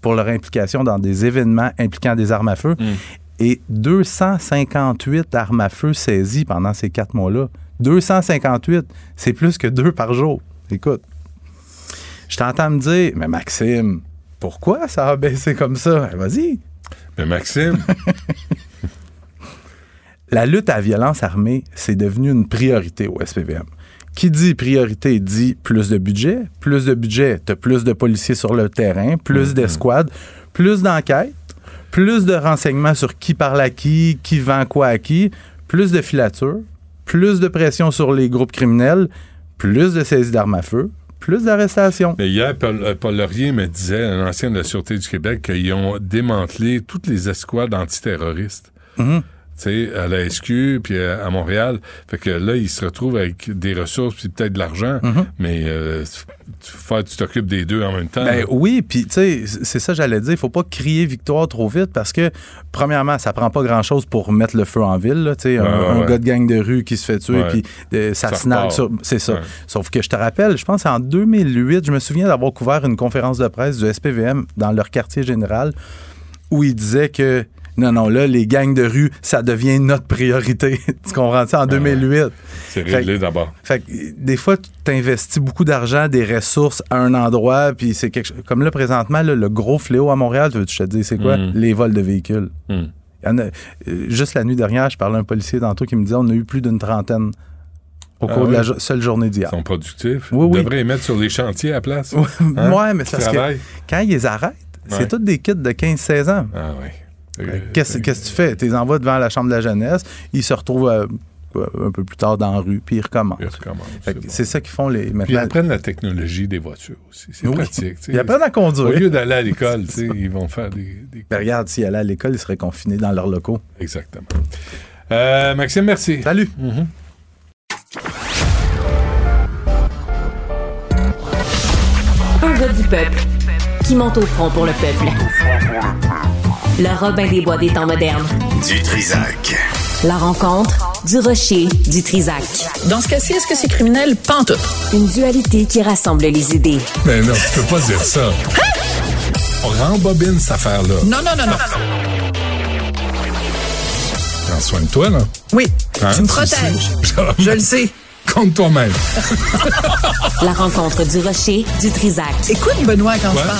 pour leur implication dans des événements impliquant des armes à feu et 258 armes à feu saisies pendant ces quatre mois-là. 258, c'est plus que deux par jour. Écoute, je t'entends me dire, mais Maxime, pourquoi ça a baissé comme ça? Ben, Vas-y. Mais Maxime, La lutte à la violence armée, c'est devenu une priorité au SPVM. Qui dit priorité dit plus de budget. Plus de budget, tu plus de policiers sur le terrain, plus d'escouades, plus d'enquêtes, plus de renseignements sur qui parle à qui, qui vend quoi à qui, plus de filature, plus de pression sur les groupes criminels, plus de saisies d'armes à feu, plus d'arrestations. mais hier, Paul, euh, Paul Laurier me disait, un ancien de la Sûreté du Québec, qu'ils ont démantelé toutes les escouades antiterroristes. Mhm. Sais, à la SQ, puis à Montréal. Fait que là, ils se retrouvent avec des ressources, puis peut-être de l'argent, Mhm. mais euh, tu, t'occupes des deux en même temps. Ben oui, puis tu sais, c'est ça que j'allais dire. Il faut pas crier victoire trop vite parce que, premièrement, ça prend pas grand-chose pour mettre le feu en ville. tu sais, un, Ouais, gars de gang de rue qui se fait tuer, puis euh, ça, Ça sur... C'est ça. Ouais. Sauf que je te rappelle, je pense en 2008, je me souviens d'avoir couvert une conférence de presse du SPVM dans leur quartier général où ils disaient que non, non, là, les gangs de rue, ça devient notre priorité. tu comprends ça? En 2008? C'est Fait- réglé d'abord. fait que, des fois, tu t'investis beaucoup d'argent, des ressources à un endroit, puis c'est quelque chose. Comme là, présentement, là, le gros fléau à Montréal, tu veux je te dise, c'est quoi? Mm. Les vols de véhicules. Mm. Il Il y en a- euh, juste la nuit dernière, je parlais à un policier tantôt qui me disait on a eu plus d'une trentaine au Ah cours de la oui? jo- seule journée d'hier. Ils sont productifs? Oui, Ils oui. devraient les mettre sur les chantiers à la place. Hein? Ouais, mais c'est parce que quand ils les arrêtent, Ouais. c'est tous des kids de 15-16 ans. Ah oui. Euh, Qu'est-ce qu'est-ce que tu fais? Tu les envoies devant la chambre de la jeunesse, ils se retrouvent euh, quoi, un peu plus tard dans la rue, puis ils recommencent. C'est ça qu'ils font les Puis ils maintenant. apprennent la technologie des voitures aussi. C'est Oui. pratique. tu sais. Ils apprennent à conduire. Au lieu d'aller à l'école, tu sais, ils vont faire des. des- Ben, regarde, s'ils allaient à l'école, ils seraient confinés dans leurs locaux. Exactement. Euh, Maxime, merci. Salut. Un gars du peuple qui monte au front pour le peuple. Le Robin des Bois des temps modernes. Du Trisac. La rencontre du rocher du Trisac. Dans ce cas-ci, est-ce que c'est criminel? Pantoute. Une dualité qui rassemble les idées. Mais non, tu peux pas dire ça. On rembobine cette affaire-là. Non, non, non, non. Prends soin de toi, là. Oui, Hein, tu me protèges. Je le sais. Compte toi-même. La rencontre du rocher du Trisac. Écoute, Benoît, quand Ouais. je parle.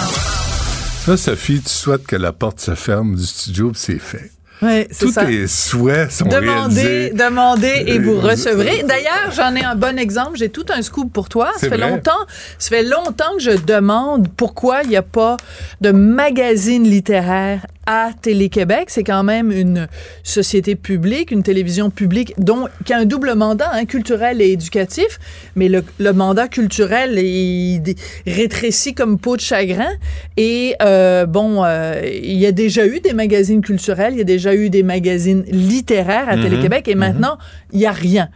Ça, Sophie, tu souhaites que la porte se ferme du studio, puis c'est fait. Oui, Tous ça. tes souhaits sont Demandez, réalisés. demandez et vous recevrez. D'ailleurs, j'en ai un bon exemple. J'ai tout un scoop pour toi. Ça fait vrai? longtemps, ça fait longtemps que je demande pourquoi il n'y a pas de magazine littéraire à Télé-Québec. C'est quand même une société publique, une télévision publique dont, qui a un double mandat, hein, culturel et éducatif. Mais le, le mandat culturel est dé- rétréci comme peau de chagrin. Et euh, bon, euh, il y a déjà eu des magazines culturels, il y a déjà eu des magazines littéraires à Mhm. Télé-Québec et maintenant, il n'y a rien.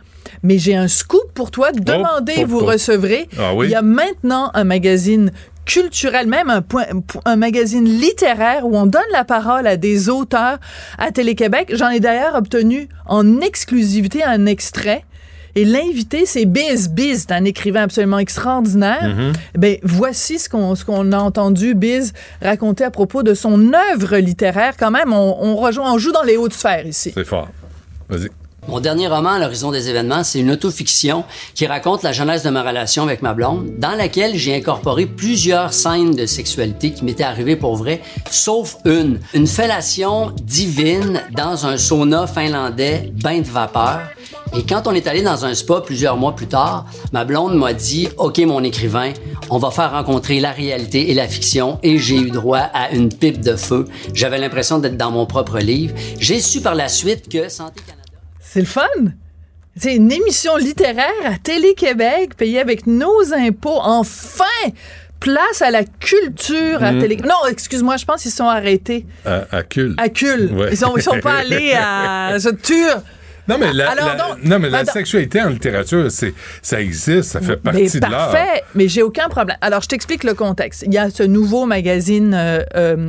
Mais j'ai un scoop pour toi. Demandez, oh, vous oh. recevrez. Ah oui? Il y a maintenant un magazine culturel, même un, point, un magazine littéraire où on donne la parole à des auteurs à Télé-Québec. J'en ai d'ailleurs obtenu en exclusivité un extrait. Et l'invité, c'est Biz. Biz, c'est un écrivain absolument extraordinaire. Mhm. Ben, voici ce qu'on ce qu'on a entendu Biz raconter à propos de son œuvre littéraire. Quand même, on, on rejoint, on joue dans les hautes sphères ici. C'est fort. Vas-y. Mon dernier roman, à l'horizon des événements, c'est une autofiction qui raconte la genèse de ma relation avec ma blonde, dans laquelle j'ai incorporé plusieurs scènes de sexualité qui m'étaient arrivées pour vrai, sauf une. Une fellation divine dans un sauna finlandais, bain de vapeur. Et quand on est allé dans un spa plusieurs mois plus tard, ma blonde m'a dit, OK, mon écrivain, on va faire rencontrer la réalité et la fiction et j'ai eu droit à une pipe de feu. J'avais l'impression d'être dans mon propre livre. J'ai su par la suite que Santé C'est le fun. C'est une émission littéraire à Télé-Québec, payée avec nos impôts. Enfin! Place à la culture à Mhm. Télé... Non, excuse-moi, je pense qu'ils sont arrêtés. À, à Cul. À Cul. Ouais. Ils, sont, ils sont pas allés à... Non, mais la, Alors la- donc- non, mais la Attends. sexualité en littérature, c'est, ça existe, ça fait partie Mais de l'art. parfait, mais j'ai aucun problème. Alors, je t'explique le contexte. Il y a ce nouveau magazine euh, euh,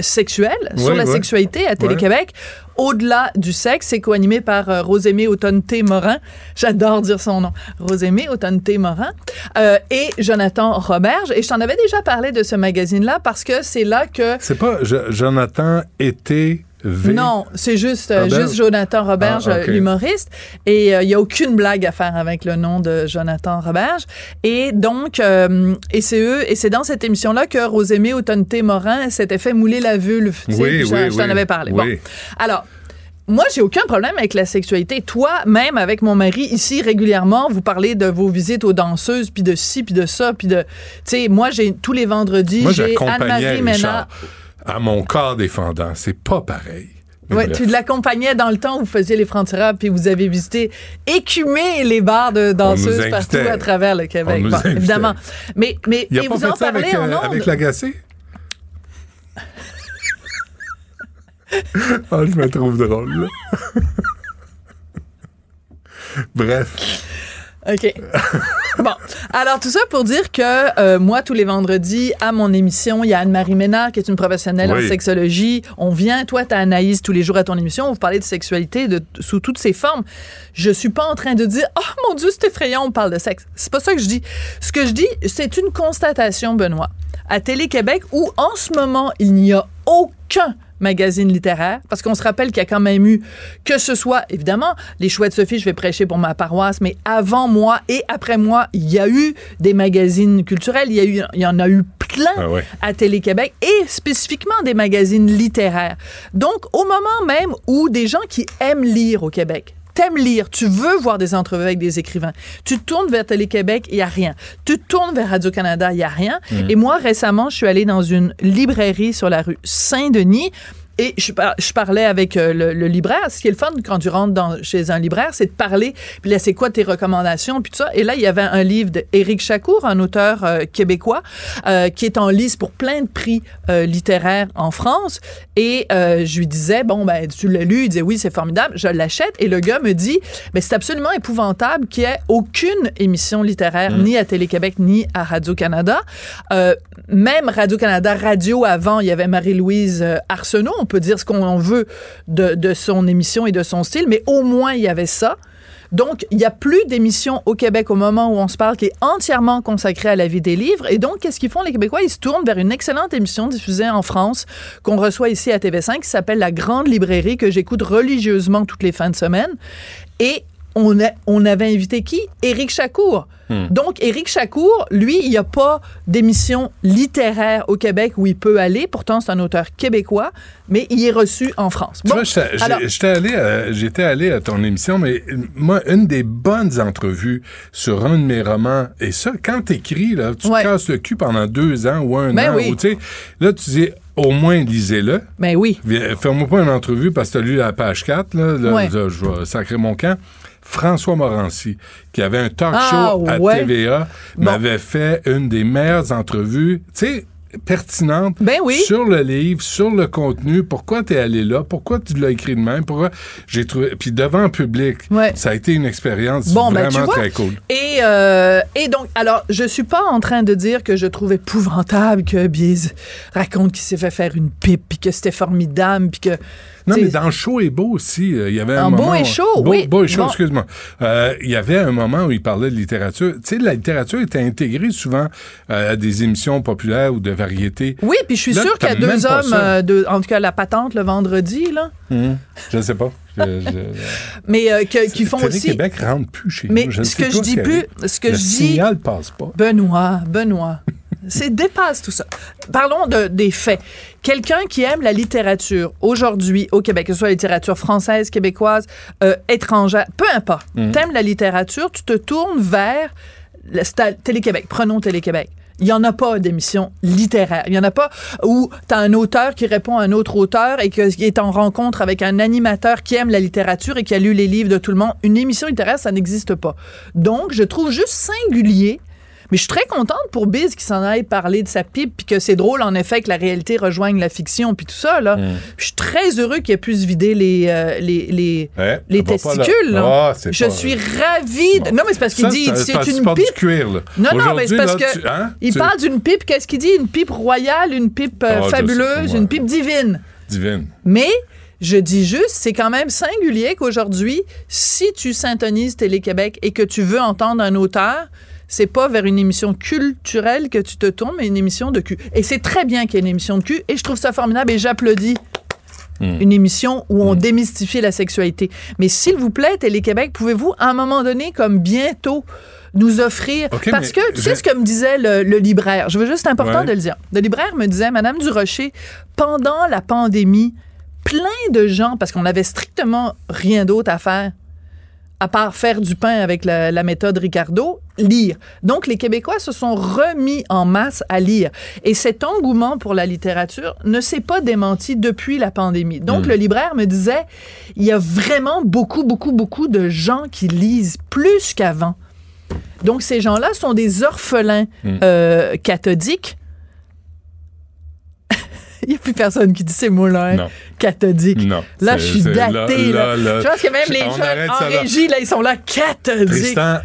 sexuel sur la sexualité à Télé-Québec. Au-delà du sexe, c'est co-animé par euh, Rosémée Autonne-T. Morin. J'adore dire son nom. Rosémée Autonne-T. Morin. euh, et Jonathan Roberge. Et je t'en avais déjà parlé de ce magazine-là parce que c'est là que... C'est pas Jo- Jonathan été V? Non, c'est juste, euh, juste Jonathan Roberge, Ah, euh, l'humoriste. Et il n'y a aucune blague à faire avec le nom de Jonathan Roberge. Et donc, euh, et c'est eux, et c'est dans cette émission-là que Rosémée Autonté Morin s'était fait mouler la vulve. Oui, je, oui, je t'en oui. avais parlé. Bon. Alors, moi, j'ai aucun problème avec la sexualité. Toi, même avec mon mari, ici, régulièrement, vous parlez de vos visites aux danseuses, puis de ci, puis de ça, puis de... Tu sais, moi, j'ai tous les vendredis, j'ai Anne-Marie Ménard. À mon corps défendant. C'est pas pareil. Bref. tu l'accompagnais dans le temps où vous faisiez les frontières puis vous avez visité, écumé les bars de danseuses partout à travers le Québec. Bon, évidemment. Mais, mais Il a et pas vous fait en ça parlez avec, en euh, avec l'agacé? Ah, je me trouve drôle, là. Bref. OK. bon. Alors, tout ça pour dire que euh, moi, tous les vendredis, à mon émission, il y a Anne-Marie Ménard, qui est une professionnelle Oui. en sexologie. On vient, toi, t'as Anaïs tous les jours à ton émission. Vous parlez de sexualité de, sous toutes ses formes. Je suis pas en train de dire, oh mon Dieu, c'est effrayant, on parle de sexe. C'est pas ça que je dis. Ce que je dis, c'est une constatation, Benoît. À Télé-Québec, où en ce moment, il n'y a aucun magazine littéraire, parce qu'on se rappelle qu'il y a quand même eu, que ce soit, évidemment, les Chouettes Sophie, je vais prêcher pour ma paroisse, mais avant moi et après moi, il y a eu des magazines culturels, il y, a eu, il y en a eu plein Ah ouais. à Télé-Québec et spécifiquement des magazines littéraires. Donc, au moment même où des gens qui aiment lire au Québec, t'aimes lire, tu veux voir des entrevues avec des écrivains, tu tournes vers Télé-Québec, il n'y a rien. Tu tournes vers Radio-Canada, il n'y a rien. Mhm. Et moi, récemment, je suis allée dans une librairie sur la rue Saint-Denis. Et je, par- je parlais avec euh, le, le libraire. Ce qui est le fun quand tu rentres dans, chez un libraire, c'est de parler. Puis là, c'est quoi tes recommandations, puis tout ça. Et là, il y avait un livre d'Éric Chacour, un auteur euh, québécois, euh, qui est en lice pour plein de prix euh, littéraires en France. Et je lui disais, bon, ben, tu l'as lu? Il disait, oui, c'est formidable, je l'achète. Et le gars me dit, ben, c'est absolument épouvantable qu'il n'y ait aucune émission littéraire, Mm. ni à Télé-Québec, ni à Radio-Canada. Même Radio-Canada Radio avant, il y avait Marie-Louise Arsenault. On peut dire ce qu'on veut de, de son émission et de son style, mais au moins il y avait ça. Donc, il n'y a plus d'émission au Québec au moment où on se parle qui est entièrement consacrée à la vie des livres. Et donc, qu'est-ce qu'ils font, les Québécois? Ils se tournent vers une excellente émission diffusée en France qu'on reçoit ici à TV5 qui s'appelle La Grande Librairie que j'écoute religieusement toutes les fins de semaine. Et on, a- on avait invité qui? Éric Chacour. Hmm. Donc, Éric Chacour, lui, il n'y a pas d'émission littéraire au Québec où il peut aller. Pourtant, c'est un auteur québécois, mais il est reçu en France. Tu Bon, vois, j'étais allé, j'étais allé à ton émission, mais euh, moi, une des bonnes entrevues sur un de mes romans, et ça, quand t'écris, là, tu Ouais. te casses le cul pendant deux ans ou un Ben an, oui. ou tu sais, là, tu dis, au moins, lisez-le. Ben oui. Viens, Fais-moi pas une entrevue parce que t'as lu la page 4, là, là, Ouais. là, je vais sacrer mon camp. François Morancy, qui avait un talk Ah, show à ouais. TVA, m'avait fait une des meilleures entrevues, tu sais, pertinente Ben oui. sur le livre, sur le contenu, pourquoi tu es allé là, pourquoi tu l'as écrit de même, pourquoi? J'ai trouvé puis devant le public, Ouais. ça a été une expérience Bon, ben, vraiment tu vois. très cool. Et, euh, et donc, alors, je suis pas en train de dire que je trouve épouvantable que Biz raconte qu'il s'est fait faire une pipe, puis que c'était formidable, puis que... Non, mais dans Chaud et Beau aussi, euh, il y avait un En moment... Beau et Chaud, Beau- oui. Beau et Chaud, Bon. excuse-moi. Euh, Il y avait un moment où il parlait de littérature. Tu sais, la littérature était intégrée souvent euh, à des émissions populaires ou de variété. Oui, puis je suis sûre qu'il y a deux hommes, euh, en tout cas la patente le vendredi, là, Hum, Je sais pas. Je- je- mais euh, que- qui font aussi... Télé-Québec rentre plus chez Mais nous. Je ce que je dis plus, ce que le je dis- signal passe pas. Benoît, Benoît. C'est dépasse tout ça. Parlons de, des faits. Quelqu'un qui aime la littérature aujourd'hui au Québec, que ce soit la littérature française, québécoise, euh, étrangère, peu importe. Mhm. T'aimes la littérature, tu te tournes vers Télé-Québec. Prenons Télé-Québec. Il n'y en a pas d'émission littéraire. Il n'y en a pas où tu as un auteur qui répond à un autre auteur et qui est en rencontre avec un animateur qui aime la littérature et qui a lu les livres de tout le monde. Une émission littéraire, ça n'existe pas. Donc, je trouve juste singulier mais je suis très contente pour Biz qui s'en aille parler de sa pipe, puis que c'est drôle en effet que la réalité rejoigne la fiction, puis tout ça. Là. Je suis très heureux qu'il ait pu se vider les, euh, les, les, Ouais, testicules. là. Ah, je pas- suis ravie. de- Non, mais c'est parce qu'il dit c'est une portes du pipe. cuir, là. Non, non, mais c'est parce que tu- hein, il tu- parle d'une pipe. Qu'est-ce qu'il dit? Une pipe royale, une pipe euh, Ah, fabuleuse, une pipe divine. Divine. Mais je dis juste, c'est quand même singulier qu'aujourd'hui, si tu syntonises Télé-Québec et que tu veux entendre un auteur, c'est pas vers une émission culturelle que tu te tournes, mais une émission de cul. Et c'est très bien qu'il y ait une émission de cul, et je trouve ça formidable, et j'applaudis une émission où on démystifie la sexualité. Mais s'il vous plaît, Télé-Québec, pouvez-vous, à un moment donné, comme bientôt, nous offrir... Parce que, tu sais ce que me disait le, le libraire, je veux juste, c'est important Ouais. de le dire. Le libraire me disait, Madame Durocher, pendant la pandémie, plein de gens, parce qu'on avait strictement rien d'autre à faire, à part faire du pain avec la, la méthode Ricardo, lire. Donc, les Québécois se sont remis en masse à lire. Et cet engouement pour la littérature ne s'est pas démenti depuis la pandémie. Donc, Mm. le libraire me disait, il y a vraiment beaucoup, beaucoup, beaucoup de gens qui lisent plus qu'avant. Donc, ces gens-là sont des orphelins Mm. euh, cathodiques. Il n'y a plus personne qui dit ces mots-là, hein? Non. cathodique. Non. Là, je suis c'est- datée. là, Là, là, là. Je pense que même les On jeunes en régie, là, ils sont là, cathodiques. Tristan,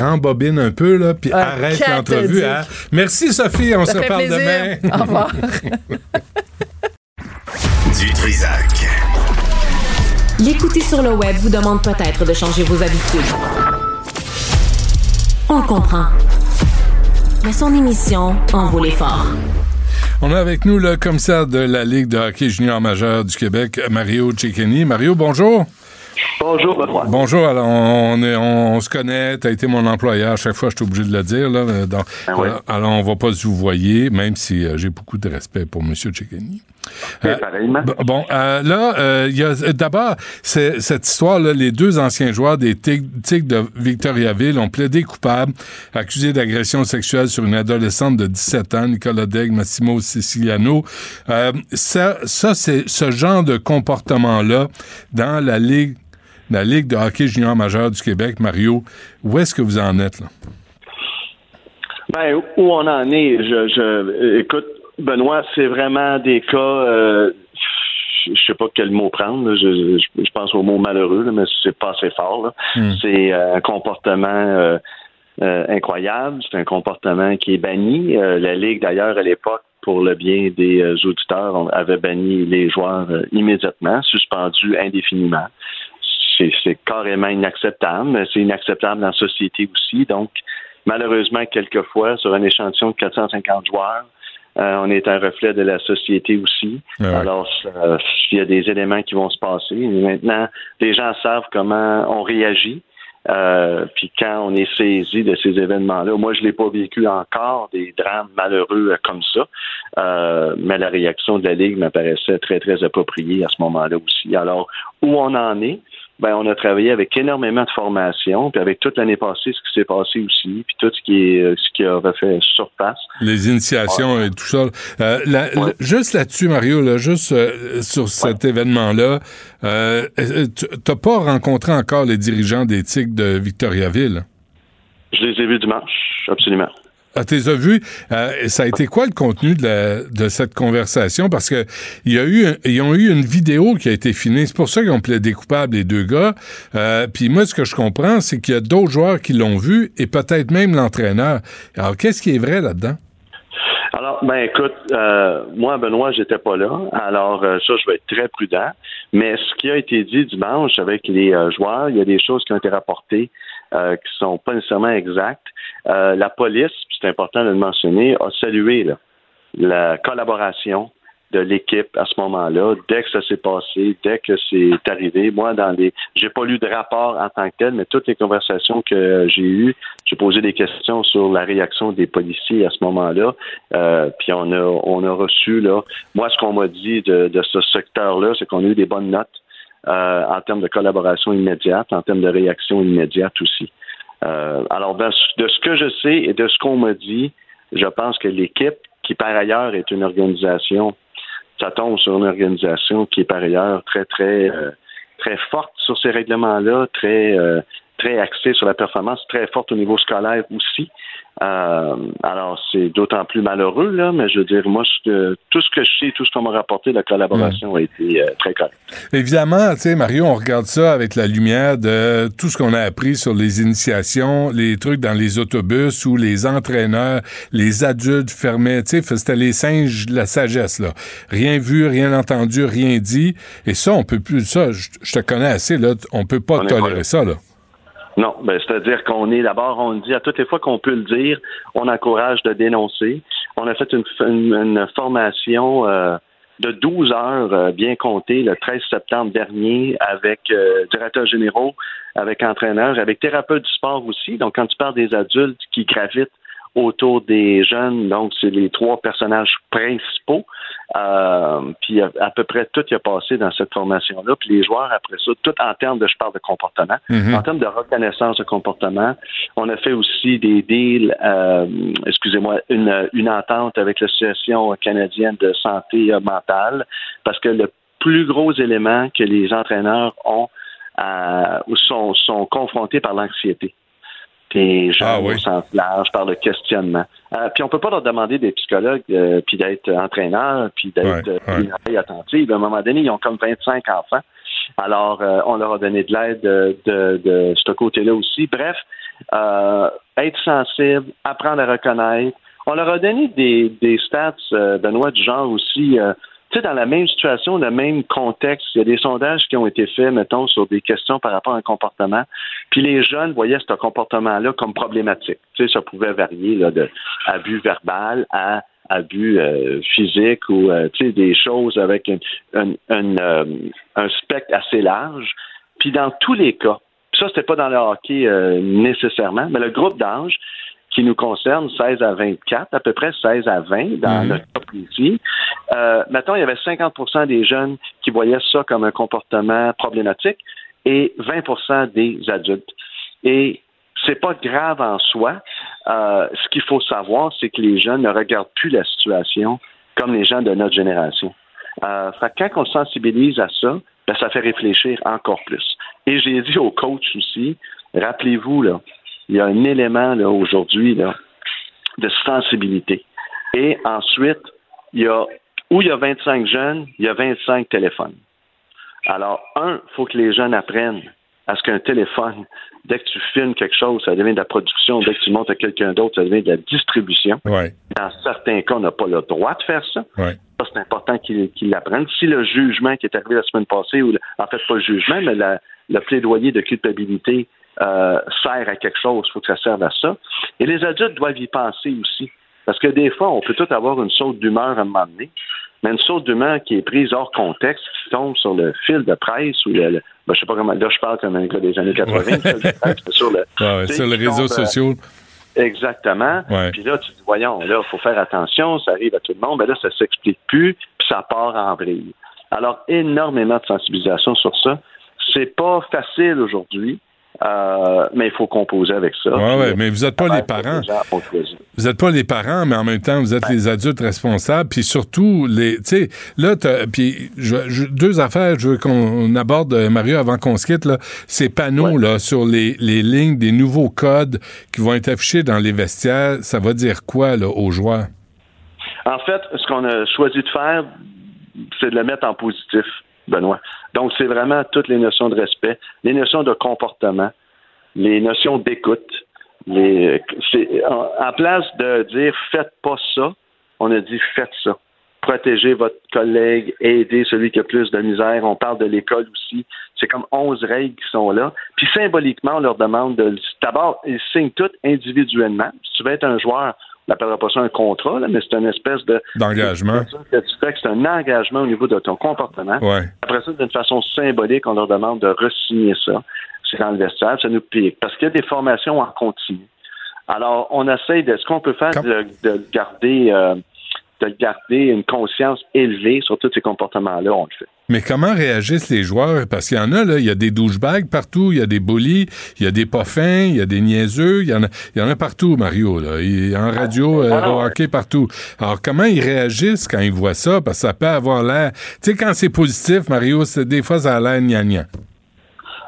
rembobine un peu, là, puis Ah, arrête l'entrevue. hein. Merci, Sophie. On Ça se fait reparle plaisir. demain. Au revoir. Du Trisac. L'écouter sur le web vous demande peut-être de changer vos habitudes. On le comprend. Mais son émission en vaut l'effort. On a avec nous le commissaire de la Ligue de hockey junior majeur du Québec, Mario Cecchini. Mario, bonjour. Bonjour, Benoît. Bonjour, alors on, est, on, se connaît, tu as été mon employeur, à chaque fois je suis obligé de le dire. Là, donc, Ah oui. alors, alors, on va pas se vous voyer, même si euh, j'ai beaucoup de respect pour M. Tchekeni. B- Bon, euh, là, euh, il y a euh, d'abord cette histoire-là. Les deux anciens joueurs des Tig- Tigres de Victoriaville ont plaidé coupables, accusés d'agression sexuelle sur une adolescente de 17 ans, Nicolas Degg, Massimo Siciliano. Euh, ça, ça c'est ce genre de comportement-là dans la Ligue, la Ligue de hockey junior majeur du Québec, Mario. Où est-ce que vous en êtes, là? Ben, où on en est, je, je écoute, Benoît, c'est vraiment des cas, euh, je sais pas quel mot prendre, je, je, je pense au mot malheureux, là, mais c'est pas assez fort. Hmm. C'est euh, un comportement euh, euh, incroyable, c'est un comportement qui est banni. La Ligue, d'ailleurs, à l'époque, pour le bien des auditeurs, on avait banni les joueurs immédiatement, suspendus indéfiniment. C'est c'est carrément inacceptable, mais c'est inacceptable dans la société aussi. Donc, malheureusement, quelquefois, sur un échantillon de 450 joueurs, euh, on est un reflet de la société aussi. Ouais. Alors, il y a des éléments qui vont se passer. Maintenant, les gens savent comment on réagit. Euh, puis quand on est saisi de ces événements-là, moi je l'ai pas vécu encore des drames malheureux euh, comme ça, Euh, mais la réaction de la ligue m'apparaissait très très appropriée à ce moment-là aussi. Alors où on en est, ben on a travaillé avec énormément de formations, puis avec toute l'année passée ce qui s'est passé aussi, puis tout ce qui est euh, ce qui a refait surface. Les initiations et tout ça. Euh, la- juste là-dessus, Mario, là, juste euh, sur cet événement-là, euh, tu n'as pas rencontré encore les dirigeants Tigres de Victoriaville? Je les ai vus dimanche, absolument. Ah, as vus. Euh, ça a été quoi le contenu de, cette conversation? Parce que il y a eu, ils ont eu une vidéo qui a été filmée. C'est pour ça qu'ils ont plaidé coupables, les deux gars. Euh, Puis moi, ce que je comprends, c'est qu'il y a d'autres joueurs qui l'ont vu et peut-être même l'entraîneur. Alors, qu'est-ce qui est vrai là-dedans? Alors, ben écoute, euh, moi, Benoît, j'étais pas là. Alors, euh, ça, je vais être très prudent. Mais ce qui a été dit dimanche avec les euh, joueurs, il y a des choses qui ont été rapportées euh, qui sont pas nécessairement exactes. Euh, la police, c'est important de le mentionner, a salué là, la collaboration de l'équipe à ce moment-là, dès que ça s'est passé, dès que c'est arrivé. Moi, dans les, j'ai pas lu de rapport en tant que tel, mais toutes les conversations que j'ai eues, j'ai posé des questions sur la réaction des policiers à ce moment-là. Euh, puis on a, on a reçu là, moi, ce qu'on m'a dit de, de ce secteur-là, c'est qu'on a eu des bonnes notes euh, en termes de collaboration immédiate, en termes de réaction immédiate aussi. Euh, alors, de, ce que je sais et de ce qu'on m'a dit, je pense que l'équipe, qui par ailleurs est une organisation, ça tombe sur une organisation qui est par ailleurs très, très, euh, très forte sur ces règlements-là, très, euh, très axée sur la performance, très forte au niveau scolaire aussi. Euh, alors, c'est d'autant plus malheureux, là, mais je veux dire, moi, ce que- tout ce que je sais, tout ce qu'on m'a rapporté, la collaboration a été euh, très correcte. Évidemment, tu sais, Mario, on regarde ça avec la lumière de tout ce qu'on a appris sur les initiations, les trucs dans les autobus où les entraîneurs, les adultes fermaient, tu sais, c'était les singes de la sagesse, là. Rien vu, rien entendu, rien dit. Et ça, on peut plus, ça, je, te connais assez, là, on peut pas On est pas tolérer ça, là. Non, ben, c'est-à-dire qu'on est d'abord, on dit à toutes les fois qu'on peut le dire, on encourage de dénoncer. On a fait une, une- une formation euh, de 12 heures euh, bien comptée le 13 septembre dernier avec euh, directeurs généraux, avec entraîneurs, avec thérapeutes du sport aussi. Donc, quand tu parles des adultes qui gravitent autour des jeunes, donc c'est les trois personnages principaux. Euh, puis à, à peu près tout y a passé dans cette formation-là. Puis les joueurs, après ça, tout en termes de, je parle de comportement, Mhm. en termes de reconnaissance de comportement, on a fait aussi des deals, euh, excusez-moi, une, une entente avec l'Association canadienne de santé mentale, parce que le plus gros élément que les entraîneurs ont euh, sont, sont confrontés par l'anxiété des gens au sens large, par le questionnement. Euh, puis on peut pas leur demander des psychologues, euh, puis d'être entraîneurs, puis d'être Ouais, euh, ouais. attentive. À un moment donné, ils ont comme 25 enfants. Alors, euh, on leur a donné de l'aide de, de, de ce côté-là aussi. Bref, euh, être sensible, apprendre à reconnaître. On leur a donné des, des stats, euh, Benoît, du genre aussi, euh, tu sais, dans la même situation, le même contexte, il y a des sondages qui ont été faits, mettons, sur des questions par rapport à un comportement. Puis les jeunes voyaient ce comportement-là comme problématique. Tu sais, ça pouvait varier là, de abus verbal à abus euh, physique ou euh, tu sais, des choses avec un, un, un, euh, un spectre assez large. Puis dans tous les cas, ça, c'était pas dans le hockey euh, nécessairement, mais le groupe d'âge qui nous concerne, 16 à 24, à peu près 16 à 20 dans Mhm. notre cas précis. Euh, mettons, il y avait 50% des jeunes qui voyaient ça comme un comportement problématique et 20% des adultes. Et c'est pas grave en soi. Euh, ce qu'il faut savoir, c'est que les jeunes ne regardent plus la situation comme les gens de notre génération. Euh, fait quand on sensibilise à ça, ben, ça fait réfléchir encore plus. Et j'ai dit aux coachs aussi, rappelez-vous, là, il y a un élément là, aujourd'hui là, de sensibilité. Et ensuite, il y a où il y a 25 jeunes, il y a 25 téléphones. Alors, un, il faut que les jeunes apprennent à ce qu'un téléphone, dès que tu filmes quelque chose, ça devient de la production. Dès que tu montes à quelqu'un d'autre, ça devient de la distribution. Ouais. Dans certains cas, on n'a pas le droit de faire ça. Ouais. Ça, c'est important qu'ils l'apprennent. Si le jugement qui est arrivé la semaine passée, ou le- en fait, pas le jugement, mais la- le plaidoyer de culpabilité euh, sert à quelque chose, il faut que ça serve à ça. Et les adultes doivent y penser aussi. Parce que des fois, on peut tout avoir une saute d'humeur à un moment donné, mais une saute d'humeur qui est prise hors contexte, qui tombe sur le fil de presse ou le, le- ben, je sais pas comment, là, je parle comme un gars des années 80, Ouais. mais sur le, Ouais, sur les qui réseaux tombe, euh, sociaux. Exactement. Ouais. Puis là, tu dis, voyons, là, il faut faire attention, ça arrive à tout le monde. Ben là, ça s'explique plus, puis ça part en vrille. Alors, énormément de sensibilisation sur ça. C'est pas facile aujourd'hui, euh, mais il faut composer avec ça. Ouais, Puis, ouais, mais vous n'êtes pas les parents. les choisi. Vous n'êtes pas les parents, mais en même temps, vous êtes les adultes responsables. Puis surtout, les, tu sais, là, puis deux affaires, je veux qu'on aborde, euh, Mario, avant qu'on se quitte, là, ces panneaux là sur les, les lignes des nouveaux codes qui vont être affichés dans les vestiaires, ça va dire quoi là, aux joueurs? En fait, ce qu'on a choisi de faire, c'est de le mettre en positif, Benoît. Donc, c'est vraiment toutes les notions de respect, les notions de comportement, les notions d'écoute. En, place de dire faites pas ça, on a dit faites ça. Protégez votre collègue, aidez celui qui a plus de misère. On parle de l'école aussi. C'est comme 11 règles qui sont là. Puis symboliquement, on leur demande de. D'abord, ils signent toutes individuellement. Si tu veux être un joueur, on n'appellera pas ça un contrat, là, mais c'est une espèce de. D'engagement. C'est un engagement au niveau de ton comportement. Ouais. Après ça, d'une façon symbolique, on leur demande de re-signer ça. C'est dans le vestiaire, ça nous pique. Parce qu'il y a des formations en continu. Alors, on essaye de. Ce qu'on peut faire, de, de garder. euh, de garder une conscience élevée sur tous ces comportements-là, on le fait. Mais comment réagissent les joueurs? Parce qu'il y en a, là, il y a des douchebags partout, il y a des bullies, il y a des pas fins, il y a des niaiseux, il y en a, il y en a partout, Mario, là. Il- en radio, euh, au hockey, partout. Alors, comment ils réagissent quand ils voient ça? Parce que ça peut avoir l'air... Tu sais, quand c'est positif, Mario, des fois, ça a l'air gnangnan.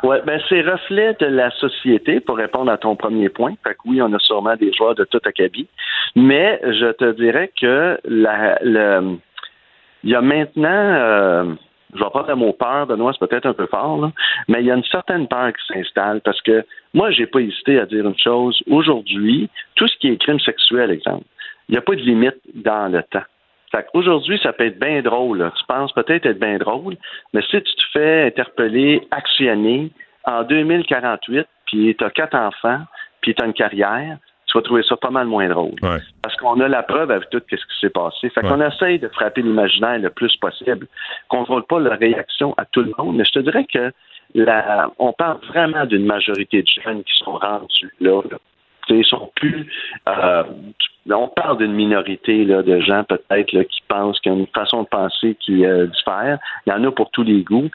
Oui, ben c'est reflet de la société pour répondre à ton premier point. Fait que oui, on a sûrement des joueurs de tout acabit. Mais je te dirais que la, le, il y a maintenant, euh, je vais pas le mot peur, Benoît, c'est peut-être un peu fort, là, mais il y a une certaine peur qui s'installe parce que moi, j'ai pas hésité à dire une chose. Aujourd'hui, tout ce qui est crime sexuel, exemple, il n'y a pas de limite dans le temps. Fait qu'aujourd'hui, ça peut être bien drôle. là. Tu penses peut-être être bien drôle, mais si tu te fais interpeller, actionner en 2048, puis tu as quatre enfants, puis tu as une carrière, tu vas trouver ça pas mal moins drôle. Parce qu'on a la preuve avec tout ce qui s'est passé. Fait qu'on essaye de frapper l'imaginaire le plus possible. On contrôle pas la réaction à tout le monde, mais je te dirais que la, on parle vraiment d'une majorité de jeunes qui sont rendus là. là. Sont plus. euh, on parle d'une minorité là, de gens peut-être qui pensent qu'il y a une façon de penser qui euh, diffère. Il y en a pour tous les goûts,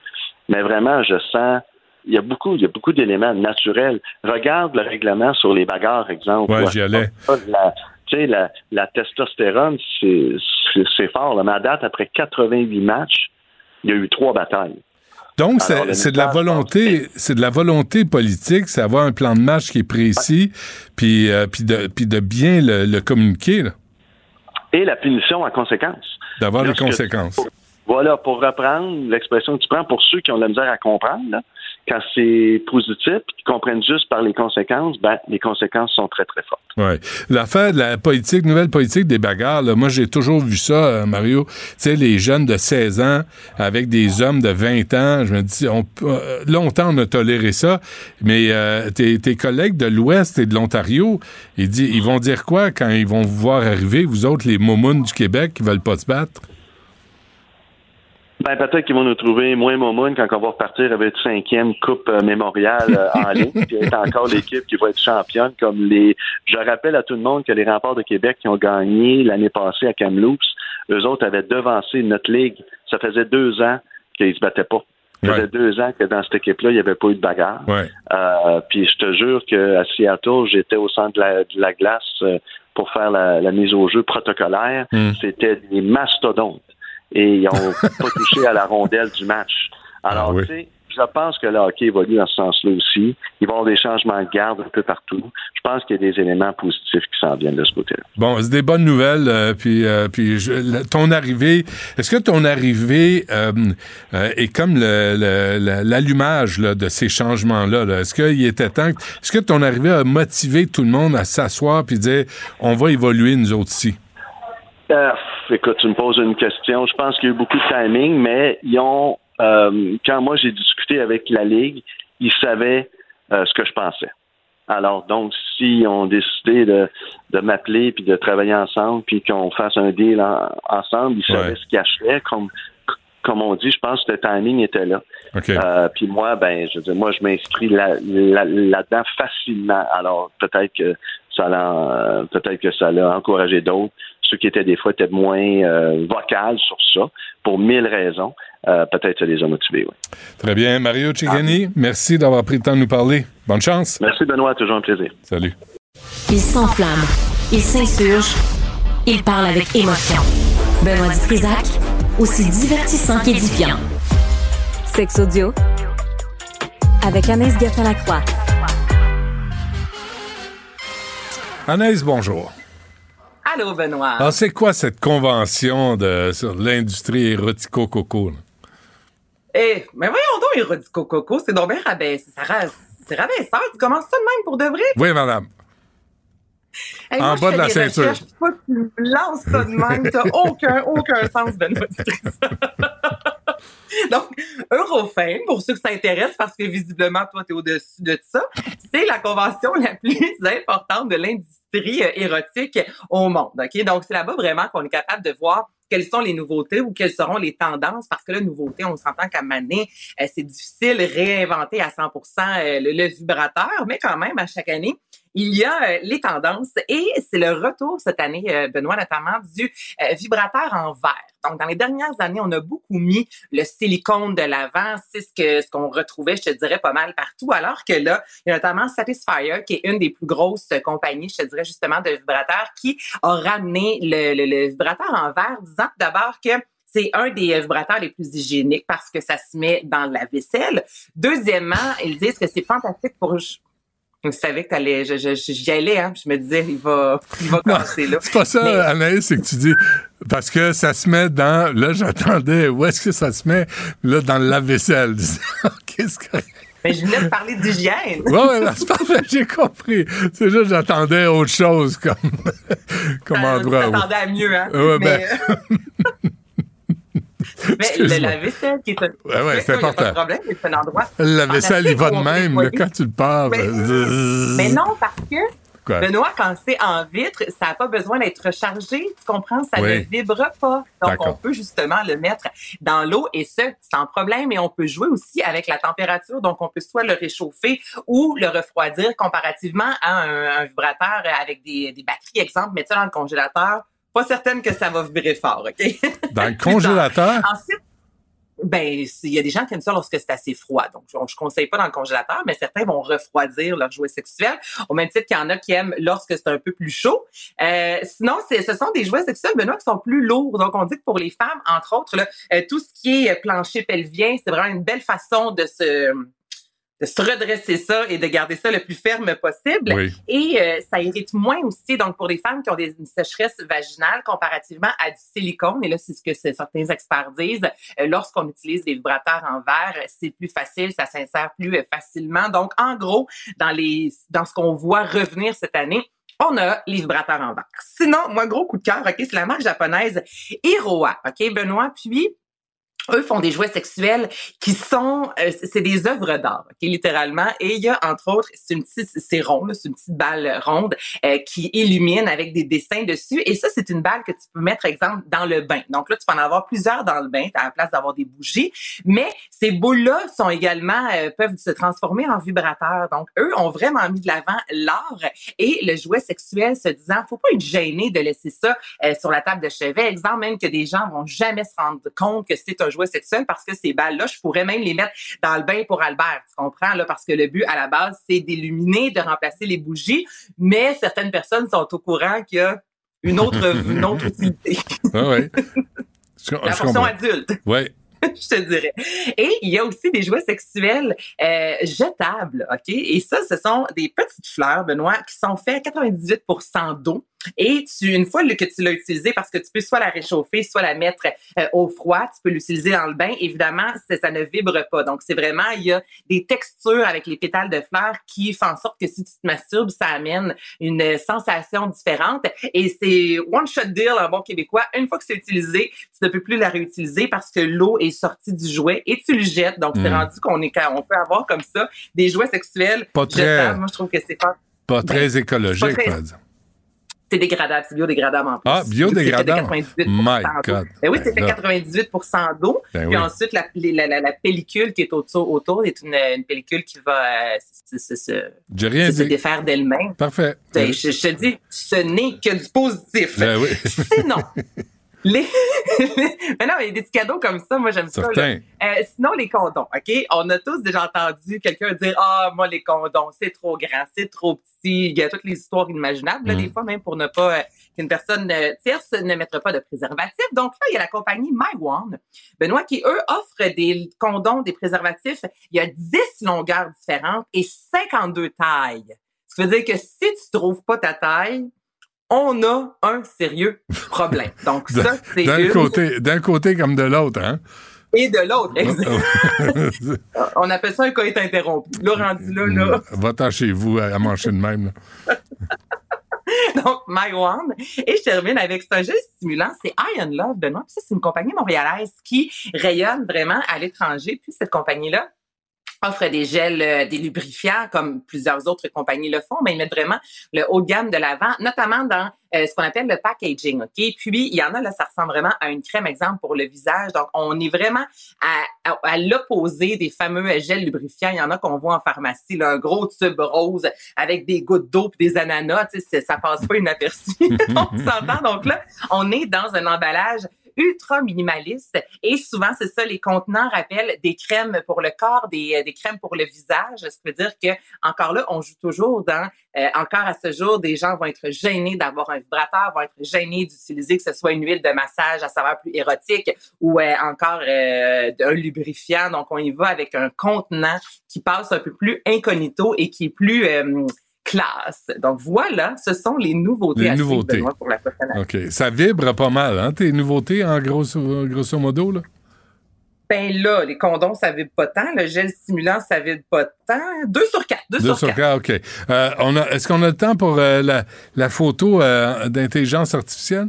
mais vraiment, je sens. Il y a beaucoup, il y a beaucoup d'éléments naturels. Regarde le règlement sur les bagarres, exemple. Ouais, j'y allais. la- tu sais, la, la testostérone, c'est fort. Là. Mais à date, après 88 matchs, il y a eu trois batailles. Donc, c'est, de la volonté, c'est de la volonté politique, c'est avoir un plan de match qui est précis, puis, euh, puis, de, puis de bien le, le communiquer, là, Et la punition en conséquence. d'avoir des conséquences. Voilà, pour reprendre l'expression que tu prends, pour ceux qui ont de la misère à comprendre, là, quand c'est positif, puis qui comprennent juste par les conséquences, ben, les conséquences sont très, très fortes. Ouais. L'affaire de la politique, nouvelle politique des bagarres, moi j'ai toujours vu ça, euh, Mario. Tu sais, les jeunes de 16 ans avec des hommes de 20 ans, je me dis, on, euh, longtemps on a toléré ça, mais euh, tes, collègues de l'Ouest et de l'Ontario, ils, ils vont dire quoi quand ils vont vous voir arriver, vous autres, les momounes du Québec qui veulent pas se battre? Ben, peut-être qu'ils vont nous trouver moins momoun quand on va repartir avec une cinquième coupe euh, mémoriale euh, en ligne, puis être encore l'équipe qui va être championne, comme les. Je rappelle à tout le monde que les remparts de Québec qui ont gagné l'année passée à Kamloops, eux autres avaient devancé notre ligue. Ça faisait deux ans qu'ils se battaient pas. Ça faisait deux ans que dans cette équipe-là, il n'y avait pas eu de bagarre. Ouais. Euh, puis je te jure qu'à Seattle, j'étais au centre de la, de la glace pour faire la, la mise au jeu protocolaire. Hmm. C'était des mastodontes. Et ils n'ont pas touché à la rondelle du match. Alors, Ah oui. tu sais, je pense que le hockey évolue dans ce sens-là aussi. Il va y avoir des changements de garde un peu partout. Je pense qu'il y a des éléments positifs qui s'en viennent de ce côté-là. Bon, c'est des bonnes nouvelles. euh, puis, euh, puis je- la- ton arrivée, est-ce que ton arrivée euh, est comme l'allumage de ces changements-là? là? Est-ce qu'il était temps? que- Est-ce que ton arrivée a motivé tout le monde à s'asseoir puis dire on va évoluer nous autres ici? Écoute, tu me poses une question. Je pense qu'il y a eu beaucoup de timing, mais ils ont, euh, quand moi j'ai discuté avec la Ligue, ils savaient euh, ce que je pensais. Alors, donc, s'ils ont décidé de, de m'appeler puis de travailler ensemble puis qu'on fasse un deal en- ensemble, ils savaient Ouais. ce qu'ils achetaient. Comme, comme on dit, je pense que le timing était là. OK. Euh, puis moi, ben, je veux dire, moi, je m'inscris là, là, là-dedans facilement. Alors, peut-être que ça l'a, peut-être que ça l'a encouragé d'autres. Ceux qui étaient des fois étaient moins euh, vocales sur ça, pour mille raisons. Euh, peut-être ça les a motivés, oui. Très bien. Mario Cigani, merci d'avoir pris le temps de nous parler. Bonne chance. Merci, Benoît. Toujours un plaisir. Salut. Il s'enflamme, il s'insurge, il parle avec émotion. Benoît Dutrisac, aussi divertissant qu'édifiant. Sexe audio avec Anaïs Gertin-Lacroix. Anaïs, bonjour. Allô, Benoît. Alors, c'est quoi cette convention de, sur l'industrie érotico-coco? Eh, mais voyons donc, Érodico Coco, c'est donc bien rabaissé. Ça C'est rabaisseur. Tu commences ça de même pour de vrai? Oui, madame. Hey, En moi, bas de la ceinture. toi, tu me lances ça de même. T'as aucun, aucun sens, Benoît. Donc, Eurofame, pour ceux que ça intéresse, parce que visiblement, toi, tu es au-dessus de ça, c'est la convention la plus importante de l'industrie euh, érotique au monde. OK? Donc, c'est là-bas vraiment qu'on est capable de voir quelles sont les nouveautés ou quelles seront les tendances, parce que la nouveauté, on s'entend qu'à Mané, euh, c'est difficile réinventer à 100 euh, le, le vibrateur, mais quand même, à chaque année, il y a euh, les tendances et c'est le retour cette année, euh, Benoît, notamment du euh, vibrateur en verre. Donc, dans les dernières années, on a beaucoup mis le silicone de l'avant. C'est ce que ce qu'on retrouvait, je te dirais, pas mal partout. Alors que là, il y a notamment Satisfyer, qui est une des plus grosses compagnies, je te dirais justement, de vibrateurs, qui a ramené le, le, le vibrateur en verre, disant d'abord que c'est un des vibrateurs les plus hygiéniques parce que ça se met dans la vaisselle. Deuxièmement, ils disent que c'est fantastique pour je savais que t'allais, je, je, j'y allais, hein, je me disais, il va, il va casser, là. C'est pas ça, Mais- Anaïs, c'est que tu dis, parce que ça se met dans, là, j'attendais, où est-ce que ça se met? Là, dans le lave-vaisselle. Je OK, c'est correct. Mais je venais de parler d'hygiène. Ouais, ouais, c'est parfait, j'ai compris. C'est juste, j'attendais autre chose comme, comme endroit. où- t'attendais à mieux, hein. Ouais, ben. Mais, le Excuse-moi. lave-vaisselle qui est un. Ouais, ouais, c'est pas de important. problème, c'est un endroit. La vaisselle, il va de même, là, quand tu le pars. Mais- Mais non, parce que, Quoi? Benoît, quand c'est en vitre, ça n'a pas besoin d'être rechargé. Tu comprends? Ça Oui. ne vibre pas. Donc, on peut justement le mettre dans l'eau et ce, sans problème. Et on peut jouer aussi avec la température. Donc, on peut soit le réchauffer ou le refroidir comparativement à un, un vibrateur avec des, des batteries. Exemple, mettre ça dans le congélateur. Pas certaine que ça va vibrer fort, OK? Dans le congélateur? Ensuite, ben, il y a des gens qui aiment ça lorsque c'est assez froid. Donc, je, je conseille pas dans le congélateur, mais certains vont refroidir leur jouet sexuel, au même titre qu'il y en a qui aiment lorsque c'est un peu plus chaud. Euh, sinon, ce sont des jouets sexuels, Benoît, qui sont plus lourds. Donc, on dit que pour les femmes, entre autres, là, euh, tout ce qui est plancher pelvien, c'est vraiment une belle façon de se de se redresser ça et de garder ça le plus ferme possible. Oui. Et euh, ça irrite moins aussi, donc pour les femmes qui ont des, une sécheresse vaginale comparativement à du silicone, et là c'est ce que certains experts disent, euh, lorsqu'on utilise des vibrateurs en verre, c'est plus facile, ça s'insère plus euh, facilement. Donc en gros, dans les dans ce qu'on voit revenir cette année, on a les vibrateurs en verre. Sinon, moi, gros coup de cœur, OK, c'est la marque japonaise Hiroa, OK, Benoît, puis eux font des jouets sexuels qui sont, euh, c'est des œuvres d'art, ok, littéralement. Et il y a entre autres, c'est une petite, c'est rond, c'est une petite balle ronde euh, qui illumine avec des dessins dessus. Et ça, c'est une balle que tu peux mettre, exemple, dans le bain. Donc là, tu peux en avoir plusieurs dans le bain, à la place d'avoir des bougies. Mais ces boules-là sont également euh, peuvent se transformer en vibrateurs. Donc eux ont vraiment mis de l'avant l'art et le jouet sexuel, se disant, faut pas être gêné de laisser ça euh, sur la table de chevet. Exemple, même que des gens vont jamais se rendre compte que c'est un jouet sexuel parce que ces balles-là, je pourrais même les mettre dans le bain pour Albert, tu comprends, là, parce que le but à la base, c'est d'illuminer, de remplacer les bougies, mais certaines personnes sont au courant qu'il y a une autre, une autre utilité. Ah ouais. La comprends. adulte. Ouais. je te dirais. Et il y a aussi des jouets sexuels euh, jetables, OK? Et ça, ce sont des petites fleurs, Benoît, qui sont faits à 98% d'eau. Et tu, une fois que tu l'as utilisé, parce que tu peux soit la réchauffer, soit la mettre euh, au froid, tu peux l'utiliser dans le bain. Évidemment, ça ne vibre pas. Donc, c'est vraiment, il y a des textures avec les pétales de fleurs qui font en sorte que si tu te masturbes, ça amène une sensation différente. Et c'est one shot deal en bon québécois. Une fois que c'est utilisé, tu ne peux plus la réutiliser parce que l'eau est sortie du jouet et tu le jettes. Donc, c'est Mm. rendu qu'on est, on peut avoir comme ça des jouets sexuels. Pas très-. Moi, je trouve que c'est pas, Pas très écologique, Ben, pas très- par exemple. C'est dégradable, c'est biodégradable en plus. Ah, biodégradable. C'est fait de 98 My d'eau. God. Ben oui, c'est fait là. 98 d'eau. Ben puis oui. ensuite, la, la, la, la pellicule qui est autour, autour est une, une pellicule qui va euh, se, se, se, défaire d'elle-même. Parfait. Ben, je, je te dis, ce n'est que du positif. Ben oui. Sinon, les... mais non, mais il y a des petits cadeaux comme ça, moi j'aime ça. Euh, sinon, les condoms, OK? On a tous déjà entendu quelqu'un dire Ah, moi, les condoms, c'est trop grand, c'est trop petit. Il y a toutes les histoires inimaginables, là, Mm. des fois, même pour ne pas euh, qu'une personne euh, tierce ne mettra pas de préservatif. Donc là, il y a la compagnie MyOne, Benoît, qui, eux, offre des condoms, des préservatifs. Il y a 10 longueurs différentes et 52 tailles. Ce qui veut dire que si tu trouves pas ta taille, on a un sérieux problème. Donc ça, c'est D'un une. côté, d'un côté comme de l'autre, hein? Et de l'autre, exact. On appelle ça un coït interrompu. Là, rendu là, là. Va-t'en chez vous à, manger de même. là. Donc, My One. Et je termine avec un jeu stimulant. C'est Iron Love, Benoît. Puis ça, c'est une compagnie montréalaise qui rayonne vraiment à l'étranger. Puis cette compagnie-là offre des gels, euh, des lubrifiants, comme plusieurs autres compagnies le font, mais ils mettent vraiment le haut de gamme de l'avant, notamment dans euh, ce qu'on appelle le packaging. OK? Puis, il y en a, là, ça ressemble vraiment à une crème, exemple, pour le visage. Donc, on est vraiment à, à, à l'opposé des fameux euh, gels lubrifiants. Il y en a qu'on voit en pharmacie, là, un gros tube rose avec des gouttes d'eau puis des ananas. Tu sais, ça passe pas inaperçu. on s'entend. Donc là, on est dans un emballage ultra minimaliste. Et souvent c'est ça les contenants rappellent des crèmes pour le corps des, euh, des crèmes pour le visage qui veut dire que encore là on joue toujours dans euh, encore à ce jour des gens vont être gênés d'avoir un vibrateur vont être gênés d'utiliser que ce soit une huile de massage à saveur plus érotique ou euh, encore euh, un lubrifiant. Donc on y va avec un contenant qui passe un peu plus incognito et qui est plus euh, classe. Donc voilà, ce sont les nouveautés Les à suivre, nouveautés. Benoît, pour la prochaine année. OK. Ça vibre pas mal, hein, tes nouveautés, en grosso, grosso modo, là? Ben là, les condoms, ça vibre pas tant. Le gel stimulant, ça vibre pas tant. Deux sur quatre. Deux, Deux sur quatre. quatre, OK. Euh, on a, est-ce qu'on a le temps pour euh, la, la photo euh, d'intelligence artificielle?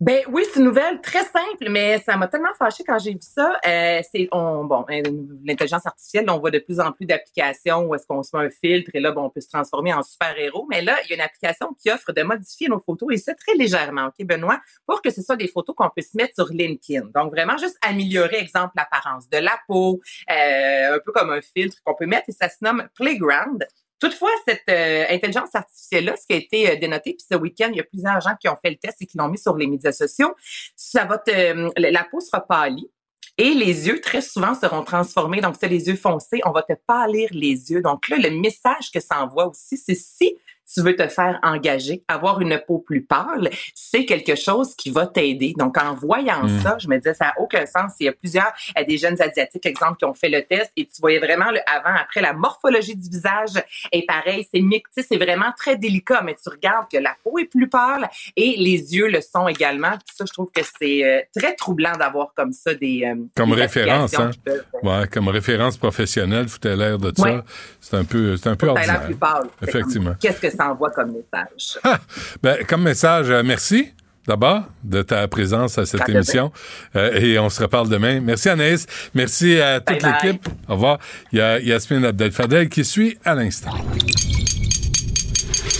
Ben oui, c'est une nouvelle très simple, mais ça m'a tellement fâché quand j'ai vu ça. Euh, c'est on, bon, euh, l'intelligence artificielle, on voit de plus en plus d'applications où est-ce qu'on se met un filtre et là, bon, on peut se transformer en super-héros. Mais là, il y a une application qui offre de modifier nos photos et ça très légèrement, ok, Benoît, pour que ce soit des photos qu'on peut se mettre sur LinkedIn. Donc vraiment juste améliorer, exemple, l'apparence de la peau, euh, un peu comme un filtre qu'on peut mettre et ça se nomme Playground. Toutefois, cette euh, intelligence artificielle-là, ce qui a été euh, dénoté, puis ce week-end, il y a plusieurs gens qui ont fait le test et qui l'ont mis sur les médias sociaux, ça va te, euh, la peau sera pâlie. Et les yeux, très souvent, seront transformés. Donc, c'est les yeux foncés. On va te pâlir les yeux. Donc là, le message que ça envoie aussi, c'est si tu veux te faire engager, avoir une peau plus pâle, c'est quelque chose qui va t'aider. Donc, en voyant Mm. ça, je me disais, ça n'a aucun sens. Il y a plusieurs, euh, des jeunes Asiatiques, exemple, qui ont fait le test et tu voyais vraiment le avant, après, la morphologie du visage est pareil. C'est mix- tu sais, c'est vraiment très délicat, mais tu regardes que la peau est plus pâle et les yeux le sont également. Puis ça, je trouve que c'est euh, très troublant d'avoir comme ça des, euh, Comme des référence, hein? qui peuvent- Ouais, comme référence professionnelle, foutait l'air de Ouais. ça. C'est un peu, c'est un peu a ordinaire. plus pâle. Effectivement. comme, Qu'est-ce que ça envoie comme message? Ben, comme message, euh, merci d'abord de ta présence à cette émission Euh, et on se reparle demain. Merci Anaïs, merci à toute l'équipe. Au revoir. Il y a Yasmine Abdel-Fadel qui suit à l'instant.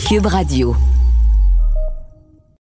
Cube Radio.